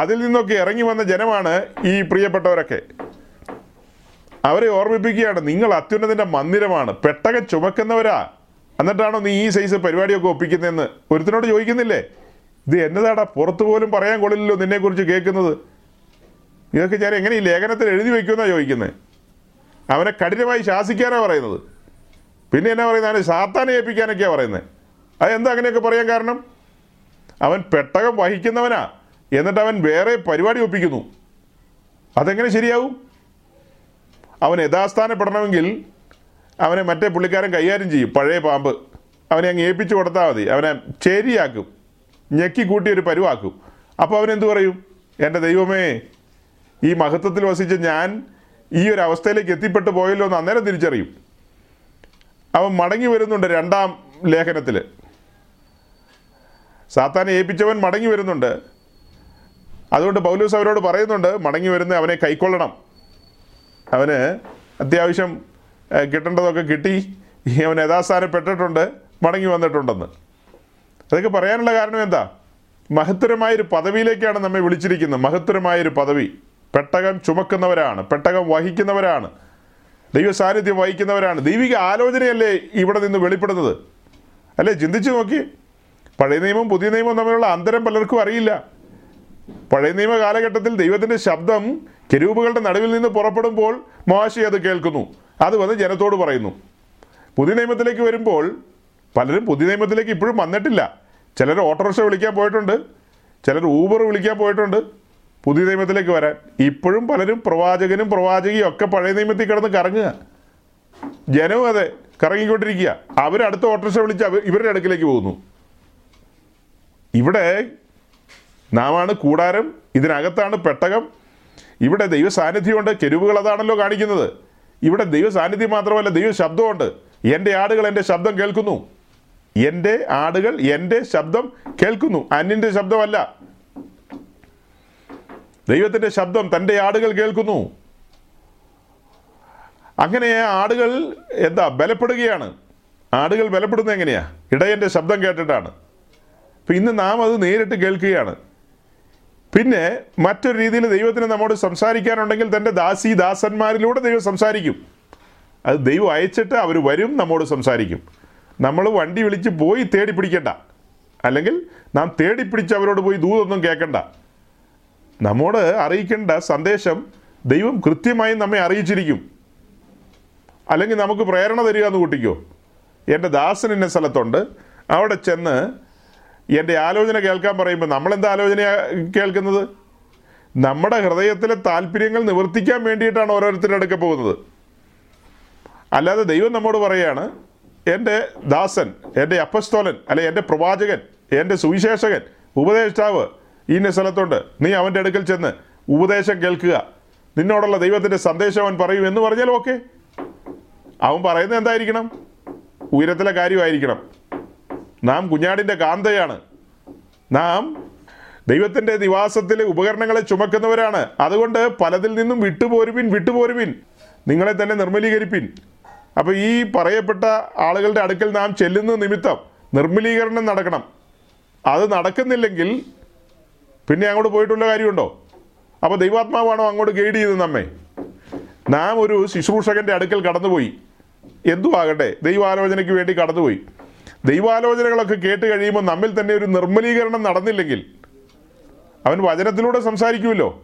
അതിൽ നിന്നൊക്കെ ഇറങ്ങി വന്ന ജനമാണ് ഈ പ്രിയപ്പെട്ടവരൊക്കെ. അവരെ ഓർമ്മിപ്പിക്കുകയാണ് നിങ്ങൾ അത്യുന്നതിന്റെ മന്ദിരമാണ് പെട്ടകൻ ചുമക്കുന്നവരാ. എന്നിട്ടാണോ നീ ഈ സൈസ് പരിപാടിയൊക്കെ ഒപ്പിക്കുന്നതെന്ന് ഒരുത്തിനോട് ചോദിക്കുന്നില്ലേ? ഇത് എന്നതാടാ പുറത്തു പോലും പറയാൻ കൊള്ളില്ലല്ലോ നിന്നെക്കുറിച്ച് കേൾക്കുന്നത്. ഇതൊക്കെ ഞാൻ എങ്ങനെ ഈ ലേഖനത്തിൽ എഴുതി വയ്ക്കുമെന്നാണ് ചോദിക്കുന്നത് അവനെ കഠിനമായി ശാസിക്കാനാണ് പറയുന്നത്. പിന്നെ എന്നാ പറയുന്നത് അവനെ സാത്താനെ ഏൽപ്പിക്കാനൊക്കെയാണ് പറയുന്നത് അതെന്താ അങ്ങനെയൊക്കെ പറയാൻ കാരണം? അവൻ പെട്ടകം വഹിക്കുന്നവനാ. എന്നിട്ട് അവൻ വേറെ പരിപാടി ഒപ്പിക്കുന്നു. അതെങ്ങനെ ശരിയാവും? അവൻ യഥാസ്ഥാനപ്പെടണമെങ്കിൽ അവനെ മറ്റേ പുള്ളിക്കാരൻ കൈകാര്യം ചെയ്യും. പഴയ പാമ്പ്. അവനെ അങ്ങ് ഏൽപ്പിച്ചു കൊടുത്താൽ മതി. അവനെ ശരിയാക്കും ഞെക്കി കൂട്ടി ഒരു പരുവാക്കും. അപ്പോൾ അവൻ എന്തു പറയും? എന്റെ ദൈവമേ ഈ മഹത്വത്തിൽ വസിച്ച ഞാൻ ഈ ഒരു അവസ്ഥയിലേക്ക് എത്തിപ്പെട്ടു പോയല്ലോ എന്ന് അന്നേരം തിരിച്ചറിയും. അവൻ മടങ്ങി വരുന്നുണ്ട് രണ്ടാം ലേഖനത്തിൽ സാത്താനെ ഏൽപ്പിച്ചവൻ മടങ്ങി വരുന്നുണ്ട്. അതുകൊണ്ട് പൗലൂസ് അവരോട് പറയുന്നുണ്ട് മടങ്ങി വരുന്ന അവനെ കൈക്കൊള്ളണം. അവന് അത്യാവശ്യം കിട്ടേണ്ടതൊക്കെ കിട്ടി. അവൻ യഥാസ്ഥാനപ്പെട്ടിട്ടുണ്ട് മടങ്ങി വന്നിട്ടുണ്ടെന്ന്. അതൊക്കെ പറയാനുള്ള കാരണം എന്താ? മഹത്തരമായൊരു പദവിയിലേക്കാണ് നമ്മെ വിളിച്ചിരിക്കുന്നത്. മഹത്തരമായൊരു പദവി. പെട്ടകം ചുമക്കുന്നവരാണ് പെട്ടകം വഹിക്കുന്നവരാണ് ദൈവ സാന്നിധ്യം വഹിക്കുന്നവരാണ്. ദൈവിക ആലോചനയല്ലേ ഇവിടെ നിന്ന് വെളിപ്പെടുന്നത്? അല്ലേ? ചിന്തിച്ചു നോക്കി. പഴയ നിയമം പുതിയ നിയമം തമ്മിലുള്ള അന്തരം പലർക്കും അറിയില്ല. പഴയ നിയമ കാലഘട്ടത്തിൽ ദൈവത്തിന്റെ ശബ്ദം കെരൂപുകളുടെ നടുവിൽ നിന്ന് പുറപ്പെടുമ്പോൾ മോശി അത് കേൾക്കുന്നു. അത് വന്ന് ജനത്തോട് പറയുന്നു. പുതിയ നിയമത്തിലേക്ക് വരുമ്പോൾ പലരും പുതിയ നിയമത്തിലേക്ക് ഇപ്പോഴും വന്നിട്ടില്ല. ചിലർ ഓട്ടോറിക്ഷ വിളിക്കാൻ പോയിട്ടുണ്ട്. ചിലർ ഊബർ വിളിക്കാൻ പോയിട്ടുണ്ട്. പുതിയ നിയമത്തിലേക്ക് വരാൻ. ഇപ്പോഴും പലരും പ്രവാചകനും പ്രവാചകിയും ഒക്കെ പഴയ നിയമത്തിൽ കിടന്ന് കറങ്ങുക. ജനവും അതെ കറങ്ങിക്കൊണ്ടിരിക്കുക. അവർ അടുത്ത ഓട്ടോറിക്ഷ വിളിച്ച് ഇവരുടെ അടുക്കിലേക്ക് പോകുന്നു. ഇവിടെ നാമാണ് കൂടാരം ഇതിനകത്താണ് പെട്ടകം. ഇവിടെ ദൈവ സാന്നിധ്യമുണ്ട് കെരുവുകൾ അതാണല്ലോ കാണിക്കുന്നത്. ഇവിടെ ദൈവ സാന്നിധ്യം മാത്രമല്ല ദൈവ ശബ്ദമുണ്ട് എന്റെ ആടുകൾ എന്റെ ശബ്ദം കേൾക്കുന്നു. എന്റെ ആടുകൾ എന്റെ ശബ്ദം കേൾക്കുന്നു. അന്യന്റെ ശബ്ദമല്ല. ദൈവത്തിന്റെ ശബ്ദം തന്റെ ആടുകൾ കേൾക്കുന്നു. അങ്ങനെ ആടുകൾ എന്താ ബലപ്പെടുകയാണ്. ആടുകൾ ബലപ്പെടുന്നത് എങ്ങനെയാ? ഇടയന്റെ ശബ്ദം കേട്ടിട്ടാണ്. അപ്പം ഇന്ന് നാം അത് നേരിട്ട് കേൾക്കുകയാണ്. പിന്നെ മറ്റൊരു രീതിയിൽ ദൈവത്തിന് നമ്മോട് സംസാരിക്കാനുണ്ടെങ്കിൽ തന്റെ ദാസി ദാസന്മാരിലൂടെ ദൈവം സംസാരിക്കും. അത് ദൈവം അയച്ചിട്ട് അവർ വരും നമ്മോട് സംസാരിക്കും. നമ്മൾ വണ്ടി വിളിച്ച് പോയി തേടി പിടിക്കണ്ട. അല്ലെങ്കിൽ നാം തേടി പിടിച്ച് അവരോട് പോയി ദൂതൊന്നും കേൾക്കണ്ട. നമ്മോട് അറിയിക്കേണ്ട സന്ദേശം ദൈവം കൃത്യമായി നമ്മെ അറിയിച്ചിരിക്കും. അല്ലെങ്കിൽ നമുക്ക് പ്രേരണ തരിക എന്ന് കൂട്ടിക്കോ. എന്റെ ദാസൻ ഇന്ന സ്ഥലത്തുണ്ട്. അവിടെ ചെന്ന് എന്റെ ആലോചന കേൾക്കാൻ പറയുമ്പോൾ നമ്മളെന്താ ആലോചന കേൾക്കുന്നത്? നമ്മുടെ ഹൃദയത്തിലെ താല്പര്യങ്ങൾ നിവർത്തിക്കാൻ വേണ്ടിയിട്ടാണ് ഓരോരുത്തരുടെ അടുക്ക പോകുന്നത്. അല്ലാതെ ദൈവം നമ്മോട് പറയുകയാണ് എന്റെ ദാസൻ എന്റെ അപ്പസ്തോലൻ അല്ലെ എന്റെ പ്രവാചകൻ എന്റെ സുവിശേഷകൻ ഉപദേഷ്ടാവ് ഇന്ന സ്ഥലത്തുണ്ട് നീ അവന്റെ അടുക്കൽ ചെന്ന് ഉപദേശം കേൾക്കുക. നിന്നോടുള്ള ദൈവത്തിന്റെ സന്ദേശം അവൻ പറയും എന്ന് പറഞ്ഞാൽ ഓക്കെ. അവൻ പറയുന്നത് എന്തായിരിക്കണം? ഉയരത്തിലെ കാര്യമായിരിക്കണം. നാം കുഞ്ഞാടിന്റെ കാന്തയാണ്. നാം ദൈവത്തിന്റെ നിവാസത്തിൽ ഉപകരണങ്ങളെ ചുമക്കുന്നവരാണ്. അതുകൊണ്ട് പലതിൽ നിന്നും വിട്ടുപോരുവിൻ വിട്ടുപോരുവിൻ. നിങ്ങളെ തന്നെ നിർമ്മലീകരിപ്പിൻ. അപ്പോൾ ഈ പറയപ്പെട്ട ആളുകളുടെ അടുക്കൽ നാം ചെല്ലുന്ന നിമിത്തം നിർമ്മലീകരണം നടക്കണം. അത് നടക്കുന്നില്ലെങ്കിൽ പിന്നെ അങ്ങോട്ട് പോയിട്ടുള്ള കാര്യമുണ്ടോ? അപ്പോൾ ദൈവാത്മാവാണോ അങ്ങോട്ട് ഗൈഡ് ചെയ്ത് നമ്മെ? നാം ഒരു ശുശ്രൂഷകന്റെ അടുക്കൽ കടന്നുപോയി. എന്തുവാകട്ടെ ദൈവാലോചനയ്ക്ക് വേണ്ടി കടന്നുപോയി. ദൈവാലോചനകളൊക്കെ കേട്ട് കഴിയുമ്പോൾ നമ്മിൽ തന്നെ ഒരു നിർമ്മലീകരണം നടന്നില്ലെങ്കിൽ അവൻ വചനത്തിലൂടെ സംസാരിക്കുമല്ലോ.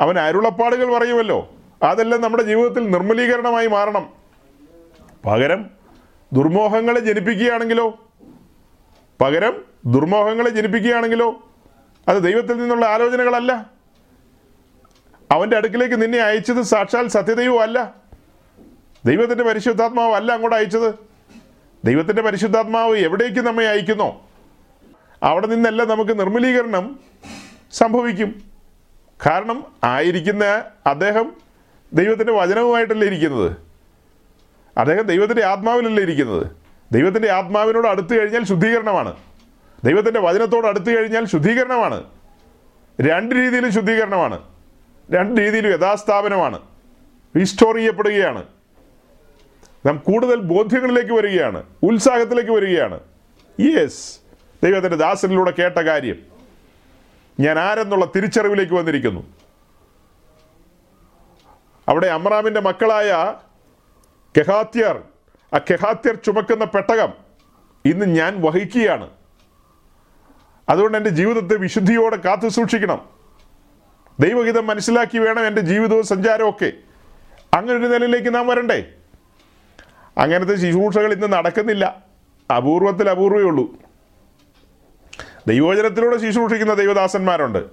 അവൻ അരുളപ്പാടുകൾ പറയുമല്ലോ. അതെല്ലാം നമ്മുടെ ജീവിതത്തിൽ നിർമ്മലീകരണമായി മാറണം. പകരം ദുർമോഹങ്ങളെ ജനിപ്പിക്കുകയാണെങ്കിലോ? പകരം ദുർമോഹങ്ങളെ ജനിപ്പിക്കുകയാണെങ്കിലോ? അത് ദൈവത്തിൽ നിന്നുള്ള ആലോചനകളല്ല. അവന്റെ അടുക്കിലേക്ക് നിന്നെ അയച്ചത് സാക്ഷാൽ സത്യദൈവം അല്ല. ദൈവത്തിന്റെ പരിശുദ്ധാത്മാവ് അല്ല അങ്ങോട്ട് അയച്ചത്. ദൈവത്തിന്റെ പരിശുദ്ധാത്മാവ് എവിടേക്ക് നമ്മെ അയക്കുന്നോ? അവിടെ നിന്നല്ല നമുക്ക് നിർമ്മലീകരണം സംഭവിക്കും. കാരണം ആയിരിക്കുന്ന അദ്ദേഹം ദൈവത്തിന്റെ വചനവുമായിട്ടല്ലേ ഇരിക്കുന്നത്. അദ്ദേഹം ദൈവത്തിന്റെ ആത്മാവിലല്ലേ ഇരിക്കുന്നത്. ദൈവത്തിന്റെ ആത്മാവിനോട് അടുത്തു കഴിഞ്ഞാൽ ശുദ്ധീകരണമാണ്. ദൈവത്തിന്റെ വചനത്തോട് അടുത്തു കഴിഞ്ഞാൽ ശുദ്ധീകരണമാണ്. രണ്ട് രീതിയിലും ശുദ്ധീകരണമാണ്. രണ്ട് രീതിയിലും യഥാസ്ഥാപനമാണ്. റീസ്റ്റോർ ചെയ്യപ്പെടുകയാണ്. നാം കൂടുതൽ ബോധ്യങ്ങളിലേക്ക് വരികയാണ്. ഉത്സാഹത്തിലേക്ക് വരികയാണ്. യെസ് ദൈവത്തിന്റെ ദാസനിലൂടെ കേട്ട കാര്യം. ഞാൻ ആരെന്നുള്ള തിരിച്ചറിവിലേക്ക് വന്നിരിക്കുന്നു. അവിടെ അമ്രാമിന്റെ മക്കളായ കെഹാത്യർ ആ കെഹാത്യർ ചുമക്കുന്ന പെട്ടകം ഇന്ന് ഞാൻ വഹിക്കുകയാണ്. അതുകൊണ്ട് എന്റെ ജീവിതത്തെ വിശുദ്ധിയോടെ കാത്തു സൂക്ഷിക്കണം. ദൈവഹിതം മനസ്സിലാക്കി വേണം എന്റെ ജീവിതവും സഞ്ചാരവും ഒക്കെ. അങ്ങനെ ഒരു നിലയിലേക്ക് നാം വരണ്ടേ? അങ്ങനത്തെ ശുശ്രൂഷകൾ ഇന്ന് നടക്കുന്നില്ല. അപൂർവത്തിൽ അപൂർവേ ഉള്ളൂ. ദൈവോചനത്തിലൂടെ ശുശ്രൂഷിക്കുന്ന ദൈവദാസന്മാരുണ്ട്.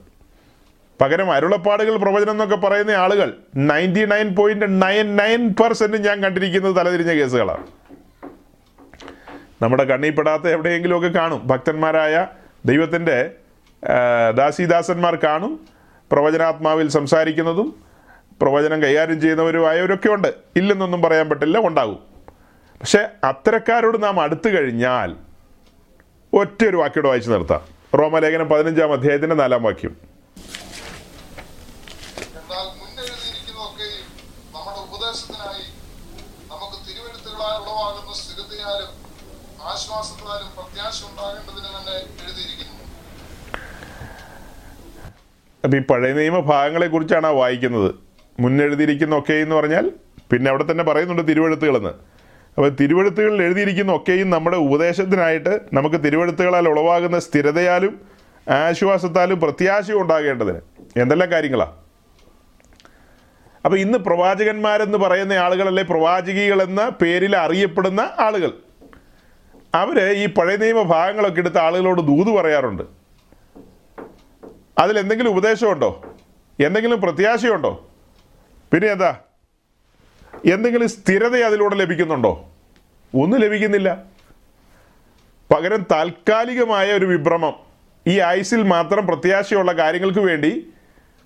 പകരം അരുളപ്പാടുകൾ പ്രവചനം എന്നൊക്കെ പറയുന്ന ആളുകൾ ninety nine point nine nine percent ഞാൻ കണ്ടിരിക്കുന്നത് തലതിരിഞ്ഞ കേസുകളാണ്. നമ്മുടെ കണ്ണിൽപ്പെടാത്ത എവിടെയെങ്കിലുമൊക്കെ കാണും. ഭക്തന്മാരായ ദൈവത്തിന്റെ ദാസീദാസന്മാർ കാണും പ്രവചനാത്മാവിൽ സംസാരിക്കുന്നതും പ്രവചനം കൈകാര്യം ചെയ്യുന്നവരുമായവരൊക്കെ ഉണ്ട്. ഇല്ലെന്നൊന്നും പറയാൻ പറ്റില്ല ഉണ്ടാകും. പക്ഷെ അത്തരക്കാരോട് നാം അടുത്തു കഴിഞ്ഞാൽ ഒറ്റ ഒരു വാക്യോട് വായിച്ചു നിർത്താം. റോമലേഖനം പതിനഞ്ചാം അധ്യായത്തിന്റെ നാലാം വാക്യം എന്നാൽ മുന്നെഴുതിയിരിക്കുന്നതൊക്കെയും നമ്മുടെ ഉപദേശത്തിനായി നമുക്ക് തിരുവെഴുത്തുകളാൽ ഉളവാകുന്ന സ്ഥിരതയാലും ആശ്വാസത്താലും പ്രത്യാശ ഉണ്ടാകേണ്ടതിന് തന്നെ എഴുതിയിരിക്കുന്നു അപ്പം ഈ പഴയ നിയമ ഭാഗങ്ങളെക്കുറിച്ചാണ് ആ വായിക്കുന്നത്. മുന്നെഴുതിയിരിക്കുന്ന ഒക്കെ എന്ന് പറഞ്ഞാൽ പിന്നെ അവിടെ തന്നെ പറയുന്നുണ്ട് തിരുവഴുത്തുകളെന്ന്. അപ്പോൾ തിരുവഴുത്തുകളിൽ എഴുതിയിരിക്കുന്ന ഒക്കെയും നമ്മുടെ ഉപദേശത്തിനായിട്ട് നമുക്ക് തിരുവഴുത്തുകളാൽ ഉളവാകുന്ന സ്ഥിരതയാലും ആശ്വാസത്താലും പ്രത്യാശയും ഉണ്ടാകേണ്ടതിന്. എന്തെല്ലാം കാര്യങ്ങളാണ് അപ്പോൾ ഇന്ന് പ്രവാചകന്മാരെന്ന് പറയുന്ന ആളുകളല്ലേ പ്രവാചകികളെന്ന പേരിൽ അറിയപ്പെടുന്ന ആളുകൾ. അവർ ഈ പഴയ നിയമ ഭാഗങ്ങളൊക്കെ എടുത്ത് ആളുകളോട് ദൂത് പറയാറുണ്ട്. അതിൽ എന്തെങ്കിലും ഉപദേശമുണ്ടോ? എന്തെങ്കിലും പ്രത്യാശയുണ്ടോ? പിന്നെ എന്താ? എന്തെങ്കിലും സ്ഥിരത അതിലൂടെ ലഭിക്കുന്നുണ്ടോ? ഒന്നും ലഭിക്കുന്നില്ല. പകരം താൽക്കാലികമായ ഒരു വിഭ്രമം. ഈ ആയുസിൽ മാത്രം പ്രത്യാശയുള്ള കാര്യങ്ങൾക്ക് വേണ്ടി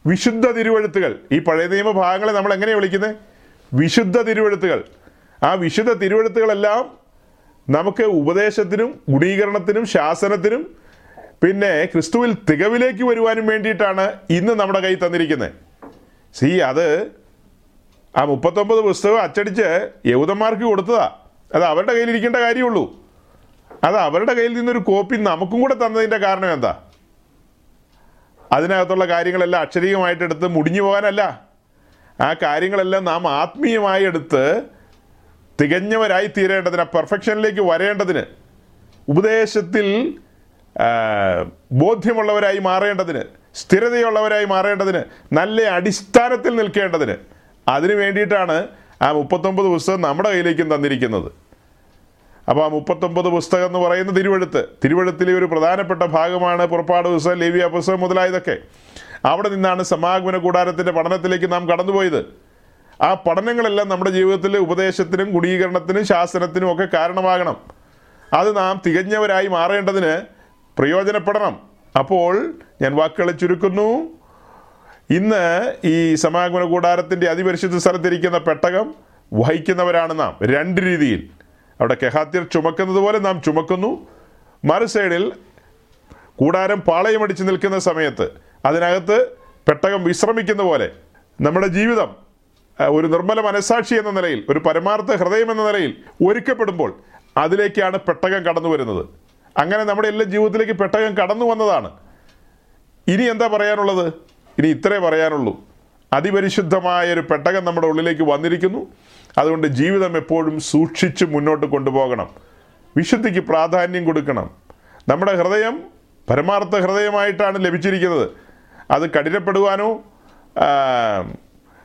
വിശുദ്ധ തിരുവഴുത്തുകൾ. ഈ പഴയ നിയമ ഭാഗങ്ങളെ നമ്മൾ എങ്ങനെയാണ് വിളിക്കുന്നത് വിശുദ്ധ തിരുവഴുത്തുകൾ. ആ വിശുദ്ധ തിരുവഴുത്തുകളെല്ലാം നമുക്ക് ഉപദേശത്തിനും ഗുണീകരണത്തിനും ശാസനത്തിനും പിന്നെ ക്രിസ്തുവിൽ തികവിലേക്ക് വരുവാനും വേണ്ടിയിട്ടാണ് ഇന്ന് നമ്മുടെ കയ്യിൽ തന്നിരിക്കുന്നത്. സി അത് ആ മുപ്പത്തൊമ്പത് പുസ്തകം അച്ചടിച്ച് യഹൂദന്മാർക്ക് കൊടുത്തതാ. അത് അവരുടെ കയ്യിൽ ഇരിക്കേണ്ട കാര്യമുള്ളൂ. അത് അവരുടെ കയ്യിൽ നിന്നൊരു കോപ്പി നമുക്കും കൂടെ തന്നതിന്റെ കാരണം എന്താ? അതിനകത്തുള്ള കാര്യങ്ങളെല്ലാം അക്ഷരീയമായിട്ട് എടുത്ത് മുടിഞ്ഞു പോകാനല്ല. ആ കാര്യങ്ങളെല്ലാം നാം ആത്മീയമായി എടുത്ത് തികഞ്ഞവരായി തീരേണ്ടതിന് പെർഫെക്ഷനിലേക്ക് വരേണ്ടതിന് ഉപദേശത്തിൽ ബോധ്യമുള്ളവരായി മാറേണ്ടതിന് സ്ഥിരതയുള്ളവരായി മാറേണ്ടതിന് നല്ല അടിസ്ഥാനത്തിൽ നിൽക്കേണ്ടതിന് അതിനു വേണ്ടിയിട്ടാണ് ആ മുപ്പത്തൊമ്പത് പുസ്തകം നമ്മുടെ കയ്യിലേക്കും തന്നിരിക്കുന്നത്. അപ്പോൾ ആ മുപ്പത്തൊമ്പത് പുസ്തകം എന്ന് പറയുന്ന തിരുവഴുത്ത് തിരുവഴുത്തിലെ ഒരു പ്രധാനപ്പെട്ട ഭാഗമാണ് പുറപ്പാട് പുസ്തകം ലേവിയ പുസ്തകം മുതലായതൊക്കെ. അവിടെ നിന്നാണ് സമാഗമന കൂടാരത്തിന്റെ പഠനത്തിലേക്ക് നാം കടന്നുപോയത്. ആ പഠനങ്ങളെല്ലാം നമ്മുടെ ജീവിതത്തിൽ ഉപദേശത്തിനും ഗുണീകരണത്തിനും ശാസനത്തിനും ഒക്കെ കാരണമാകണം. അത് നാം തികഞ്ഞവരായി മാറേണ്ടതിന് പ്രയോജനപ്പെടണം. അപ്പോൾ ഞാൻ വാക്കുകളെ ചുരുക്കുന്നു. ഇന്ന് ഈ സമാഗമന കൂടാരത്തിന്റെ അതിപരിശുദ്ധ സ്ഥലത്തിരിക്കുന്ന പെട്ടകം വഹിക്കുന്നവരാണ് നാം രണ്ട് രീതിയിൽ. അവിടെ കെഹാത്യർ ചുമക്കുന്നത് പോലെ നാം ചുമക്കുന്നു. മറു സൈഡിൽ കൂടാരം പാളയമടിച്ച് നിൽക്കുന്ന സമയത്ത് അതിനകത്ത് പെട്ടകം വിശ്രമിക്കുന്ന പോലെ നമ്മുടെ ജീവിതം ഒരു നിർമ്മല മനസാക്ഷി എന്ന നിലയിൽ ഒരു പരമാർത്ഥ ഹൃദയം എന്ന നിലയിൽ ഒരുക്കപ്പെടുമ്പോൾ അതിലേക്കാണ് പെട്ടകം കടന്നു വരുന്നത് അങ്ങനെ നമ്മുടെ എല്ലാ ജീവിതത്തിലേക്ക് പെട്ടകം കടന്നു വന്നതാണ്. ഇനി എന്താ പറയാനുള്ളത്? ഇനി ഇത്രേ പറയാനുള്ളൂ. അതിപരിശുദ്ധമായ ഒരു പെട്ടകം നമ്മുടെ ഉള്ളിലേക്ക് വന്നിരിക്കുന്നു. അതുകൊണ്ട് ജീവിതം എപ്പോഴും സൂക്ഷിച്ച് മുന്നോട്ട് കൊണ്ടുപോകണം. വിശുദ്ധിക്ക് പ്രാധാന്യം കൊടുക്കണം. നമ്മുടെ ഹൃദയം പരമാർത്ഥ ഹൃദയമായിട്ടാണ് ലഭിച്ചിരിക്കുന്നത്. അത് കഠിനപ്പെടുവാനോ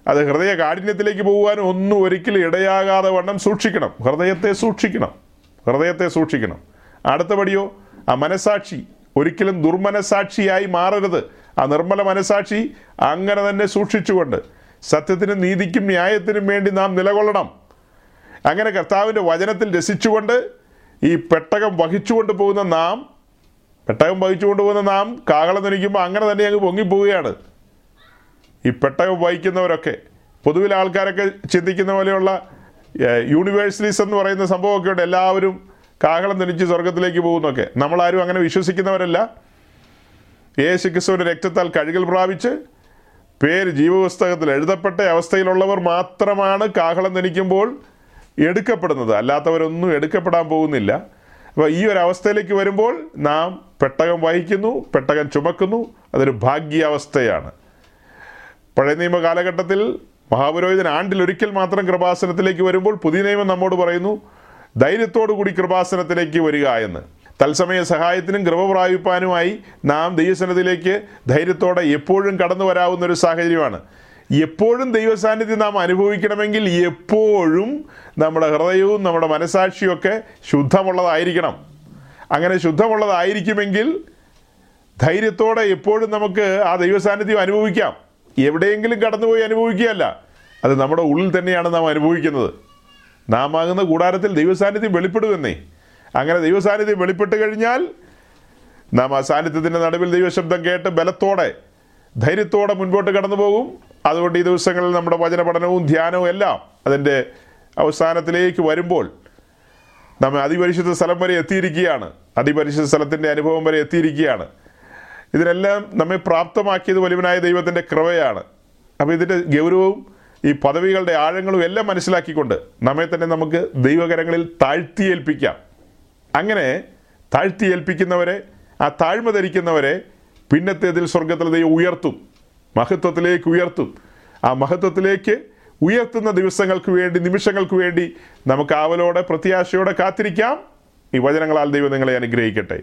അത് ഹൃദയ കാഠിന്യത്തിലേക്ക് പോകുവാനോ ഒന്നും ഒരിക്കലും ഇടയാകാതെ വണ്ണം സൂക്ഷിക്കണം. ഹൃദയത്തെ സൂക്ഷിക്കണം. ഹൃദയത്തെ സൂക്ഷിക്കണം. അടുത്തപടിയോ ആ മനസാക്ഷി ഒരിക്കലും ദുർമനസാക്ഷിയായി മാറരുത്. ആ നിർമ്മല മനസാക്ഷി അങ്ങനെ തന്നെ സൂക്ഷിച്ചുകൊണ്ട് സത്യത്തിനും നീതിക്കും ന്യായത്തിനും വേണ്ടി നാം നിലകൊള്ളണം. അങ്ങനെ കർത്താവിന്റെ വചനത്തിൽ രസിച്ചുകൊണ്ട് ഈ പെട്ടകം വഹിച്ചുകൊണ്ട് പോകുന്ന നാം പെട്ടകം വഹിച്ചുകൊണ്ട് പോകുന്ന നാം കാകളം നനിക്കുമ്പോൾ അങ്ങനെ തന്നെ അങ്ങ് പൊങ്ങിപ്പോവുകയാണ്. ഈ പെട്ടകം വഹിക്കുന്നവരൊക്കെ പൊതുവിൽ ആൾക്കാരൊക്കെ ചിന്തിക്കുന്ന പോലെയുള്ള യൂണിവേഴ്സലീസ് എന്ന് പറയുന്ന സംഭവമൊക്കെ ഉണ്ട്. എല്ലാവരും കാഹളം ധനിച്ച് സ്വർഗത്തിലേക്ക് പോകുന്നൊക്കെ. നമ്മളാരും അങ്ങനെ വിശ്വസിക്കുന്നവരല്ല. യേശു ക്രിസ്തുവിന്റെ രക്തത്താൽ കഴുകൽ പ്രാപിച്ച് പേര് ജീവപുസ്തകത്തിൽ എഴുതപ്പെട്ട അവസ്ഥയിലുള്ളവർ മാത്രമാണ് കാഹളം ധനിക്കുമ്പോൾ എടുക്കപ്പെടുന്നത്. അല്ലാത്തവരൊന്നും എടുക്കപ്പെടാൻ പോകുന്നില്ല. അപ്പോൾ ഈ ഒരു അവസ്ഥയിലേക്ക് വരുമ്പോൾ നാം പെട്ടകം വഹിക്കുന്നു പെട്ടകം ചുമക്കുന്നു. അതൊരു ഭാഗ്യാവസ്ഥയാണ്. പഴയ നിയമ കാലഘട്ടത്തിൽ മഹാപുരോഹിതൻ ആണ്ടിലൊരിക്കൽ മാത്രം കൃപാസനത്തിലേക്ക് വരുമ്പോൾ പുതിയ നിയമം നമ്മോട് പറയുന്നു ധൈര്യത്തോടു കൂടി കൃപാസനത്തിലേക്ക് വരിക എന്ന്. തത്സമയ സഹായത്തിനും കൃപ പ്രാപിപ്പാനുമായി നാം ദൈവസനത്തിലേക്ക് ധൈര്യത്തോടെ എപ്പോഴും കടന്നു വരാവുന്ന ഒരു സാഹചര്യമാണ്. എപ്പോഴും ദൈവസാന്നിധ്യം നാം അനുഭവിക്കണമെങ്കിൽ എപ്പോഴും നമ്മുടെ ഹൃദയവും നമ്മുടെ മനസാക്ഷിയും ഒക്കെ ശുദ്ധമുള്ളതായിരിക്കണം. അങ്ങനെ ശുദ്ധമുള്ളതായിരിക്കുമെങ്കിൽ ധൈര്യത്തോടെ എപ്പോഴും നമുക്ക് ആ ദൈവസാന്നിധ്യം അനുഭവിക്കാം. എവിടെയെങ്കിലും കടന്നുപോയി അനുഭവിക്കുകയല്ല. അത് നമ്മുടെ ഉള്ളിൽ തന്നെയാണ് നാം അനുഭവിക്കുന്നത്. നാം ആകുന്ന കൂടാരത്തിൽ ദൈവസാന്നിധ്യം വെളിപ്പെടുമെന്നേ. അങ്ങനെ ദൈവസാന്നിധ്യം വെളിപ്പെട്ട് കഴിഞ്ഞാൽ നാം ആ സാന്നിധ്യത്തിന്റെ നടുവിൽ ദൈവശബ്ദം കേട്ട് ബലത്തോടെ ധൈര്യത്തോടെ മുൻപോട്ട് കടന്നു പോകും അതുകൊണ്ട് ഈ ദിവസങ്ങളിൽ നമ്മുടെ വചന പഠനവും ധ്യാനവും എല്ലാം അതിന്റെ അവസാനത്തിലേക്ക് വരുമ്പോൾ നമ്മെ അതിപരിശുദ്ധ സ്ഥലം വരെ എത്തിയിരിക്കുകയാണ്. അതിപരിശുദ്ധ സ്ഥലത്തിന്റെ അനുഭവം വരെ എത്തിയിരിക്കുകയാണ്. ഇതിനെല്ലാം നമ്മെ പ്രാപ്തമാക്കിയത് വലുവിനായ ദൈവത്തിന്റെ കൃപയാണ്. അപ്പോൾ ഇതിന്റെ ഗൗരവവും ഈ പദവികളുടെ ആഴങ്ങളും എല്ലാം മനസ്സിലാക്കിക്കൊണ്ട് നമ്മെ തന്നെ നമുക്ക് ദൈവകരങ്ങളിൽ താഴ്ത്തിയേൽപ്പിക്കാം. അങ്ങനെ താഴ്ത്തിയേൽപ്പിക്കുന്നവരെ ആ താഴ്മ ധരിക്കുന്നവരെ പിന്നത്തേതിൽ സ്വർഗത്തിൽ ദൈവം ഉയർത്തും. മഹത്വത്തിലേക്ക് ഉയർത്തും. ആ മഹത്വത്തിലേക്ക് ഉയർത്തുന്ന ദിവസങ്ങൾക്ക് വേണ്ടി നിമിഷങ്ങൾക്ക് വേണ്ടി നമുക്ക് ആവലോടെ പ്രത്യാശയോടെ കാത്തിരിക്കാം. ഈ വചനങ്ങളാൽ ദൈവം നിങ്ങളെ അനുഗ്രഹിക്കട്ടെ.